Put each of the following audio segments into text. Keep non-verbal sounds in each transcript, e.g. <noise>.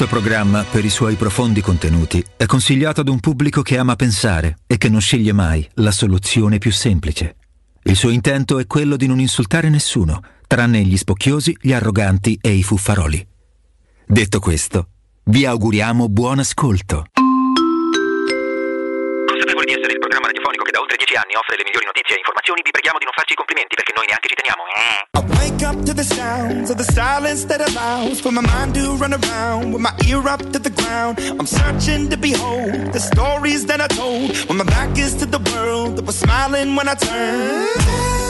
Questo programma, per i suoi profondi contenuti, è consigliato ad un pubblico che ama pensare e che non sceglie mai la soluzione più semplice. Il suo intento è quello di non insultare nessuno, tranne gli spocchiosi, gli arroganti e i fuffaroli. Detto questo, vi auguriamo buon ascolto. 10 anni offre le migliori notizie e informazioni, vi preghiamo di non farci i complimenti perché noi neanche ci teniamo. Eh. The stories that I told when my back is to the world that was smiling when I turned.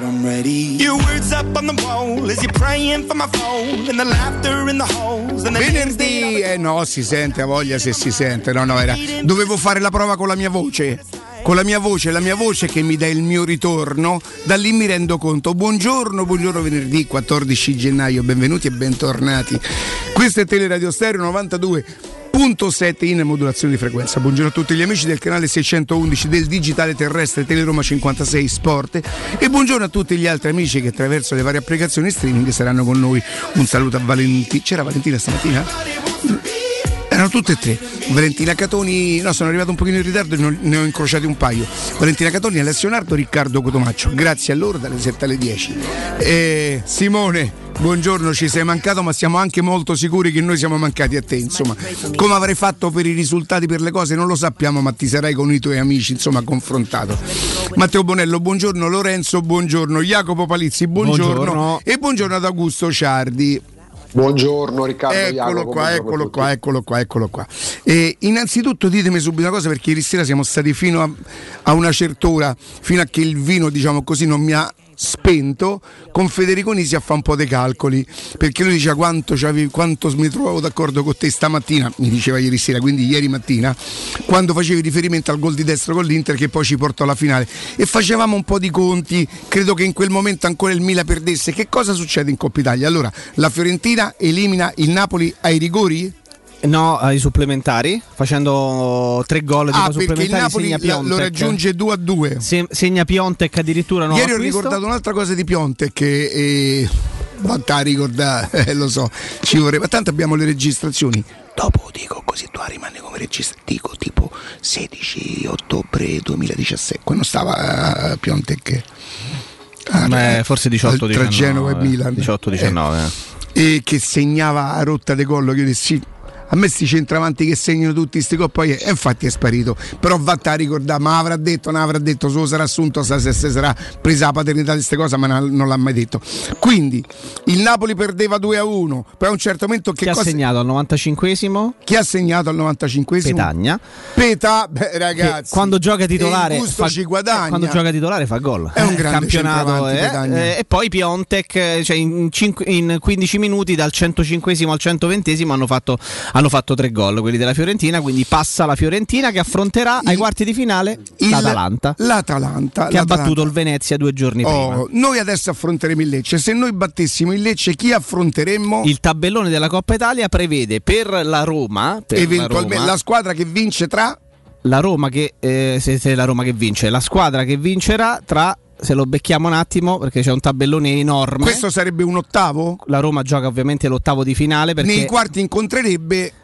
But I'm ready. Your words up on the wall as you're praying for my phone and the laughter in the holes and the Venerdì, eh no, si sente, ha voglia se si sente. No, no, era. Dovevo fare la prova con la mia voce. Con la mia voce, la mia voce che mi dà il mio ritorno, da lì mi rendo conto. Buongiorno, buongiorno venerdì 14 gennaio, benvenuti e bentornati. Questo è Teleradio Stereo 92.7 in modulazione di frequenza. Buongiorno a tutti gli amici del canale 611 del digitale terrestre Teleroma 56 Sport e buongiorno a tutti gli altri amici che attraverso le varie applicazioni streaming saranno con noi. Un saluto a Valentina. C'era Valentina stamattina? Erano tutte e tre. Valentina Catoni, no, sono arrivato un pochino in ritardo e ne ho incrociati un paio. Valentina Catoni, Alessio Nardo, Riccardo Cotomaccio. Grazie a loro dalle 7 alle 10. E Simone, buongiorno, ci sei mancato, ma siamo anche molto sicuri che noi siamo mancati a te, insomma. Come avrai fatto per i risultati, per le cose, non lo sappiamo, ma ti sarai con i tuoi amici, insomma, confrontato. Matteo Bonello, buongiorno, Lorenzo, buongiorno, Jacopo Palizzi, buongiorno, Buongiorno. e buongiorno ad Augusto Ciardi. Buongiorno Riccardo. Eccolo Jacopo, qua, eccolo qua, eccolo qua, eccolo qua. E innanzitutto ditemi subito una cosa perché ieri sera siamo stati fino a, a una certa ora, fino a che il vino, diciamo così, non mi ha spento, con Federico Nisi a fare un po' dei calcoli, perché lui diceva quanto, quanto mi trovavo d'accordo con te stamattina, mi diceva ieri sera, quindi ieri mattina, quando facevi riferimento al gol di destro con l'Inter che poi ci portò alla finale e facevamo un po' di conti, credo che in quel momento ancora il Milan perdesse, che cosa succede in Coppa Italia? Allora, la Fiorentina elimina il Napoli ai rigori? No, ai supplementari, facendo tre gol di Ah, perché il Napoli lo raggiunge 2 a 2. Se- segna Piontek addirittura nuovo Ieri ho acquisto. ricordato un'altra cosa di Piontek che eh, vanta a ricordare, <laughs> eh, lo so, ci vorrebbe. Tanto abbiamo le registrazioni. Dopo dico così tu rimane come regista, dico tipo 16 ottobre 2017, quando stava eh, Piontek. ah, Beh, eh, forse 18 tra Genova e Milan 18 19 Eh, e che segnava a rotta di collo che io dissi a me sti centravanti che segnano tutti questi gol poi e infatti è sparito però vatta a ricordare ma avrà detto non avrà detto solo sarà assunto sa se se sarà presa la paternità di queste cose ma non, non l'ha mai detto quindi il Napoli perdeva 2 a 1 poi a un certo momento che Chi ha cosa segnato al 95esimo? chi ha segnato al 95esimo Petagna. Peta beh ragazzi quando gioca titolare fa, ci guadagna eh, quando gioca titolare fa gol. È un Eh, grande campionato eh, eh, e poi Piontek eh, cioè in, in 15 minuti dal 105esimo al 120esimo hanno fatto, hanno fatto tre gol quelli della Fiorentina, quindi passa la Fiorentina che affronterà ai quarti di finale Il- l'Atalanta l'Atalanta che ha l'Atalanta. battuto il Venezia due giorni prima. Oh, noi adesso affronteremo il Lecce. Se noi battessimo il Lecce, chi affronteremmo? Il tabellone della Coppa Italia prevede per la Roma, per la Eventualmente Roma, la squadra che vince tra la Roma che eh, se, se la Roma che vince, la squadra che vincerà tra se lo becchiamo un attimo perché c'è un tabellone enorme. questo sarebbe un ottavo La Roma gioca ovviamente l'ottavo di finale perché nei quarti incontrerebbe Incon-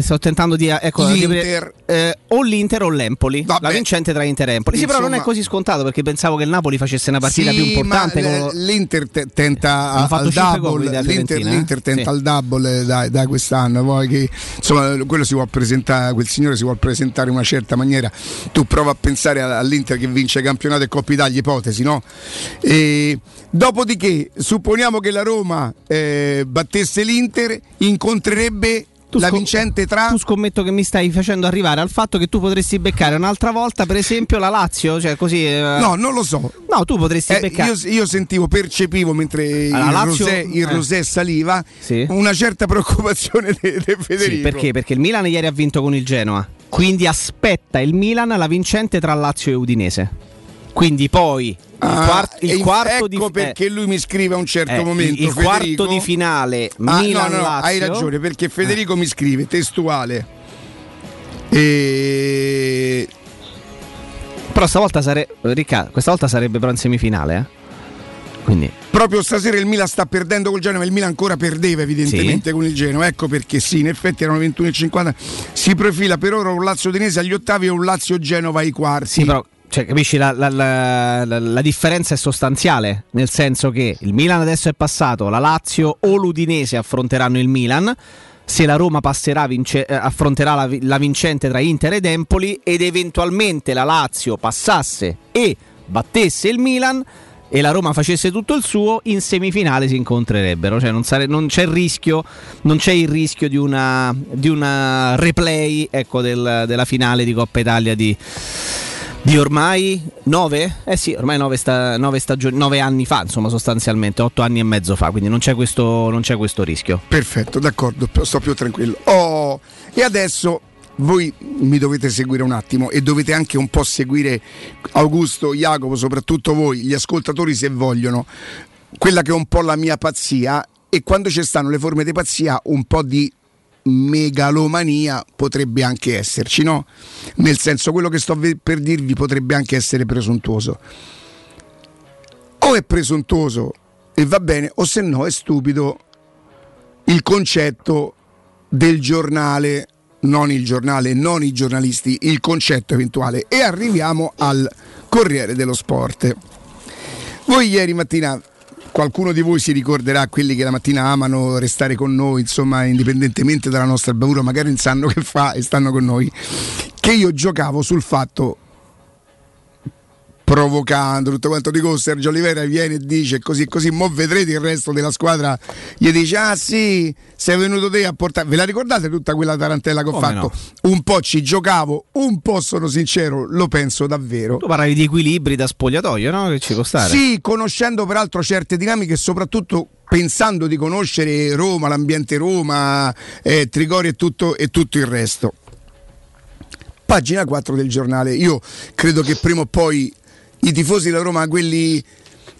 sto tentando di ecco, L'Inter. eh, o l'Inter o l'Empoli Vabbè. la vincente tra Inter e Empoli sì però non è Insomma- così scontato perché pensavo che il Napoli facesse una partita Sì, più importante con- eh, l'Inter te- tenta a- fatto al double l'Inter, eh? l'Inter tenta Sì. al double eh, da, da quest'anno poi che insomma quello si può presentare quel signore si vuole presentare in una certa maniera tu prova a pensare all'Inter che vince campionato e Coppa Italia ipotesi no? E, dopodiché supponiamo che la Roma eh, battesse l'Inter incontrerebbe Tu la scom- vincente tra tu scommetto che mi stai facendo arrivare al fatto che tu potresti beccare un'altra volta per esempio la Lazio cioè così eh, no non lo so no, tu potresti Eh, beccare io, io sentivo, percepivo mentre Allora, il, Lazio- rosé, il eh. rosé saliva Sì. una certa preoccupazione di Federico. Sì, perché? Perché il Milan ieri ha vinto con il Genoa. Quindi aspetta il Milan la vincente tra Lazio e Udinese. Quindi poi il, Ah, quart- il e quarto ecco di perché lui mi scrive a un certo eh, momento il, il quarto Federico. di finale Ah, Milan no, no, no, Lazio. hai ragione perché Federico mi scrive testuale e Però stavolta sarebbe Riccardo, questa volta sarebbe però in semifinale, eh? Quindi proprio stasera il Milan sta perdendo col Genoa il Milan ancora perdeva evidentemente con il Genoa ecco perché sì in effetti erano 21,50 si profila per ora un Lazio Udinese agli ottavi e un Lazio Genova ai quarti sì, però cioè, capisci la, la- la- la- differenza è sostanziale, nel senso che il Milan adesso è passato, la Lazio o l'Udinese affronteranno il Milan. Se la Roma passerà, vince- eh, affronterà la vincente tra Inter ed Empoli ed eventualmente la Lazio passasse e battesse il Milan e la Roma facesse tutto il suo, in semifinale si incontrerebbero. Cioè non, sare- non c'è il rischio, non c'è il rischio di una, di una replay ecco, del- della finale di Coppa Italia di, di ormai nove? Eh sì, ormai nove, sta- nove stagioni, nove anni fa, insomma, sostanzialmente, otto anni e mezzo fa, quindi non c'è questo, non c'è questo rischio. Perfetto, d'accordo, sto più tranquillo. Oh, e adesso voi mi dovete seguire un attimo e dovete anche un po' seguire Augusto, Jacopo, soprattutto voi, gli ascoltatori se vogliono, quella che è un po' la mia pazzia e quando ci stanno le forme di pazzia un po' di megalomania potrebbe anche esserci, no? Nel senso quello che sto per dirvi potrebbe anche essere presuntuoso. O è presuntuoso e va bene, o se no è stupido il concetto del giornale non il giornale, non i giornalisti, il concetto eventuale. E arriviamo al Corriere dello Sport. Voi ieri mattina qualcuno di voi si ricorderà quelli che la mattina amano restare con noi, insomma, indipendentemente dalla nostra bravura, magari non sanno che fa e stanno con noi, che io giocavo sul fatto provocando tutto quanto dico Sergio Olivera viene e dice così così mo vedrete il resto della squadra gli dice ah sì sei venuto te a portare ve la ricordate tutta quella tarantella che ho Come fatto un po' ci giocavo un po' sono sincero lo penso davvero Tu parlavi di equilibri da spogliatoio, no? Che ci può stare. sì, conoscendo peraltro certe dinamiche soprattutto pensando di conoscere Roma, l'ambiente Roma, eh, Trigori e tutto, e tutto il resto. Pagina 4 del giornale. Io credo che prima o poi i tifosi della Roma, quelli...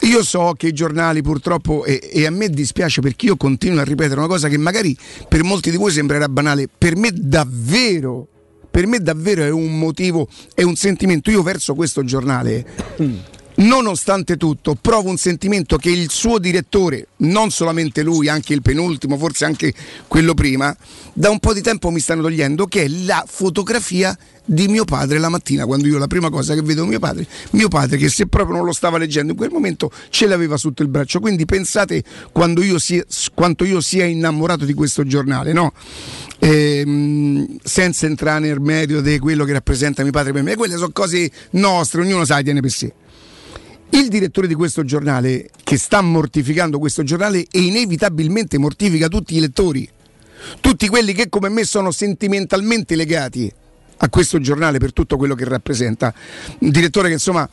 Io so che i giornali purtroppo, e, e a me dispiace perché io continuo a ripetere una cosa che magari per molti di voi sembrerà banale, per me davvero, per me davvero è un motivo, è un sentimento. Io verso questo giornale nonostante tutto, provo un sentimento che il suo direttore, non solamente lui, anche il penultimo, forse anche quello prima, da un po' di tempo mi stanno togliendo, che è la fotografia di mio padre la mattina, quando io la prima cosa che vedo mio padre, mio padre che se proprio non lo stava leggendo in quel momento ce l'aveva sotto il braccio. Quindi pensate io sia, quanto io sia innamorato di questo giornale, no? Ehm, senza entrare nel merito di quello che rappresenta mio padre per me, quelle sono cose nostre, ognuno sa, tiene per sé. Il direttore di questo giornale, che sta mortificando questo giornale e inevitabilmente mortifica tutti i lettori, tutti quelli che come me sono sentimentalmente legati a questo giornale per tutto quello che rappresenta, un direttore che insomma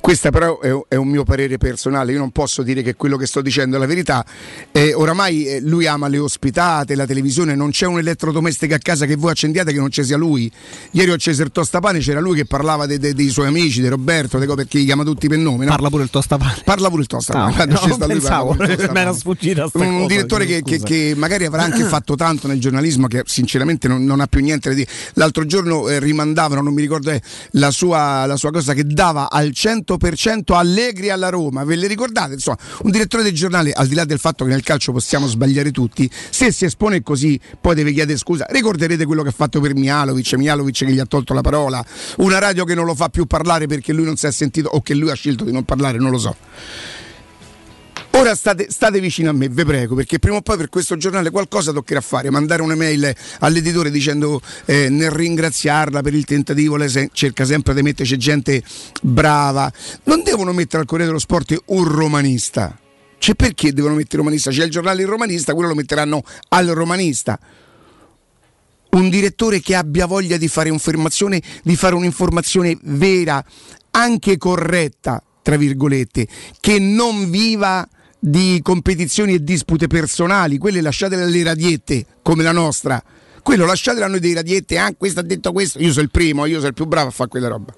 questo però è, un mio parere personale, io non posso dire che quello che sto dicendo è la verità. Eh, oramai eh, lui ama le ospitate, la televisione, non c'è un elettrodomestico a casa che voi accendiate che non ci sia lui. Ieri ho acceso il tostapane, c'era lui che parlava de- de- dei suoi amici, di Roberto, de perché li chiama tutti per nome. no? Parla pure il tostapane. Parla pure il tostapane. Ah, no, lui, pensavo, <laughs> mi era sfuggita Un cosa, direttore che, che- che magari avrà anche fatto tanto nel giornalismo, che sinceramente non, non ha più niente da dire. L'altro giorno eh, rimandavano, non mi ricordo, eh, la, sua, la sua cosa che dava al 100% allegri alla Roma. Ve le ricordate? Insomma, un direttore del giornale, al di là del fatto che nel calcio possiamo sbagliare tutti, se si espone così, poi deve chiedere scusa. Ricorderete quello che ha fatto per Mialovic, Mialovic che gli ha tolto la parola, una radio che non lo fa più parlare perché lui non si è sentito o che lui ha scelto di non parlare, non lo so. Ora state, state vicino a me, vi prego, perché prima o poi per questo giornale qualcosa toccherà fare, mandare un'email all'editore dicendo eh, nel ringraziarla per il tentativo, lei se- cerca sempre di metterci gente brava. Non devono mettere al Corriere dello Sport un romanista. Cioè perché devono mettere romanista? C'è il giornale il romanista, quello lo metteranno al romanista. Un direttore che abbia voglia di fare di fare un'informazione vera, anche corretta, tra virgolette, che non viva di competizioni e dispute personali, quelle lasciatele alle radiette come la nostra. Quello lasciatele a noi dei radiette, ah, questo ha detto questo, io sono il primo, io sono il più bravo a fare quella roba.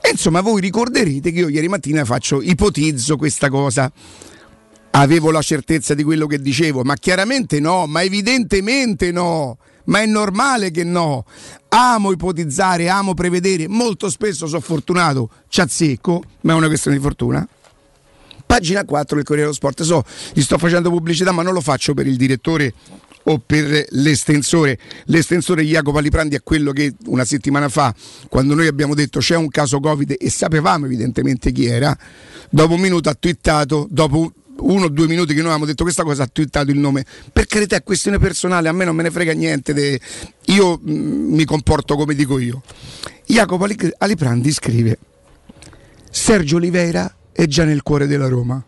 E insomma, voi ricorderete che io ieri mattina faccio, ipotizzo questa cosa. Avevo la certezza di quello che dicevo, ma chiaramente no, ma evidentemente no. Ma è normale che no. Amo ipotizzare, amo prevedere, molto spesso sono fortunato, ci azzecco, ma è una questione di fortuna. Pagina 4 del Corriere dello Sport. So, gli sto facendo pubblicità, ma non lo faccio per il direttore o per l'estensore. L'estensore Jacopo Aliprandi è quello che una settimana fa, quando noi abbiamo detto c'è un caso Covid e sapevamo evidentemente chi era, dopo un minuto ha twittato, dopo uno o due minuti che noi avevamo detto questa cosa ha twittato il nome. Per carità è questione personale, a me non me ne frega niente, de- io mm, mi comporto come dico io. Jacopo Ali- Aliprandi scrive Sergio Oliveira è già nel cuore della Roma.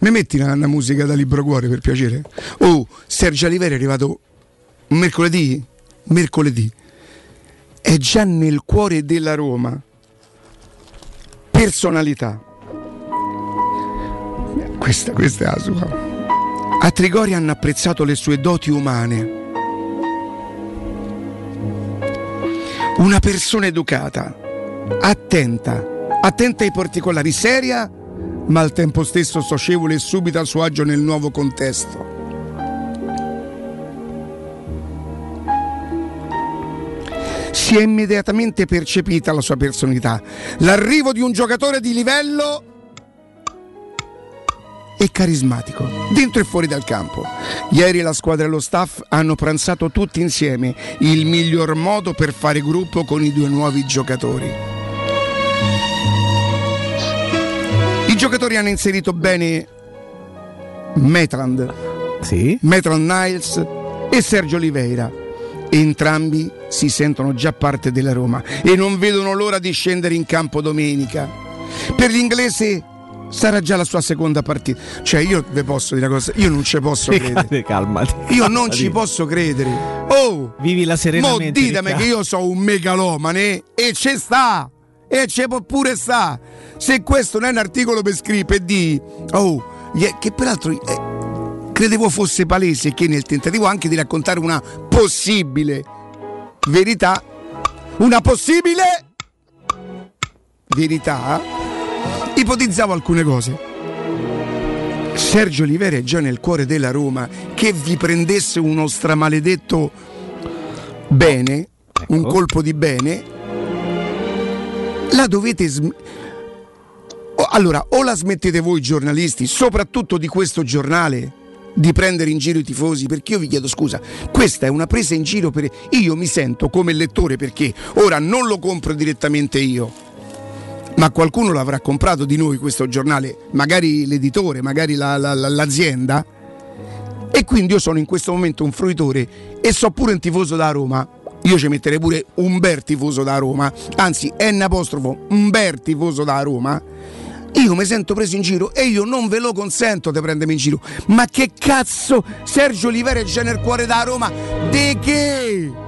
Mi metti una, una musica da libro cuore per piacere? Oh, Sergio Oliveira è arrivato mercoledì? Mercoledì. È già nel cuore della Roma. Personalità. Questa, questa è la sua. A Trigori hanno apprezzato le sue doti umane. Una persona educata, attenta, attenta ai particolari, seria, ma al tempo stesso socievole e subito a suo agio nel nuovo contesto. Si è immediatamente percepita la sua personalità. L'arrivo di un giocatore di livello e carismatico, dentro e fuori dal campo. Ieri la squadra e lo staff hanno pranzato tutti insieme, il miglior modo per fare gruppo con i due nuovi giocatori. Giocatori hanno inserito bene Metland, Sì. Metland Niles e Sergio Oliveira. Entrambi si sentono già parte della Roma e non vedono l'ora di scendere in campo domenica. Per l'inglese sarà già la sua seconda partita. Cioè, io vi posso dire una cosa, io non ci posso <laughs> credere. Calmati. Io non ci posso credere. Oh! Vivi la Mo serenamente. ditemi che io sono un megalomane e ci sta! E ci può pure sta! Se questo non è un articolo per scrivere di oh, che peraltro eh, credevo fosse palese che nel tentativo anche di raccontare una possibile verità, una possibile verità, ipotizzavo alcune cose. Sergio Olivera è già nel cuore della Roma, che vi prendesse uno stramaledetto bene, un colpo di bene, la dovete sm- o- allora, o la smettete voi giornalisti, soprattutto di questo giornale, di prendere in giro i tifosi, perché io vi chiedo scusa, questa è una presa in giro per... Io mi sento come lettore perché ora non lo compro direttamente io, ma qualcuno l'avrà comprato di noi questo giornale, magari l'editore, magari la- la- la- l'azienda, e quindi io sono in questo momento un fruitore e so pure un tifoso da Roma. Io ci metterei pure un bel tifoso da Roma, anzi N apostrofo, un bel tifoso da Roma. Io mi sento preso in giro e io non ve lo consento di prendermi in giro. Ma che cazzo Sergio Olivera già nel cuore da Roma? De che?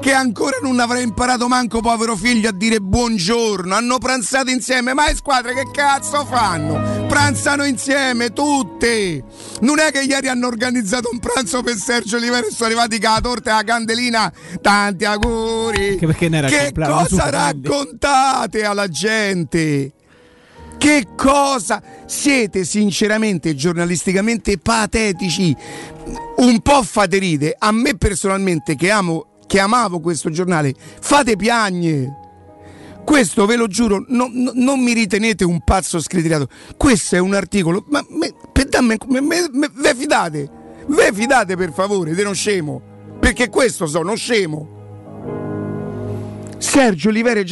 Che ancora non avrà imparato manco povero figlio a dire buongiorno. Hanno pranzato insieme, ma le squadre che cazzo fanno? Pranzano insieme tutte. Non è che ieri hanno organizzato un pranzo per Sergio Olivera e sono arrivati con la torta e la candelina. Tanti auguri. Che compleanno cosa raccontate alla gente? Che cosa siete sinceramente giornalisticamente patetici? Un po' fate ride. A me personalmente che amo che amavo questo giornale, fate piagne. Questo ve lo giuro, no- no- non mi ritenete un pazzo scriteriato. Questo è un articolo, ma me, per dammi- me- me- me- ve fidate? Ve fidate per favore, di uno scemo? Perché questo sono scemo. Sergio Olivera.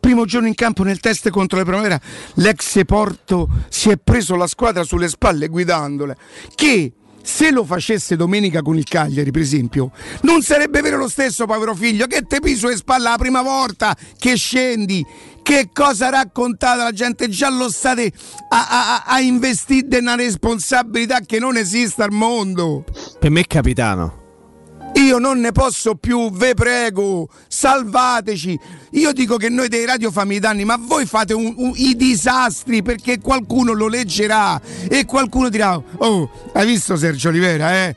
Primo giorno in campo nel test contro la primavera, l'ex Porto si è preso la squadra sulle spalle guidandola. Che se lo facesse domenica con il Cagliari, per esempio, non sarebbe vero lo stesso, povero figlio, che te piso le spalle la prima volta che scendi. Che cosa raccontate la gente? Già lo state a, a- a- investire in una responsabilità che non esiste al mondo. Per me capitano. Io non ne posso più, ve prego, salvateci. Io dico che noi dei radio famo i danni, ma voi fate un- un- i disastri perché qualcuno lo leggerà e qualcuno dirà: Oh, hai visto Sergio Olivera? Eh?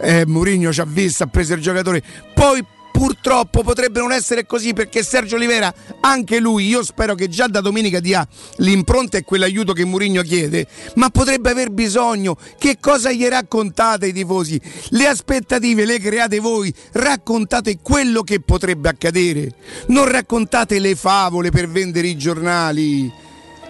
Eh, Mourinho ci ha visto, ha preso il giocatore. Poi purtroppo potrebbe non essere così perché Sergio Olivera, anche lui, io spero che già da domenica dia l'impronta e quell'aiuto che Mourinho chiede, ma potrebbe aver bisogno. Che cosa gli raccontate ai tifosi? Le aspettative le create voi, raccontate quello che potrebbe accadere. Non raccontate le favole per vendere i giornali.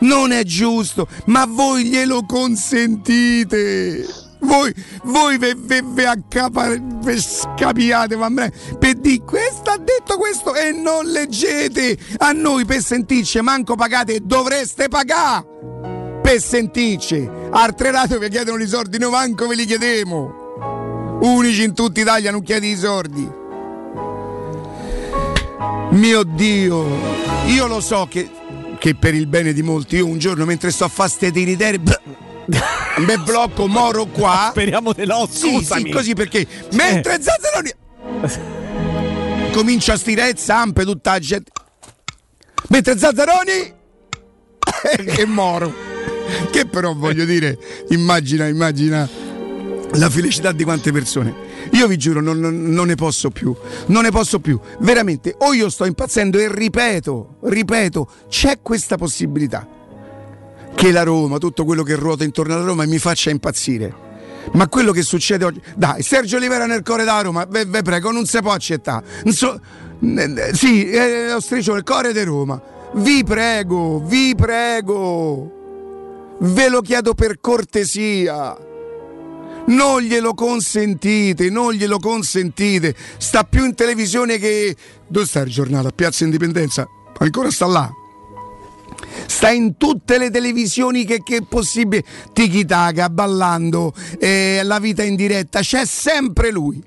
Non è giusto, ma voi glielo consentite. Voi, voi ve, ve, ve accapa- ve scapiate per dire questo ha detto questo e non leggete. A noi per sentirci manco pagate, dovreste pagare per sentirci. Altre radio vi chiedono i soldi, noi manco ve li chiediamo. Unici in tutta Italia non chiedi i soldi. Mio Dio, io lo so che, che per il bene di molti, io un giorno mentre sto a fare ste tiriteri, me blocco, moro qua. <laughs> Speriamo no, Sì, sì, così perché mentre Zazzaroni comincia a stirare zampe tutta la gente. Mentre Zazzaroni <laughs> e Moro. Che però voglio dire, immagina, immagina la felicità di quante persone. Io vi giuro, non, non- non ne posso più, non ne posso più. Veramente, o io sto impazzendo e ripeto, ripeto, c'è questa possibilità che la Roma, tutto quello che ruota intorno alla Roma mi faccia impazzire. Ma quello che succede oggi, dai, Sergio Olivera nel cuore da Roma, ve, prego, non si può accettare. So- eh, eh, sì, è lo striscio del cuore di Roma. Vi prego, vi prego. ve lo chiedo per cortesia. Non glielo consentite, non glielo consentite. Sta più in televisione che. Dove sta il giornale? A Piazza Indipendenza? Ancora sta là. Sta in tutte le televisioni che, che è possibile. Tiki Taka, ballando, eh, la vita in diretta. C'è sempre lui.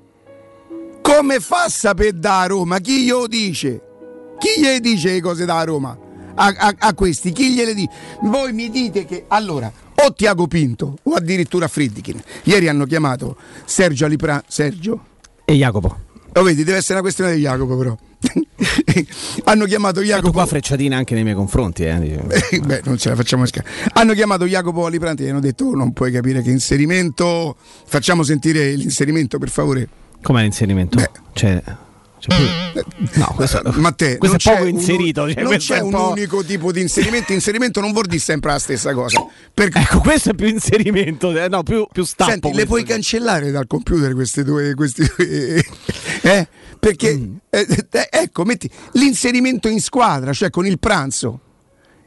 Come fa a sapere da Roma? Chi glielo dice? Chi gli dice le cose da Roma? A, a, a questi, chi gliele dice? Voi mi dite che allora o Tiago Pinto o addirittura Friedkin. Ieri hanno chiamato Sergio Alipra. Sergio? E Jacopo. Lo vedi, deve essere una questione di Jacopo, però. <laughs> hanno chiamato Jacopo. qua frecciatina anche nei miei confronti, <laughs> eh. Beh, non ce la facciamo scappare. Hanno chiamato Jacopo Alipranti e hanno detto: oh, Non puoi capire che inserimento. Facciamo sentire l'inserimento, per favore. Com'è l'inserimento? Beh. Cioè, no, questo, Matteo, questo è poco un- inserito. Cioè, non c'è un po'- unico tipo di inserimento. Inserimento non vuol dire sempre la stessa cosa. Perché <laughs> Ecco, questo è più inserimento, eh, no, più, più stampo. Senti, le puoi cancellare dal computer queste due. Questi due <laughs> eh? Perché Mm. eh, eh, ecco, metti l'inserimento in squadra, cioè con il pranzo.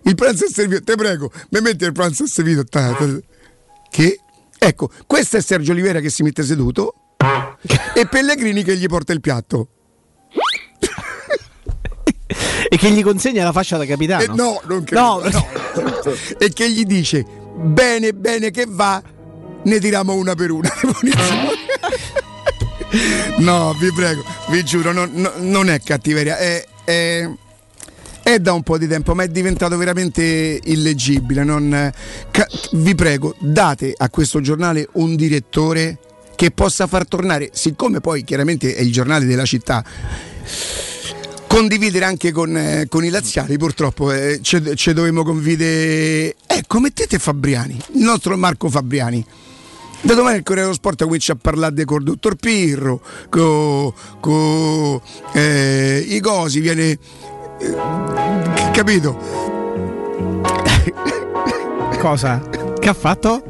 Il pranzo è servito, te prego, mi metti il pranzo è servito. ta- ta- Che? Ecco, questo è Sergio Olivera che si mette seduto <laughs> e Pellegrini che gli porta il piatto. E che gli consegna la fascia da capitano. E no, non credo. No, no. e che gli dice bene, bene che va, ne tiriamo una per una. <laughs> no, vi prego, vi giuro, non, no- non è cattiveria, è, è- è da un po' di tempo, ma è diventato veramente illeggibile. non- ca- vi prego, date a questo giornale un direttore che possa far tornare, siccome poi chiaramente è il giornale della città, condividere anche con, eh, con i laziali purtroppo eh, ci dovremmo condividere ecco mettete Fabriani il nostro Marco Fabriani da domani il Corriere dello Sport comincia a parlare del col dottor Pirro con co, eh, i cosi viene eh, capito Cosa? Che ha fatto?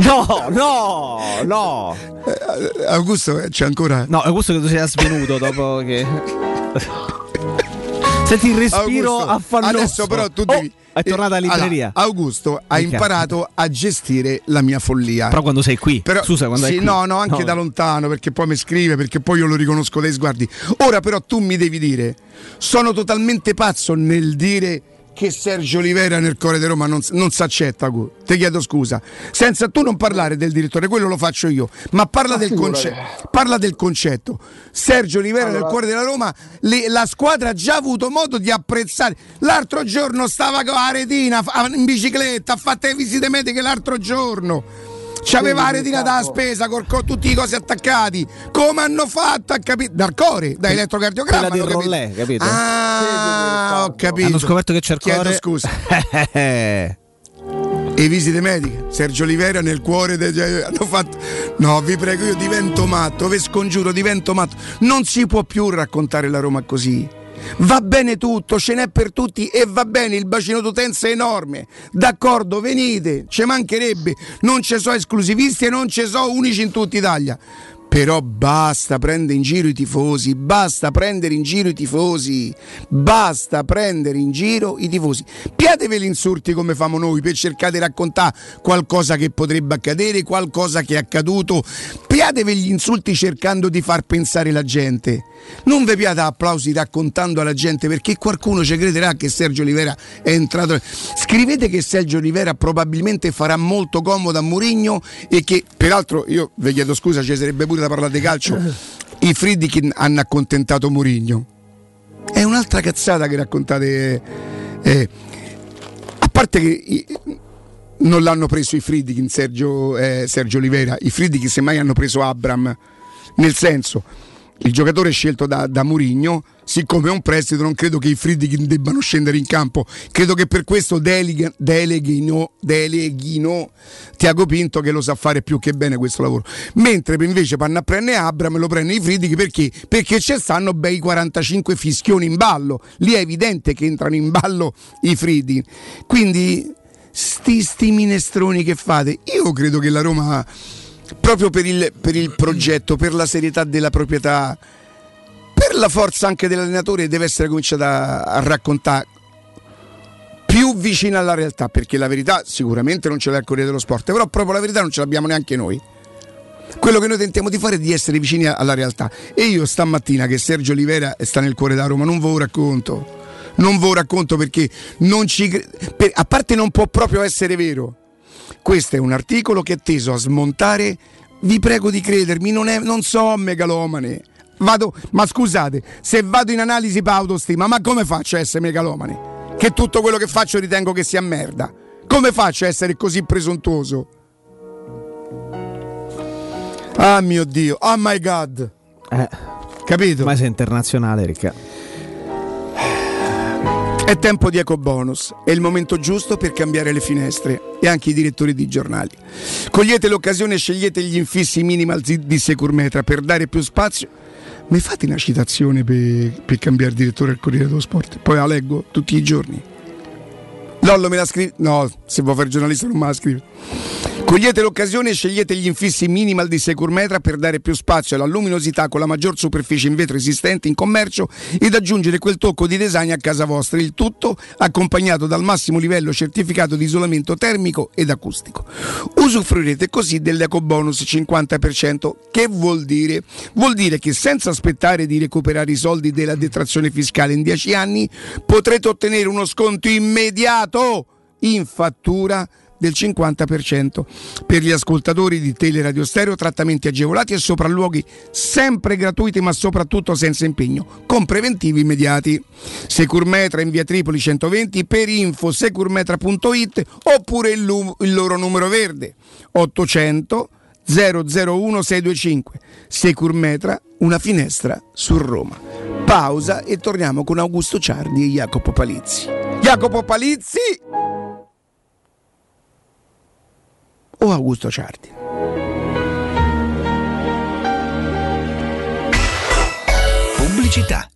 No, no, no. Eh, Augusto eh, c'è ancora No, questo che tu sia svenuto dopo che. Senti il respiro Augusto, affannoso. adesso però tu Oh, devi è tornata alla eh, libreria. allora, Augusto ha Ok. imparato a gestire la mia follia Però quando sei qui. Però, Scusa, quando sì, qui. no, no, anche No. da lontano, perché poi mi scrive, perché poi io lo riconosco dai sguardi. Ora però tu mi devi dire, sono totalmente pazzo nel dire che Sergio Olivera nel Cuore di Roma non, non si accetta. Ti chiedo scusa. Senza tu non parlare del direttore, quello lo faccio io, ma parla, del, figurati. conce- parla del concetto. Sergio Olivera nel Allora- Cuore della Roma, le- la squadra ha già avuto modo di apprezzare. L'altro giorno stava con la retina in bicicletta, ha fatto le visite mediche l'altro giorno. C'aveva la Sì, retina da capo. spesa col- con tutti i cosi attaccati. Come hanno fatto a capire? Dal core, da elettrocardiogramma. Quella del capito. rollè, capito? Ah, ho capito. Hanno scoperto che c'è il Chiedo cuore. scusa. <laughs> E visite mediche. Sergio Olivera nel cuore. de- hanno fatto. No, vi prego, io divento matto. Vi scongiuro, divento matto. Non si può più raccontare la Roma così. Va bene tutto, ce n'è per tutti e va bene, il bacino d'utenza è enorme. D'accordo, venite, ci mancherebbe. Non ci so esclusivisti e non ci so unici in tutta Italia. Però basta prendere in giro i tifosi, basta prendere in giro i tifosi, basta prendere in giro i tifosi. Piatevi gli insulti come famo noi per cercare di raccontare qualcosa che potrebbe accadere, qualcosa che è accaduto. Piatevi gli insulti cercando di far pensare la gente. Non vi piate applausi raccontando alla gente perché qualcuno ci crederà che Sergio Olivera è entrato. Scrivete che Sergio Olivera probabilmente farà molto comodo a Mourinho e che, peraltro, io vi chiedo scusa, ci sarebbe pure da parlare di calcio. I Friedkin hanno accontentato Mourinho. È un'altra cazzata che raccontate. eh, a parte che non l'hanno preso i Friedkin, Sergio, eh, Sergio Olivera, i Friedkin semmai hanno preso Abram, nel senso il giocatore scelto da, da Murigno, siccome è un prestito non credo che i Friedkin debbano scendere in campo, credo che per questo deleghino, deleghino Tiago Pinto che lo sa fare più che bene questo lavoro, mentre invece vanno a prendere Abram e lo prende i Friedkin perché? Perché ci stanno bei 45 fischioni in ballo, lì è evidente che entrano in ballo i Friedkin, quindi sti, sti minestroni che fate, io credo che la Roma proprio per il, per il progetto, per la serietà della proprietà, per la forza anche dell'allenatore, deve essere cominciata a, raccontare più vicina alla realtà, perché la verità sicuramente non ce l'ha il Corriere dello Sport, però proprio la verità non ce l'abbiamo neanche noi. Quello che noi tentiamo di fare è di essere vicini alla realtà. E io stamattina che Sergio Olivera sta nel cuore da Roma, non ve lo racconto. Non ve lo racconto perché non ci per, a parte non può proprio essere vero. Questo è un articolo che è teso a smontare, vi prego di credermi, non, è, non so megalomane. Vado, ma scusate, se vado in analisi per autostima, ma come faccio a essere megalomane? Che tutto quello che faccio ritengo che sia merda. Come faccio a essere così presuntuoso? Ah mio Dio, oh my god. Eh, Capito? ma sei internazionale, Ricca. È tempo di eco bonus, è il momento giusto per cambiare le finestre e anche i direttori di giornali. Cogliete l'occasione e scegliete gli infissi minimal di Securmetra per dare più spazio. Mi fate una citazione per, per cambiare direttore al Corriere dello Sport? Poi la leggo tutti i giorni. Lollo me la scrive. No, se vuoi fare giornalista non me la scrive. Cogliete l'occasione e scegliete gli infissi minimal di Securmetra per dare più spazio alla luminosità con la maggior superficie in vetro esistente in commercio ed aggiungere quel tocco di design a casa vostra. Il tutto accompagnato dal massimo livello certificato di isolamento termico ed acustico. Usufruirete così dell'eco bonus 50%. Che vuol dire? Vuol dire che senza aspettare di recuperare i soldi della detrazione fiscale in 10 anni potrete ottenere uno sconto immediato in fattura del 50% per gli ascoltatori di Teleradio Stereo, trattamenti agevolati e sopralluoghi sempre gratuiti ma soprattutto senza impegno, con preventivi immediati. Securmetra in via Tripoli 120 per info securmetra.it oppure il, lu- il loro numero verde 800 001 625 Securmetra, una finestra su Roma. Pausa e torniamo con Augusto Ciardi e Jacopo Palizzi. Jacopo Palizzi o Augusto Ciardi? Pubblicità.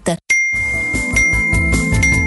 какие-то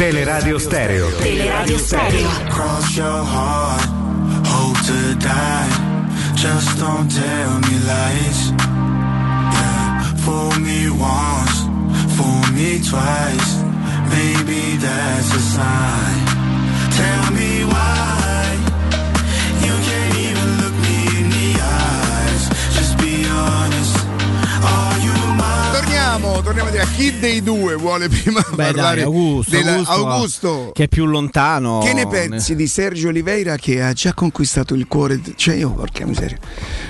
Teleradio Stereo. Teleradio Stereo. Cross your heart, hope to die. Just don't tell me lies. Yeah, fool me once, fool me twice. Maybe that's a sign. Tell me why you can't even look me in the eyes. Just be honest. Are you mine? Torniamo, torniamo a dire a chi dei due vuole prima Beh, parlare dai, Augusto, della- Augusto, Augusto. che è più lontano. Che ne pensi di Sergio Oliveira che ha già conquistato il cuore? Cioè, io, porca miseria.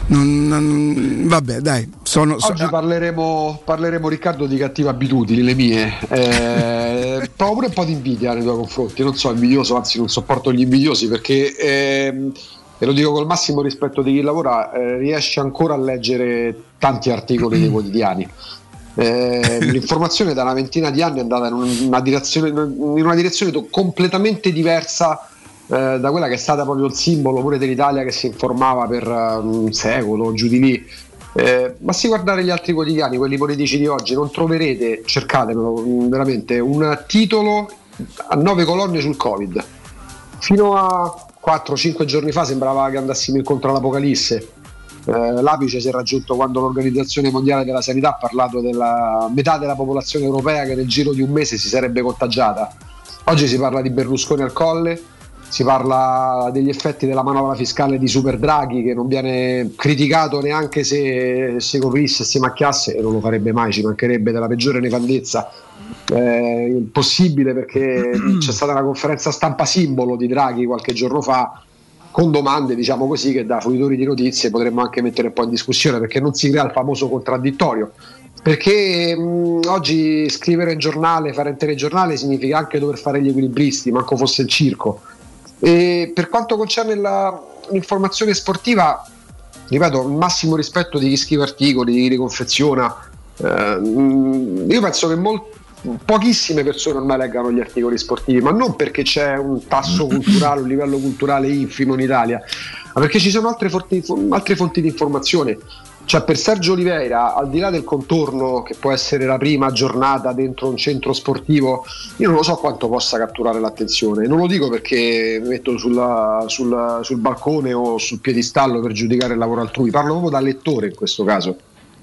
Non, non- vabbè, dai, sono. so- Oggi parleremo, parleremo, Riccardo di cattive abitudini, le mie. Eh, <laughs> provo pure un po' di invidia nei tuoi confronti. Non so, invidioso, anzi, non sopporto gli invidiosi perché, ehm, e lo dico col massimo rispetto di chi lavora, eh, riesce ancora a leggere tanti articoli dei quotidiani. Eh, <laughs> l'informazione da una ventina di anni è andata in una direzione, in una direzione completamente diversa eh, da quella che è stata proprio il simbolo pure dell'Italia che si informava per eh, un secolo, giù di lì. Eh, basti guardare gli altri quotidiani, quelli politici di oggi, non troverete, cercatemelo mh, veramente, un titolo a nove colonne sul Covid. Fino a 4-5 giorni fa sembrava che andassimo incontro all'Apocalisse. Eh, l'apice si è raggiunto quando l'Organizzazione Mondiale della Sanità ha parlato della metà della popolazione europea che nel giro di un mese si sarebbe contagiata. Oggi si parla di Berlusconi al colle, si parla degli effetti della manovra fiscale di Super Draghi che non viene criticato neanche se si coprisse e si macchiasse e non lo farebbe mai, ci mancherebbe della peggiore nefandezza. Eh, impossibile perché c'è stata una conferenza stampa simbolo di Draghi qualche giorno fa con domande diciamo così che da fruitori di notizie potremmo anche mettere un po' in discussione perché non si crea il famoso contraddittorio perché mh, oggi scrivere in giornale, fare in telegiornale significa anche dover fare gli equilibristi, manco fosse il circo. E per quanto concerne la- l'informazione sportiva, ripeto, il massimo rispetto di chi scrive articoli, di chi li confeziona. Eh, io penso che mol- pochissime persone ormai leggano gli articoli sportivi, ma non perché c'è un tasso culturale, un livello culturale infimo in Italia, ma perché ci sono altre fonti, altre fonti di informazione. Cioè, per Sergio Oliveira, al di là del contorno che può essere la prima giornata dentro un centro sportivo, io non lo so quanto possa catturare l'attenzione. Non lo dico perché mi metto sulla- sul, sul balcone o sul piedistallo per giudicare il lavoro altrui, parlo proprio da lettore in questo caso.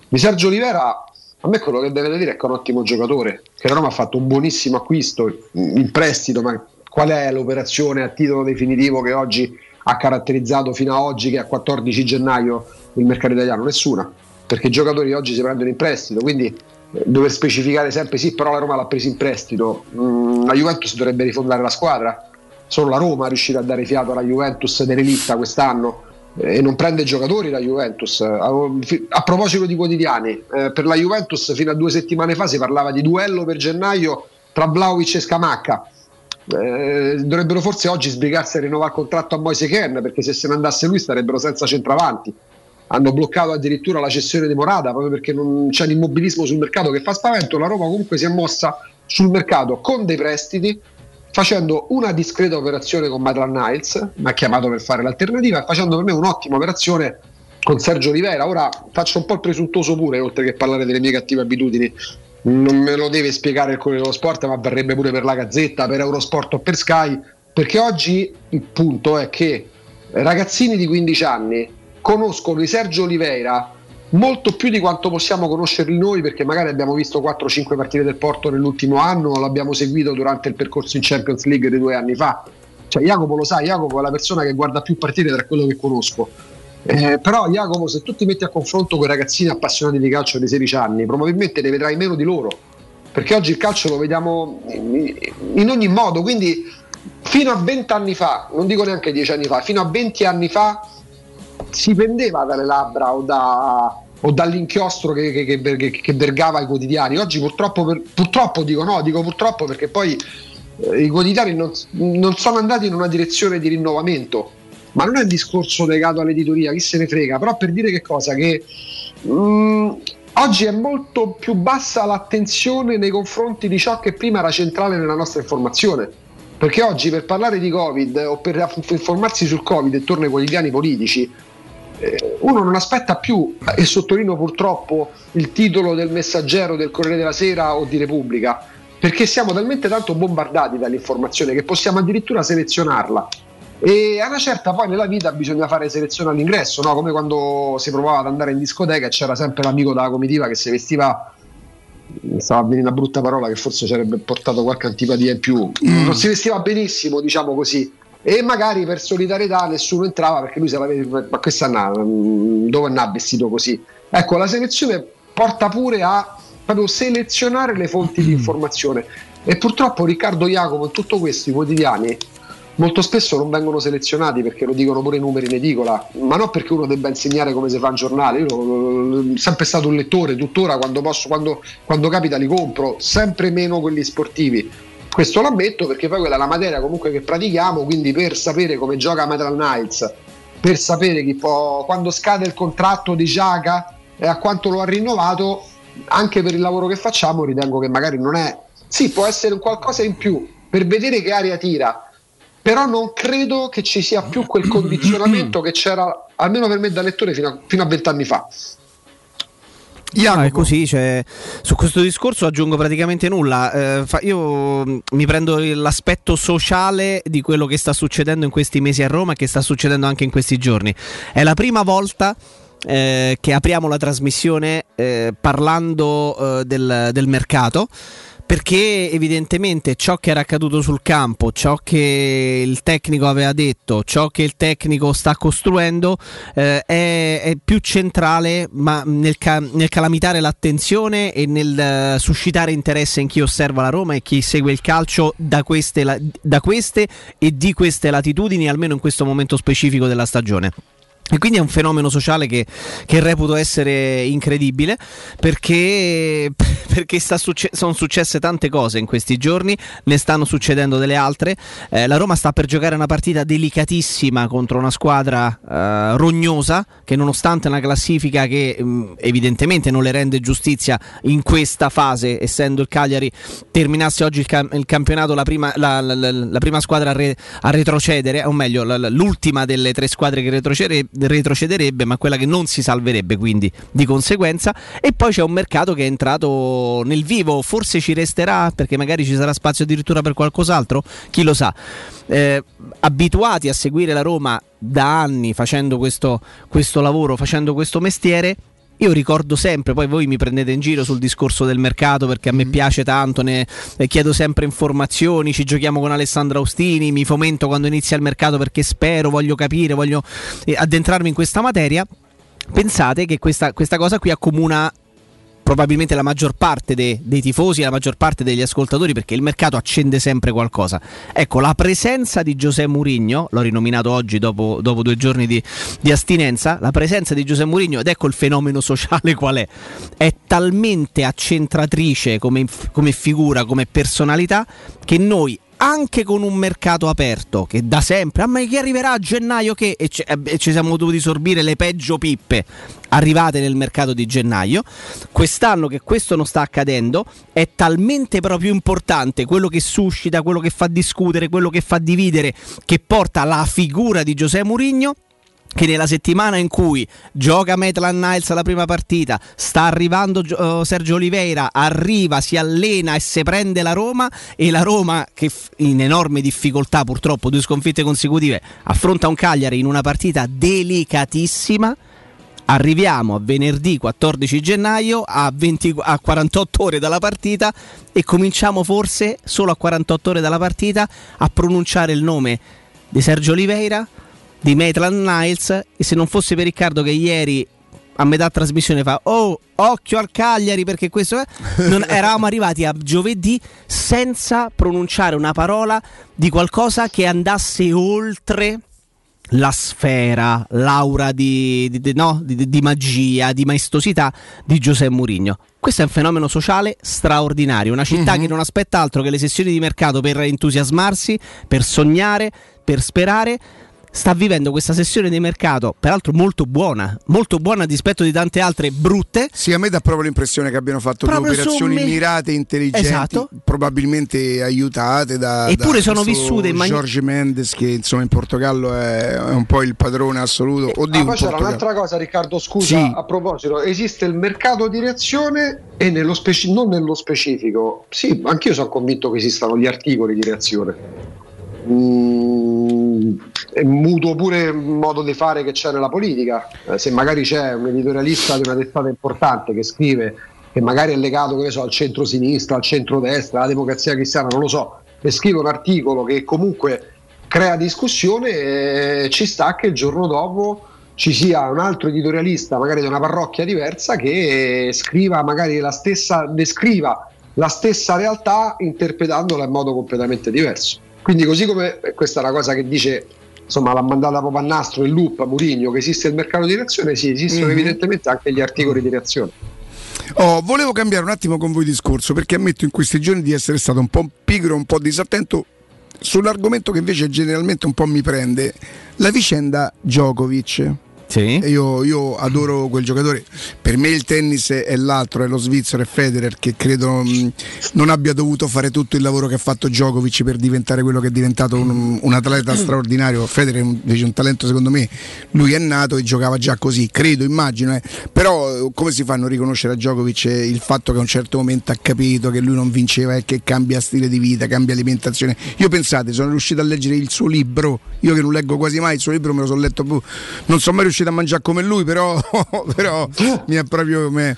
Di Sergio Oliveira, a me quello che deve dire è che è un ottimo giocatore, che la Roma ha fatto un buonissimo acquisto in prestito, ma qual è l'operazione a titolo definitivo che oggi ha caratterizzato fino a oggi, che è a 14 gennaio, il mercato italiano? Nessuna, perché i giocatori oggi si prendono in prestito, quindi eh, dover specificare sempre sì, però la Roma l'ha preso in prestito, Mm, la Juventus dovrebbe rifondare la squadra, solo la Roma è riuscita a dare fiato alla Juventus dell'Elita quest'anno e non prende giocatori la Juventus. A, proposito di quotidiani, eh, per la Juventus fino a due settimane fa si parlava di duello per gennaio tra Vlaovic e Scamacca. Eh, dovrebbero forse oggi sbrigarsi a rinnovare il contratto a Moise Ken perché se se ne andasse lui starebbero senza centravanti. Hanno bloccato addirittura la cessione di Morata proprio perché non c'è l'immobilismo sul mercato che fa spavento. La Roma comunque si è mossa sul mercato con dei prestiti, facendo una discreta operazione con Maitland Niles, mi ha chiamato per fare l'alternativa, facendo per me un'ottima operazione con Sergio Oliveira. Ora faccio un po' il presuntuoso pure, oltre che parlare delle mie cattive abitudini. Non me lo deve spiegare il Corriere dello Sport, ma varrebbe pure per la Gazzetta, per Eurosport o per Sky, perché oggi il punto è che ragazzini di 15 anni conoscono di Sergio Oliveira molto più di quanto possiamo conoscerli noi perché magari abbiamo visto 4-5 partite del Porto nell'ultimo anno o l'abbiamo seguito durante il percorso in Champions League di due anni fa. Cioè Jacopo lo sa, Jacopo è la persona che guarda più partite tra quello che conosco. Eh, però Jacopo se tu ti metti a confronto con i ragazzini appassionati di calcio di 16 anni probabilmente ne vedrai meno di loro perché oggi il calcio lo vediamo in, ogni modo. Quindi fino a 20 anni fa non dico neanche 10 anni fa fino a 20 anni fa si pendeva dalle labbra o da o dall'inchiostro che, che, che, che- vergava i quotidiani. Oggi purtroppo, per- purtroppo dico no, dico purtroppo perché poi eh, i quotidiani non, non sono andati in una direzione di rinnovamento, ma non è un discorso legato all'editoria, chi se ne frega, però per dire che cosa? Che mm, oggi è molto più bassa l'attenzione nei confronti di ciò che prima era centrale nella nostra informazione. Perché oggi per parlare di Covid o per informarsi sul Covid intorno ai quotidiani politici, uno non aspetta più, e sottolineo purtroppo il titolo del messaggero del Corriere della Sera o di Repubblica, perché siamo talmente tanto bombardati dall'informazione che possiamo addirittura selezionarla. E a una certa poi nella vita bisogna fare selezione all'ingresso, no? come quando si provava ad andare in discoteca e c'era sempre l'amico della comitiva che si vestiva stava venire una brutta parola che forse ci avrebbe portato qualche antipatia in più. Non si vestiva benissimo, diciamo così. E magari per solidarietà nessuno entrava perché lui se la vede, ma questa na- dove n'ha vestito così? Ecco, la selezione porta pure a proprio selezionare le fonti di informazione. E purtroppo Riccardo Jacopo in tutto questo i quotidiani molto spesso non vengono selezionati perché lo dicono pure i numeri in edicola, ma non perché uno debba insegnare come si fa un giornale. Io sono sempre stato un lettore, tuttora quando posso, quando, quando capita li compro, sempre meno quelli sportivi. Questo lo ammetto perché poi quella è la materia comunque che pratichiamo, quindi per sapere come gioca Metal Knights, per sapere chi può, quando scade il contratto di Giaca e a quanto lo ha rinnovato, anche per il lavoro che facciamo ritengo che magari non è... Sì, può essere un qualcosa in più per vedere che aria tira, però non credo che ci sia più quel condizionamento che c'era, almeno per me da lettore, fino a, fino a vent'anni fa. No, è così, cioè, su questo discorso aggiungo praticamente nulla. Eh, fa- io mh, mi prendo l'aspetto sociale di quello che sta succedendo in questi mesi a Roma e che sta succedendo anche in questi giorni. È la prima volta eh, che apriamo la trasmissione eh, parlando eh, del, del mercato. Perché evidentemente ciò che era accaduto sul campo, ciò che il tecnico aveva detto, ciò che il tecnico sta costruendo eh, è, è più centrale nel, ca- nel calamitare l'attenzione e nel eh, suscitare interesse in chi osserva la Roma e chi segue il calcio da queste, la- da queste e di queste latitudini, almeno in questo momento specifico della stagione. E quindi è un fenomeno sociale che, che reputo essere incredibile perché, <laughs> perché succe- sono successe tante cose in questi giorni, ne stanno succedendo delle altre. Eh, la Roma sta per giocare una partita delicatissima contro una squadra eh, rognosa che nonostante una classifica che mh, evidentemente non le rende giustizia in questa fase, essendo il Cagliari terminasse oggi il, cam- il campionato la prima, la- la- la- prima squadra a, re- a retrocedere, o meglio l'ultima delle tre squadre che retrocede- retrocederebbe, ma quella che non si salverebbe quindi di conseguenza. E poi c'è un mercato che è entrato nel vivo, forse ci resterà perché magari ci sarà spazio addirittura per qualcos'altro, chi lo sa. Eh, abituati a seguire la Roma da anni facendo questo, questo lavoro, facendo questo mestiere. Io ricordo sempre, poi voi mi prendete in giro sul discorso del mercato perché a me piace tanto, ne, ne chiedo sempre informazioni, ci giochiamo con Alessandro Austini, mi fomento quando inizia il mercato perché spero, voglio capire, voglio eh, addentrarmi in questa materia. Pensate che questa, questa cosa qui accomuna probabilmente la maggior parte de- dei tifosi, la maggior parte degli ascoltatori, perché il mercato accende sempre qualcosa. Ecco, la presenza di Giuseppe Mourinho, l'ho rinominato oggi dopo, dopo due giorni di, di astinenza, la presenza di Giuseppe Mourinho, ed ecco il fenomeno sociale <laughs> qual è, è talmente accentratrice come, come figura, come personalità, che noi anche con un mercato aperto che da sempre, ah, ma chi arriverà a gennaio che e ci, eh, e ci siamo dovuti sorbire le peggio pippe arrivate nel mercato di gennaio. Quest'anno che questo non sta accadendo è talmente proprio importante quello che suscita, quello che fa discutere, quello che fa dividere, che porta la figura di Giuseppe Mourinho che nella settimana in cui gioca Maitland Niles la prima partita, sta arrivando eh, Sergio Oliveira, arriva, si allena e se prende la Roma e la Roma che f- in enorme difficoltà purtroppo, due sconfitte consecutive, affronta un Cagliari in una partita delicatissima. Arriviamo a venerdì 14 gennaio a, 20 a 48 ore dalla partita e cominciamo forse solo a 48 ore dalla partita a pronunciare il nome di Sergio Oliveira, di Maitland Niles e se non fosse per Riccardo che ieri a metà trasmissione fa oh occhio al Cagliari perché questo è non <laughs> eravamo arrivati a giovedì senza pronunciare una parola di qualcosa che andasse oltre la sfera, l'aura di, di- di- no? di- magia, di maestosità di Giuseppe Mourinho. Questo è un fenomeno sociale straordinario, una città Mhm. che non aspetta altro che le sessioni di mercato per entusiasmarsi, per sognare, per sperare. Sta vivendo questa sessione di mercato, peraltro molto buona, molto buona a dispetto di tante altre brutte. Sì, a me dà proprio l'impressione che abbiano fatto Proprio due operazioni somme- mirate, intelligenti, Esatto. probabilmente aiutate da, Eppure da sono vissute in mani- Jorge Mendes che insomma in Portogallo è, è un po' il padrone assoluto. Oddio, Ah, poi c'era un'altra cosa, Riccardo, scusa, Sì. a proposito, esiste il mercato di reazione e nello speci- non nello specifico. Sì, anch'io sono convinto che esistano gli articoli di reazione. Mm, è mutuo pure il modo di fare che c'è nella politica. Eh, se magari c'è un editorialista di una testata importante che scrive che magari è legato che so, al centro-sinistra, al centro-destra, alla democrazia cristiana, non lo so, e scrive un articolo che comunque crea discussione, eh, ci sta che il giorno dopo ci sia un altro editorialista, magari di una parrocchia diversa, che scriva magari la stessa, descriva la stessa realtà interpretandola in modo completamente diverso. Quindi così come eh, questa è una cosa che dice, insomma l'ha mandata proprio a nastro il loop Murigno, che esiste il mercato di reazione, sì, esistono Mhm. evidentemente anche gli articoli di reazione. Oh, volevo cambiare un attimo con voi discorso perché ammetto in questi giorni di essere stato un po' pigro, un po' disattento sull'argomento che invece generalmente un po' mi prende, la vicenda Djokovic. Sì. Io, io adoro quel giocatore. Per me il tennis è l'altro, è lo svizzero, è Federer, che credo mh, non abbia dovuto fare tutto il lavoro che ha fatto Djokovic per diventare quello che è diventato un, un atleta straordinario. Federer è un- invece un talento, secondo me, lui è nato e giocava già così, credo, immagino. eh. Però eh, come si fa a non riconoscere a Djokovic eh, il fatto che a un certo momento ha capito che lui non vinceva e che cambia stile di vita, cambia alimentazione? Io pensate, sono riuscito a leggere il suo libro, io che non leggo quasi mai il suo libro, me lo sono letto, non sono mai riuscito a mangiare come lui, però, <laughs> però mi è proprio... me-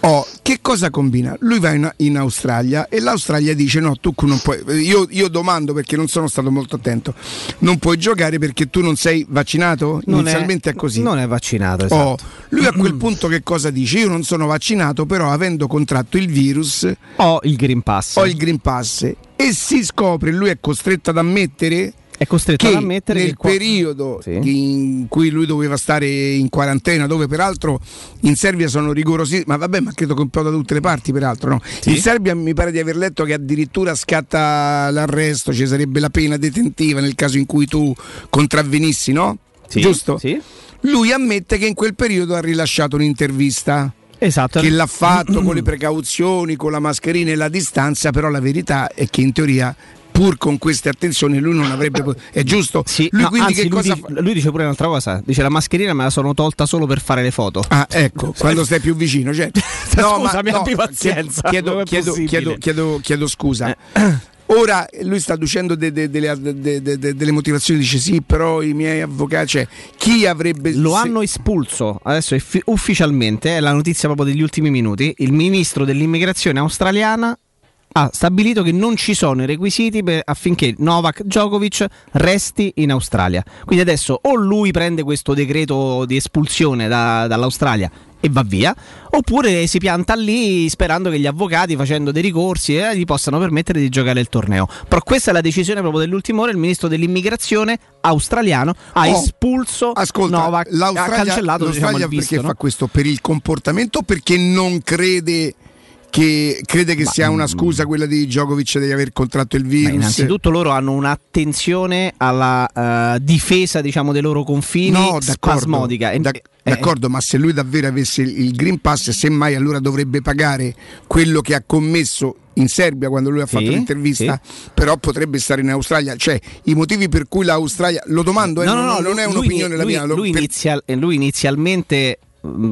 Oh, che cosa combina? Lui va in, in Australia e l'Australia dice no, tu non puoi, io, io domando perché non sono stato molto attento, non puoi giocare perché tu non sei vaccinato? Non Inizialmente è, così. Non è vaccinato, Oh, esatto. lui a quel punto che cosa dice? Io non sono vaccinato, però avendo contratto il virus ho il Green Pass. Ho il Green Pass e si scopre, lui è costretto ad ammettere è costretto ad ammettere nel che qua- periodo Sì. in cui lui doveva stare in quarantena, dove peraltro in Serbia sono rigorosi, ma vabbè, ma credo che un po' da tutte le parti, peraltro. No? Sì. In Serbia mi pare di aver letto che addirittura scatta l'arresto, ci sarebbe la pena detentiva nel caso in cui tu contravvenissi, no? Sì, Giusto? sì. Lui ammette che in quel periodo ha rilasciato un'intervista. Esatto. Che l'ha fatto con le precauzioni, con la mascherina e la distanza, però la verità è che in teoria, pur con queste attenzioni, lui non avrebbe. pot- È giusto? Sì, lui no, quindi anzi, che lui, cosa di- fa? lui dice pure un'altra cosa. Dice la mascherina me la sono tolta solo per fare le foto. Ah, ecco, quando stai più vicino, certo. <laughs> Scusami, abbi pazienza, Chiedo, non è chiedo, possibile. chiedo, chiedo- chiedo scusa. Ora lui sta de- delle, de- de- de- motivazioni, dice sì, però i miei avvocati, cioè chi avrebbe... Lo se- hanno espulso, adesso fi- ufficialmente, è la notizia proprio degli ultimi minuti, il ministro dell'immigrazione australiana ha stabilito che non ci sono i requisiti per- affinché Novak Djokovic resti in Australia. Quindi adesso o lui prende questo decreto di espulsione da- dall'Australia e va via, oppure si pianta lì sperando che gli avvocati facendo dei ricorsi eh, gli possano permettere di giocare il torneo. Però questa è la decisione proprio dell'ultima ora, il ministro dell'immigrazione australiano ha Oh, espulso Ascolta, Novak, ha l'Australia, cancellato diciamo, l'Australia il visto, perché no? fa questo? Per il comportamento o perché non crede che, crede che sia una scusa quella di Djokovic di aver contratto il Ma virus? innanzitutto loro hanno un'attenzione alla eh, difesa diciamo, dei loro confini No, d'accordo, spasmodica. E- d'ac- eh, d'accordo, ma se lui davvero avesse il Green Pass, semmai allora dovrebbe pagare quello che ha commesso in Serbia quando lui ha Sì, fatto l'intervista, però potrebbe stare in Australia. Cioè, i motivi per cui l'Australia, lo domando, eh, no, no, non, no, non è lui- un'opinione lui, la mia. lui, per- inizial- eh, lui inizialmente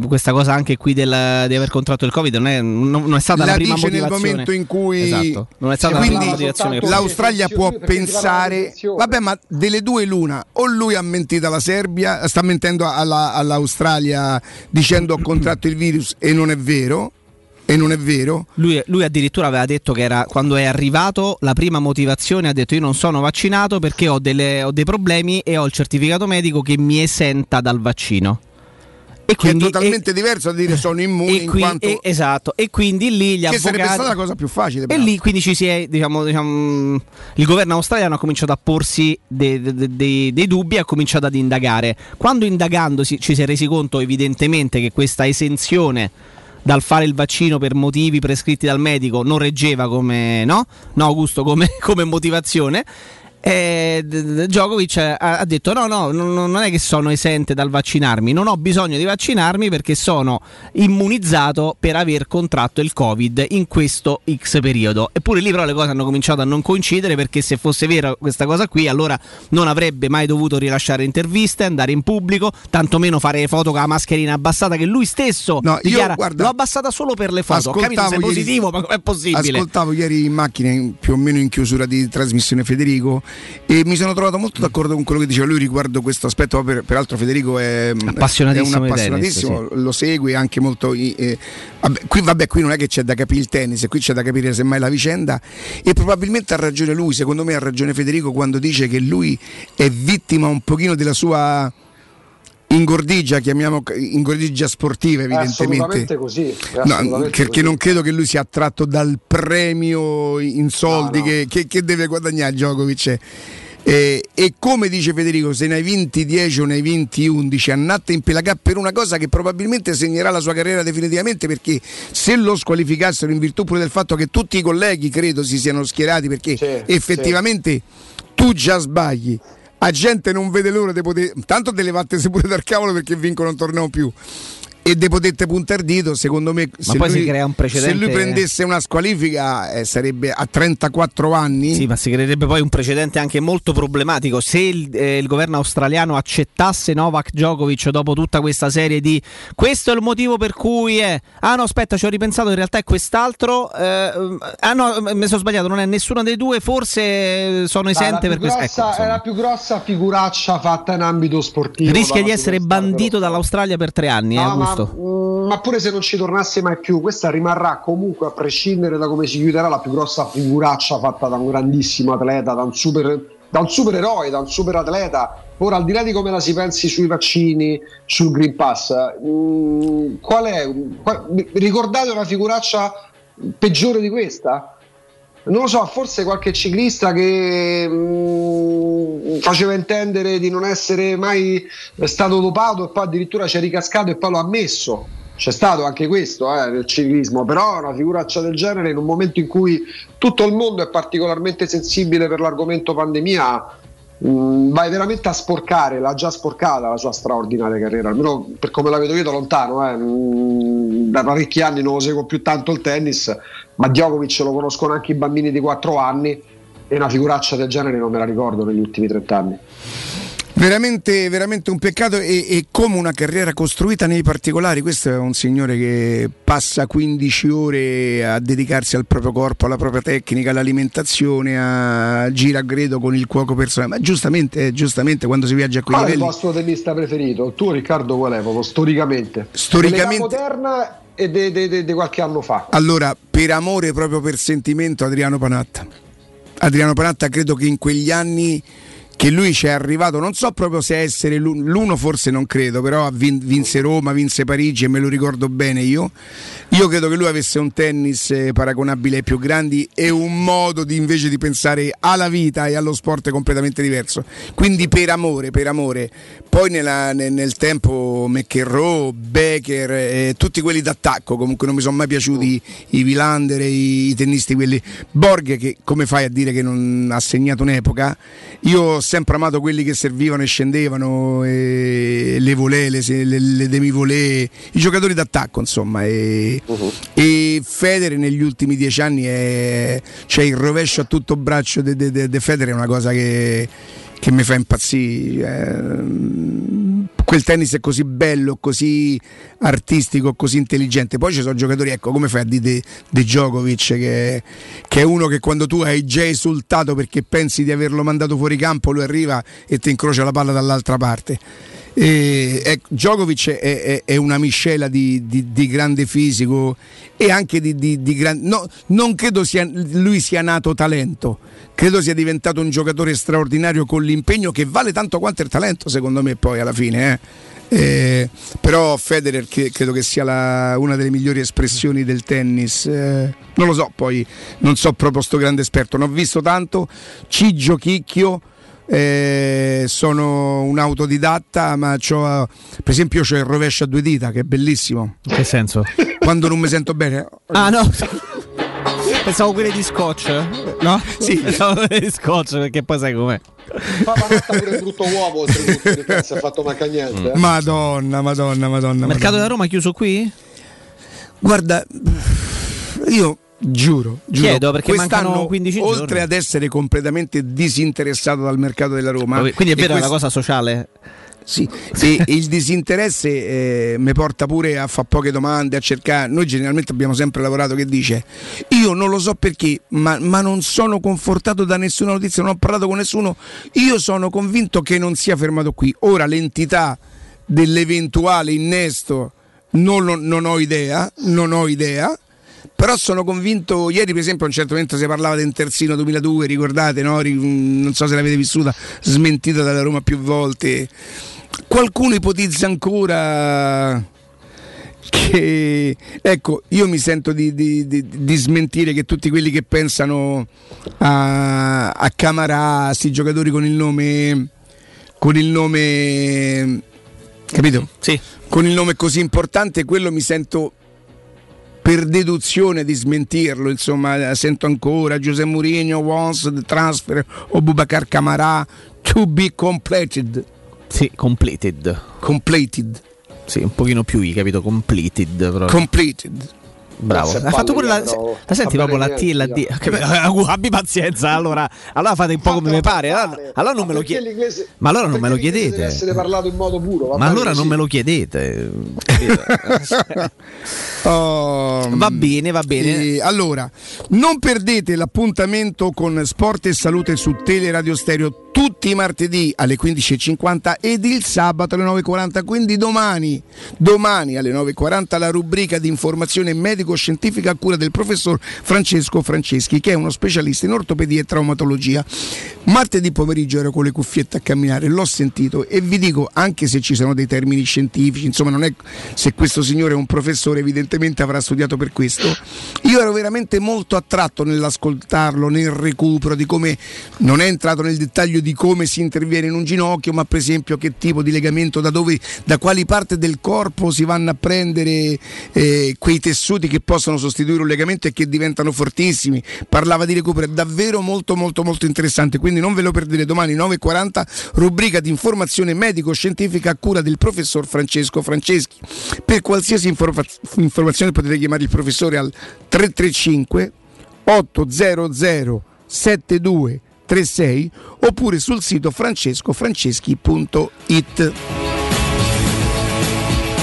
questa cosa anche qui del- di aver contratto il covid non è, non- non è stata la, la prima dice nel motivazione momento in cui esatto. non è stata la quindi prima motivazione l'Australia può pensare vabbè ma delle due l'una o lui ha mentito alla Serbia sta mentendo alla- all'Australia dicendo ho contratto il virus e non è vero e non è vero Lui, lui addirittura aveva detto che era quando è arrivato la prima motivazione ha detto io non sono vaccinato perché ho, delle- ho dei problemi e ho il certificato medico che mi esenta dal vaccino. Che quindi- è totalmente diverso da dire sono immune <laughs> E in qui- quanto e- esatto, e quindi lì gli che sarebbe avvocati stata la cosa più facile. E lì quindi ci si è, diciamo, diciamo, il governo australiano ha cominciato a porsi dei, dei- dei- dei dubbi e ha cominciato ad indagare. Quando indagando ci si è resi conto evidentemente che questa esenzione dal fare il vaccino per motivi prescritti dal medico non reggeva come, no? No, Augusto, come, <laughs> come motivazione. Eh, Djokovic ha, ha detto no no non non è che sono esente dal vaccinarmi non ho bisogno di vaccinarmi perché sono immunizzato per aver contratto il covid in questo x periodo. Eppure lì però le cose hanno cominciato a non coincidere perché se fosse vera questa cosa qui allora non avrebbe mai dovuto rilasciare interviste andare in pubblico tantomeno fare foto con la mascherina abbassata che lui stesso No, io, dichiara guarda, l'ho abbassata solo per le foto ho capito sei ieri- positivo ma com'è possibile? Ascoltavo ieri in macchina, in- più o meno in chiusura di trasmissione Federico, e mi sono trovato molto d'accordo con quello che diceva lui riguardo questo aspetto. Per- peraltro, Federico è, Appassionatissimo è un appassionatissimo, tennis, lo segue anche molto. eh, vabbè, qui, vabbè, qui non è che c'è da capire il tennis, qui c'è da capire semmai la vicenda. E probabilmente ha ragione lui, secondo me ha ragione Federico quando dice che lui è vittima un pochino della sua ingordigia, chiamiamo ingordigia sportiva evidentemente. così. No, perché così. non credo che lui sia attratto dal premio in soldi No, no. Che, che- che deve guadagnare Djokovic. Eh, e come dice Federico, se ne hai vinti 10 o ne hai vinti 11, annate in pelagà per una cosa che probabilmente segnerà la sua carriera definitivamente perché se lo squalificassero in virtù pure del fatto che tutti i colleghi credo si siano schierati perché effettivamente tu già sbagli. La gente non vede l'ora di poter. Tanto te levattesi pure dal cavolo perché vincono un torneo più. E de potete puntare dito, secondo me, se, poi lui, si crea un precedente- se lui prendesse una squalifica eh, sarebbe a 34 anni. Sì, ma si creerebbe poi un precedente anche molto problematico. Se il, eh, il governo australiano accettasse Novak Djokovic dopo tutta questa serie di questo è il motivo per cui è. Ah no, aspetta, ci ho ripensato, in realtà è quest'altro. eh, ah no, mi sono sbagliato, non è nessuno dei due, forse eh, sono esente per questo. Ecco, è la più grossa figuraccia fatta in ambito sportivo. Rischia di essere bandito dall'Australia per tre anni, eh, No, Augusto. ma, mm, ma pure se non ci tornasse mai più, questa rimarrà comunque, a prescindere da come si chiuderà, la più grossa figuraccia fatta da un grandissimo atleta, da un, super, da un supereroe, da un super atleta. Ora, al di là di come la si pensi sui vaccini, sul Green Pass, mm, qual è? qual- ricordate una figuraccia peggiore di questa? Non lo so, forse qualche ciclista che mm, faceva intendere di non essere mai stato dopato e poi addirittura ci è ricascato e poi lo ha ammesso. C'è stato anche questo eh, nel ciclismo, però una figuraccia del genere in un momento in cui tutto il mondo è particolarmente sensibile per l'argomento pandemia, mm, vai veramente a sporcare, l'ha già sporcata la sua straordinaria carriera, almeno per come la vedo io da lontano, eh, mm, da parecchi anni non lo seguo più tanto il tennis, ma Djokovic lo conoscono anche i bambini di 4 anni e una figuraccia del genere non me la ricordo negli ultimi 30 anni. Veramente, veramente un peccato e, e come una carriera costruita nei particolari. Questo è un signore che passa 15 ore a dedicarsi al proprio corpo, alla propria tecnica, all'alimentazione, a gira a gredo con il cuoco personale. Ma giustamente, giustamente quando si viaggia a quei Qual è il livelli... vostro tennista preferito? Tu Riccardo qual è proprio storicamente? Storicamente- moderna di qualche anno fa. Allora, per amore, proprio per sentimento, Adriano Panatta. Adriano Panatta credo che in quegli anni che lui ci è arrivato, non so proprio se essere l'u- l'uno, forse non credo, però vin- vinse Roma, vinse Parigi e me lo ricordo bene io. Io credo che lui avesse un tennis eh, paragonabile ai più grandi e un modo di invece di pensare alla vita e allo sport completamente diverso. Quindi per amore, per amore. Poi nella- nel, nel tempo McEnroe, Becker, eh, tutti quelli d'attacco, comunque non mi sono mai piaciuti i Vilander, i, i tennisti quelli. Borg che come fai a dire che non ha segnato un'epoca? Io ho sempre amato quelli che servivano e scendevano, e le volée, le, le, le demi-volée, i giocatori d'attacco insomma. E, e Federer negli ultimi dieci anni è, cioè il rovescio a tutto braccio di de, de, de Federer è una cosa che, che mi fa impazzire. Eh, quel tennis è così bello, così artistico, così intelligente. Poi ci sono giocatori, ecco, come fai a dire di di Djokovic, che, che è uno che quando tu hai già esultato perché pensi di averlo mandato fuori campo, lui arriva e ti incrocia la palla dall'altra parte. E, ecco, Djokovic è, è- è una miscela di, di- di grande fisico e anche di, di, di gran- no, non credo sia, lui sia nato talento, credo sia diventato un giocatore straordinario con l'impegno che vale tanto quanto il talento secondo me poi alla fine. eh. Eh, però Federer che- credo che sia la- una delle migliori espressioni del tennis. eh, non lo so, poi non so proprio sto grande esperto, non ho visto tanto. Cigio Chicchio. Eh, sono un autodidatta, ma c'ho, per esempio c'ho il rovescio a due dita che è bellissimo. In che senso? Quando non mi sento bene, Ah no. Pensavo quelle di scotch. No? Sì. Pensavo quelle di scotch perché poi sai com'è. Papà fatta pure il brutto uomo oltretutto cazzo ha fatto manca niente. eh. Madonna, Madonna, Madonna. Il mercato Madonna. della Roma chiuso qui? Guarda, io giuro, giuro Chiedo, perché quest'anno, mancano 15 oltre giorni. ad essere completamente disinteressato dal mercato della Roma, Quindi è e vera questo- una cosa sociale? Sì, e <laughs> il disinteresse eh, mi porta pure a fare poche domande, a cercare. Noi generalmente abbiamo sempre lavorato che dice: Io non lo so perché, ma, ma non sono confortato da nessuna notizia, non ho parlato con nessuno. Io sono convinto che non sia fermato qui. Ora l'entità dell'eventuale innesto non, lo- non ho idea, non ho idea. Però sono convinto, ieri per esempio a un certo momento si parlava del terzino 2002, ricordate, no? Non so se l'avete vissuta, smentita dalla Roma più volte. Qualcuno ipotizza ancora che, ecco, io mi sento di, di- di- di smentire che tutti quelli che pensano a, a Camarà, a sti giocatori con il nome, con il nome, capito? Sì. Con il nome così importante, quello mi sento per deduzione di smentirlo, insomma, sento ancora Giuseppe Mourinho wants the transfer o Bubacar Camarà to be completed. Sì, completed. Completed. Sì, un pochino più I, capito? Completed. Proprio. Completed. Bravo. Hai fatto pure la, bravo. la senti proprio la T e la D. Abbi pazienza, allora, allora fate un po' come mi pare. Allora, allora non me lo chiedete. Ma allora non me lo chiedete. Deve essere parlato in modo puro. va Ma allora non me lo chiedete. Oh, <laughs> Va bene, va bene. allora, non perdete l'appuntamento con Sport e Salute su Teleradio Stereo tutti i martedì alle 15.50 ed il sabato alle 9.40. Quindi domani, domani alle 9.40 la rubrica di informazione medico-scientifica a cura del professor Francesco Franceschi, che è uno specialista in ortopedia e traumatologia. Martedì pomeriggio ero con le cuffiette a camminare, l'ho sentito e vi dico, anche se ci sono dei termini scientifici, insomma, non è se questo signore è un professore, evidentemente avrà studiato per questo. Io ero veramente molto attratto nell'ascoltarlo, nel recupero di come non è entrato nel dettaglio di come si interviene in un ginocchio, ma per esempio che tipo di legamento, da dove, da quali parti del corpo si vanno a prendere eh, quei tessuti che possono sostituire un legamento e che diventano fortissimi. Parlava di recupero, è davvero molto molto molto interessante, quindi non ve lo perdete domani 9.40, rubrica di informazione medico-scientifica a cura del professor Francesco Franceschi. Per qualsiasi informa- informazione potete chiamare il professore al 335 800 7236 oppure sul sito francescofranceschi.it.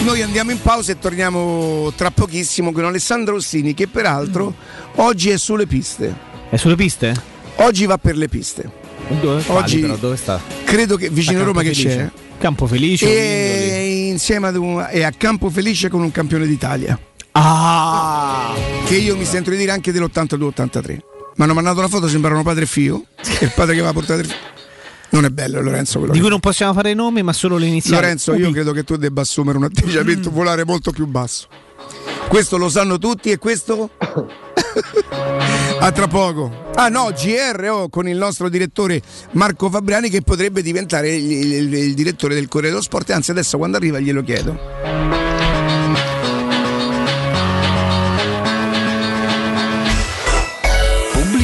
Noi andiamo in pausa e torniamo tra pochissimo con Alessandro Rossini che peraltro oggi è sulle piste. È sulle piste? Oggi va per le piste. Dove, quali Oggi però? Dove sta? credo che vicino a Roma che c'è. Campo Felice. E insieme ad un, è a Campo Felice con un campione d'Italia. Ah! Che io mi sento di dire anche dell'82-83. Mi hanno mandato una foto, sembrano padre e figlio. E il padre che va a portare. Non è bello, Lorenzo. Quello Di cui non possiamo fare i nomi, ma solo le iniziali. Lorenzo, io credo che tu debba assumere un atteggiamento volare molto più basso. Questo lo sanno tutti e questo <coughs> a tra poco. Ah no, GR oh, con il nostro direttore Marco Fabriani che potrebbe diventare il, il- il direttore del Corriere dello Sport. Anzi, adesso quando arriva glielo chiedo.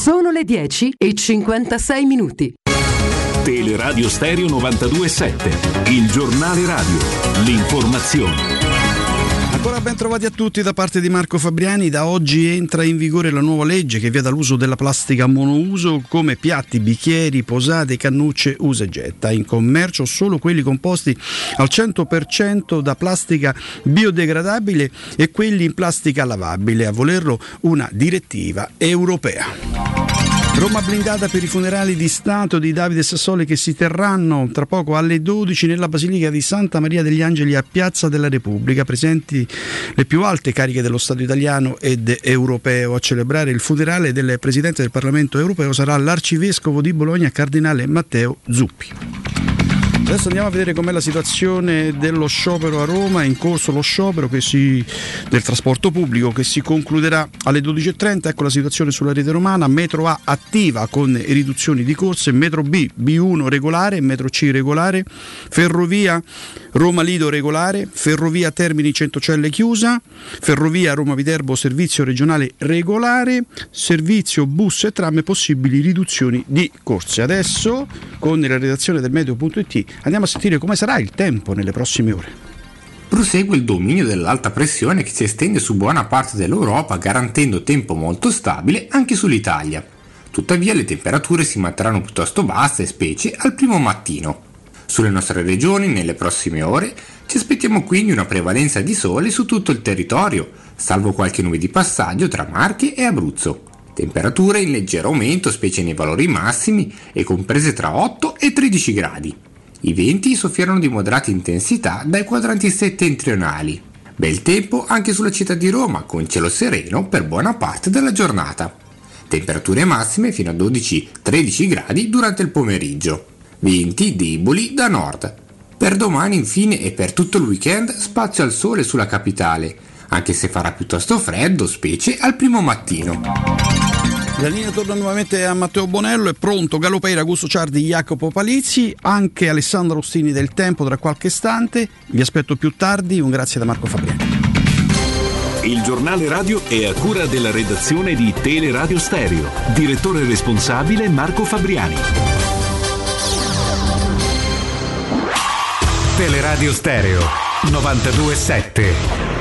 Sono le 10 e 56 minuti. Teleradio Stereo 927, il giornale radio, l'informazione. Ancora ben trovati a tutti da parte di Marco Fabriani. Da oggi entra in vigore la nuova legge che vieta l'uso della plastica monouso come piatti, bicchieri, posate, cannucce, usa e getta. In commercio solo quelli composti al 100% da plastica biodegradabile e quelli in plastica lavabile. A volerlo una direttiva europea. Roma blindata per i funerali di Stato di Davide Sassoli che si terranno tra poco alle 12 nella Basilica di Santa Maria degli Angeli a Piazza della Repubblica, presenti le più alte cariche dello Stato italiano ed europeo. A celebrare il funerale del Presidente del Parlamento europeo sarà l'Arcivescovo di Bologna, Cardinale Matteo Zuppi. Adesso andiamo a vedere com'è la situazione dello sciopero a Roma, è in corso lo sciopero si, del trasporto pubblico che si concluderà alle 12.30, ecco la situazione sulla rete romana, metro A attiva con riduzioni di corse, metro B B1 regolare, metro C regolare, ferrovia Roma Lido regolare, ferrovia Termini Centocelle chiusa, ferrovia Roma Viterbo servizio regionale regolare, servizio bus e tram possibili riduzioni di corse. Adesso con la redazione del meteo.it andiamo a sentire come sarà il tempo nelle prossime ore. Prosegue il dominio dell'alta pressione che si estende su buona parte dell'Europa garantendo tempo molto stabile anche sull'Italia. Tuttavia le temperature si manterranno piuttosto basse, specie al primo mattino. Sulle nostre regioni, nelle prossime ore, ci aspettiamo quindi una prevalenza di sole su tutto il territorio, salvo qualche nube di passaggio tra Marche e Abruzzo. Temperature in leggero aumento, specie nei valori massimi, e comprese tra 8 e 13 gradi. I venti soffiarono di moderata intensità dai quadranti settentrionali. Bel tempo anche sulla città di Roma, con cielo sereno per buona parte della giornata. Temperature massime fino a 12-13 gradi durante il pomeriggio. Venti deboli da nord. Per domani infine e per tutto il weekend spazio al sole sulla capitale, anche se farà piuttosto freddo, specie al primo mattino. La linea torna nuovamente a Matteo Bonello, è pronto Galopera, Gusto Ciardi, Jacopo Palizzi, anche Alessandro Ostini del Tempo tra qualche istante. Vi aspetto più tardi, un grazie da Marco Fabriani. Il giornale radio è a cura della redazione di Teleradio Stereo. Direttore responsabile Marco Fabriani. Teleradio Stereo 927.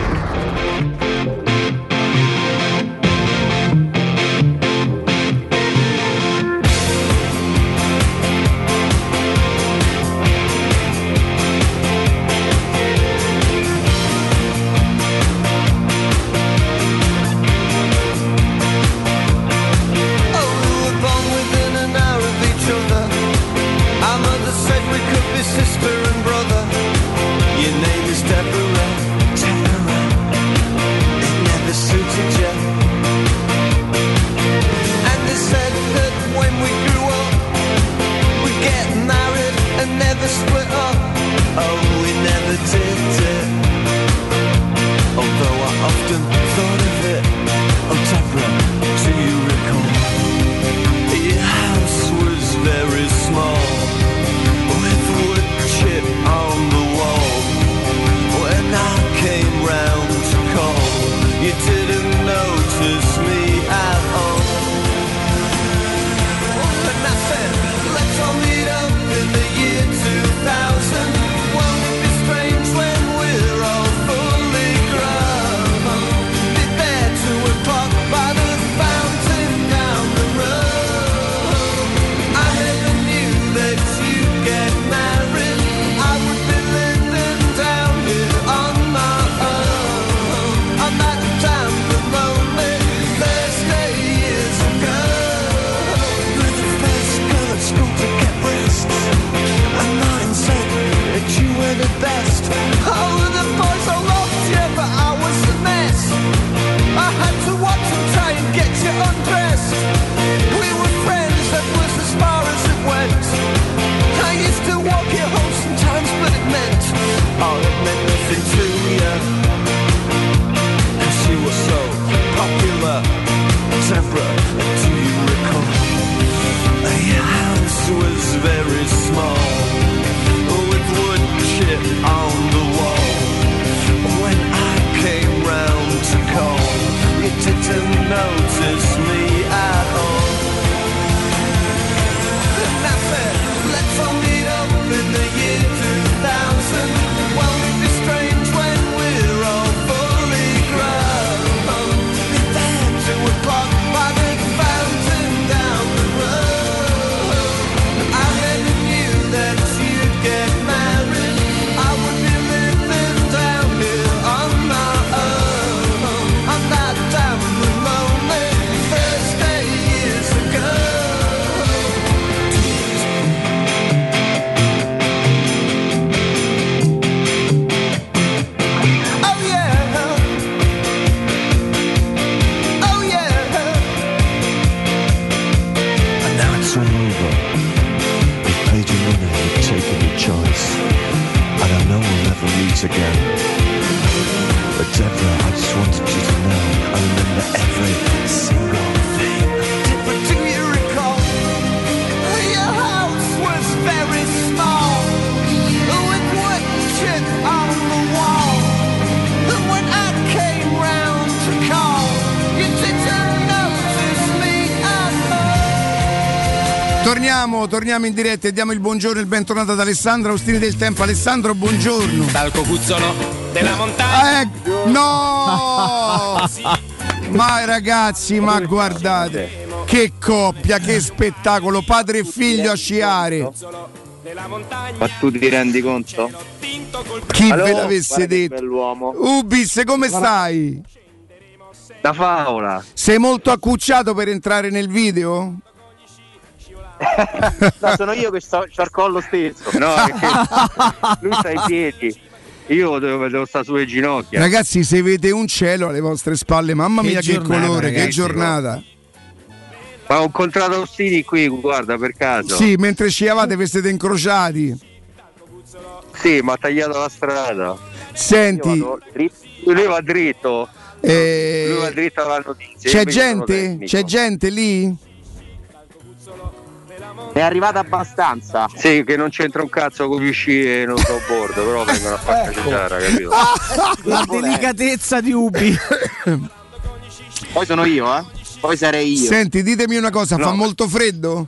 torniamo in diretta e diamo il buongiorno e il bentornato ad Alessandro Austini del Tempo. Alessandro, buongiorno. Dal cocuzzolo della montagna. Eh, no! <laughs> sì. Ma ragazzi, ma guardate, che coppia, che spettacolo, padre e figlio a sciare. Ma tu ti rendi conto? Chi allora, ve l'avesse detto? Ubis, come stai? Da favola. Sei molto accucciato per entrare nel video? no, sono io che sto, al collo stesso. No, lui sta ai piedi. Io devo, devo stare sulle ginocchia. Ragazzi, se vede un cielo alle vostre spalle, mamma che mia, giornata, che colore, ragazzi, che giornata. Ma ho incontrato Ostini qui, guarda, per caso. Sì, mentre sciavate vi siete incrociati. Sì, mi ha tagliato la strada. Senti. Lui va dritto. Eh... Va dritto alla notizia. C'è gente? C'è gente lì? È arrivata abbastanza. Sì, che non c'entra un cazzo con gli sci e non snowboard, però vengono a far cacciare, <laughs> capito? La delicatezza di Ubi. <laughs> Poi sono io, eh? Poi sarei io. Senti, ditemi una cosa, fa No. molto freddo?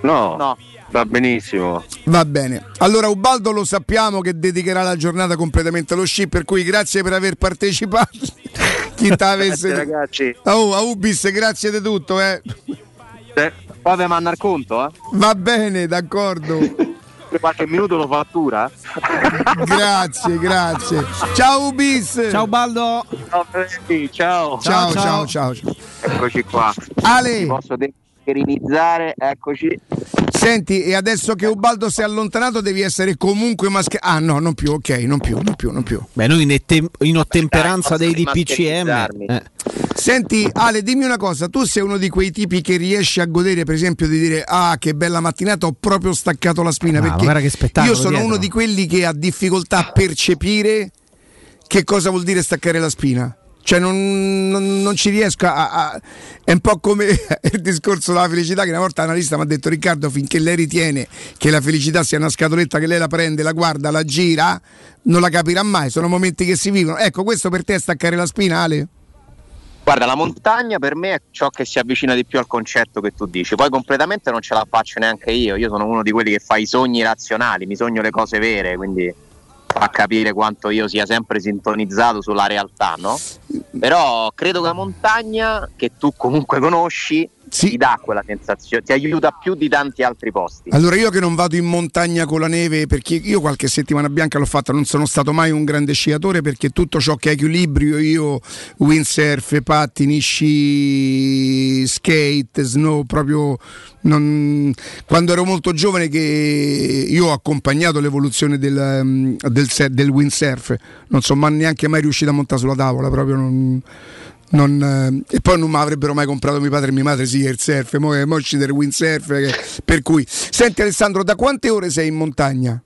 No, no. Va benissimo. Va bene. Allora Ubaldo lo sappiamo che dedicherà la giornata completamente allo sci, per cui grazie per aver partecipato. <laughs> Chi t'avesse Grazie, ragazzi. Oh, a Ubis, grazie di tutto, eh. Poi vi manda il conto, eh? Va bene, d'accordo. Qualche minuto lo fattura? <laughs> grazie, grazie. Ciao Ubis. Ciao Baldo. Ciao, ciao. Ciao, ciao, ciao. ciao. Eccoci qua. Ale. Mi posso decherinizzare, eccoci. Senti, e adesso che Ubaldo si è allontanato devi essere comunque mascherato. Ah no, non più, ok, non più, non più, non più. Beh, noi in, etem- in ottemperanza dei DPCM. eh. Senti, Ale, dimmi una cosa, tu sei uno di quei tipi che riesce a godere, per esempio, di dire ah, che bella mattinata, ho proprio staccato la spina. Ah, ma perché guarda che spettacolo io sono dietro. uno di quelli che ha difficoltà a percepire che cosa vuol dire staccare la spina. Cioè, non, non- non ci riesco a, a- È un po' come <laughs> il discorso della felicità. Che una volta l'analista mi ha detto: Riccardo, finché lei ritiene che la felicità sia una scatoletta che lei la prende, la guarda, la gira, non la capirà mai. Sono momenti che si vivono. Ecco, questo per te è staccare la spina, Ale? Guarda, la montagna per me è ciò che si avvicina di più al concetto che tu dici. Poi completamente non ce la faccio neanche io. Io sono uno di quelli che fa i sogni razionali, mi sogno le cose vere, quindi fa capire quanto io sia sempre sintonizzato sulla realtà, no? Però credo che la montagna, che tu comunque conosci, ti dà quella sensazione, ti aiuta più di tanti altri posti. Allora io che non vado in montagna con la neve perché io qualche settimana bianca l'ho fatta, non sono stato mai un grande sciatore perché tutto ciò che è equilibrio, io windsurf, pattini, sci, skate, snow, proprio non- quando ero molto giovane che io ho accompagnato l'evoluzione del, del, del windsurf, non sono neanche mai riuscito a montare sulla tavola, proprio non... non, eh, e poi non mi avrebbero mai comprato mio padre e mia madre sì il surf mo, mo ci del windsurf che- per cui senti Alessandro da quante ore sei in montagna?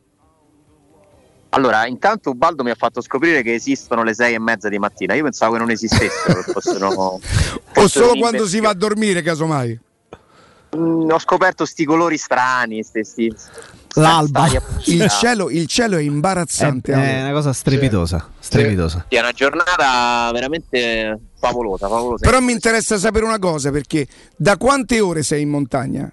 Allora, intanto Ubaldo mi ha fatto scoprire che esistono le sei e mezza di mattina. Io pensavo che non esistessero, che fossero, <laughs> o fossero solo quando si va a dormire casomai? Mm, ho scoperto sti colori strani, sti- L'alba. il cielo, il cielo è imbarazzante È, è una cosa strepitosa. strepitosa. Sì, è una giornata veramente favolosa, favolosa. però mi interessa sapere una cosa perché da quante ore sei in montagna?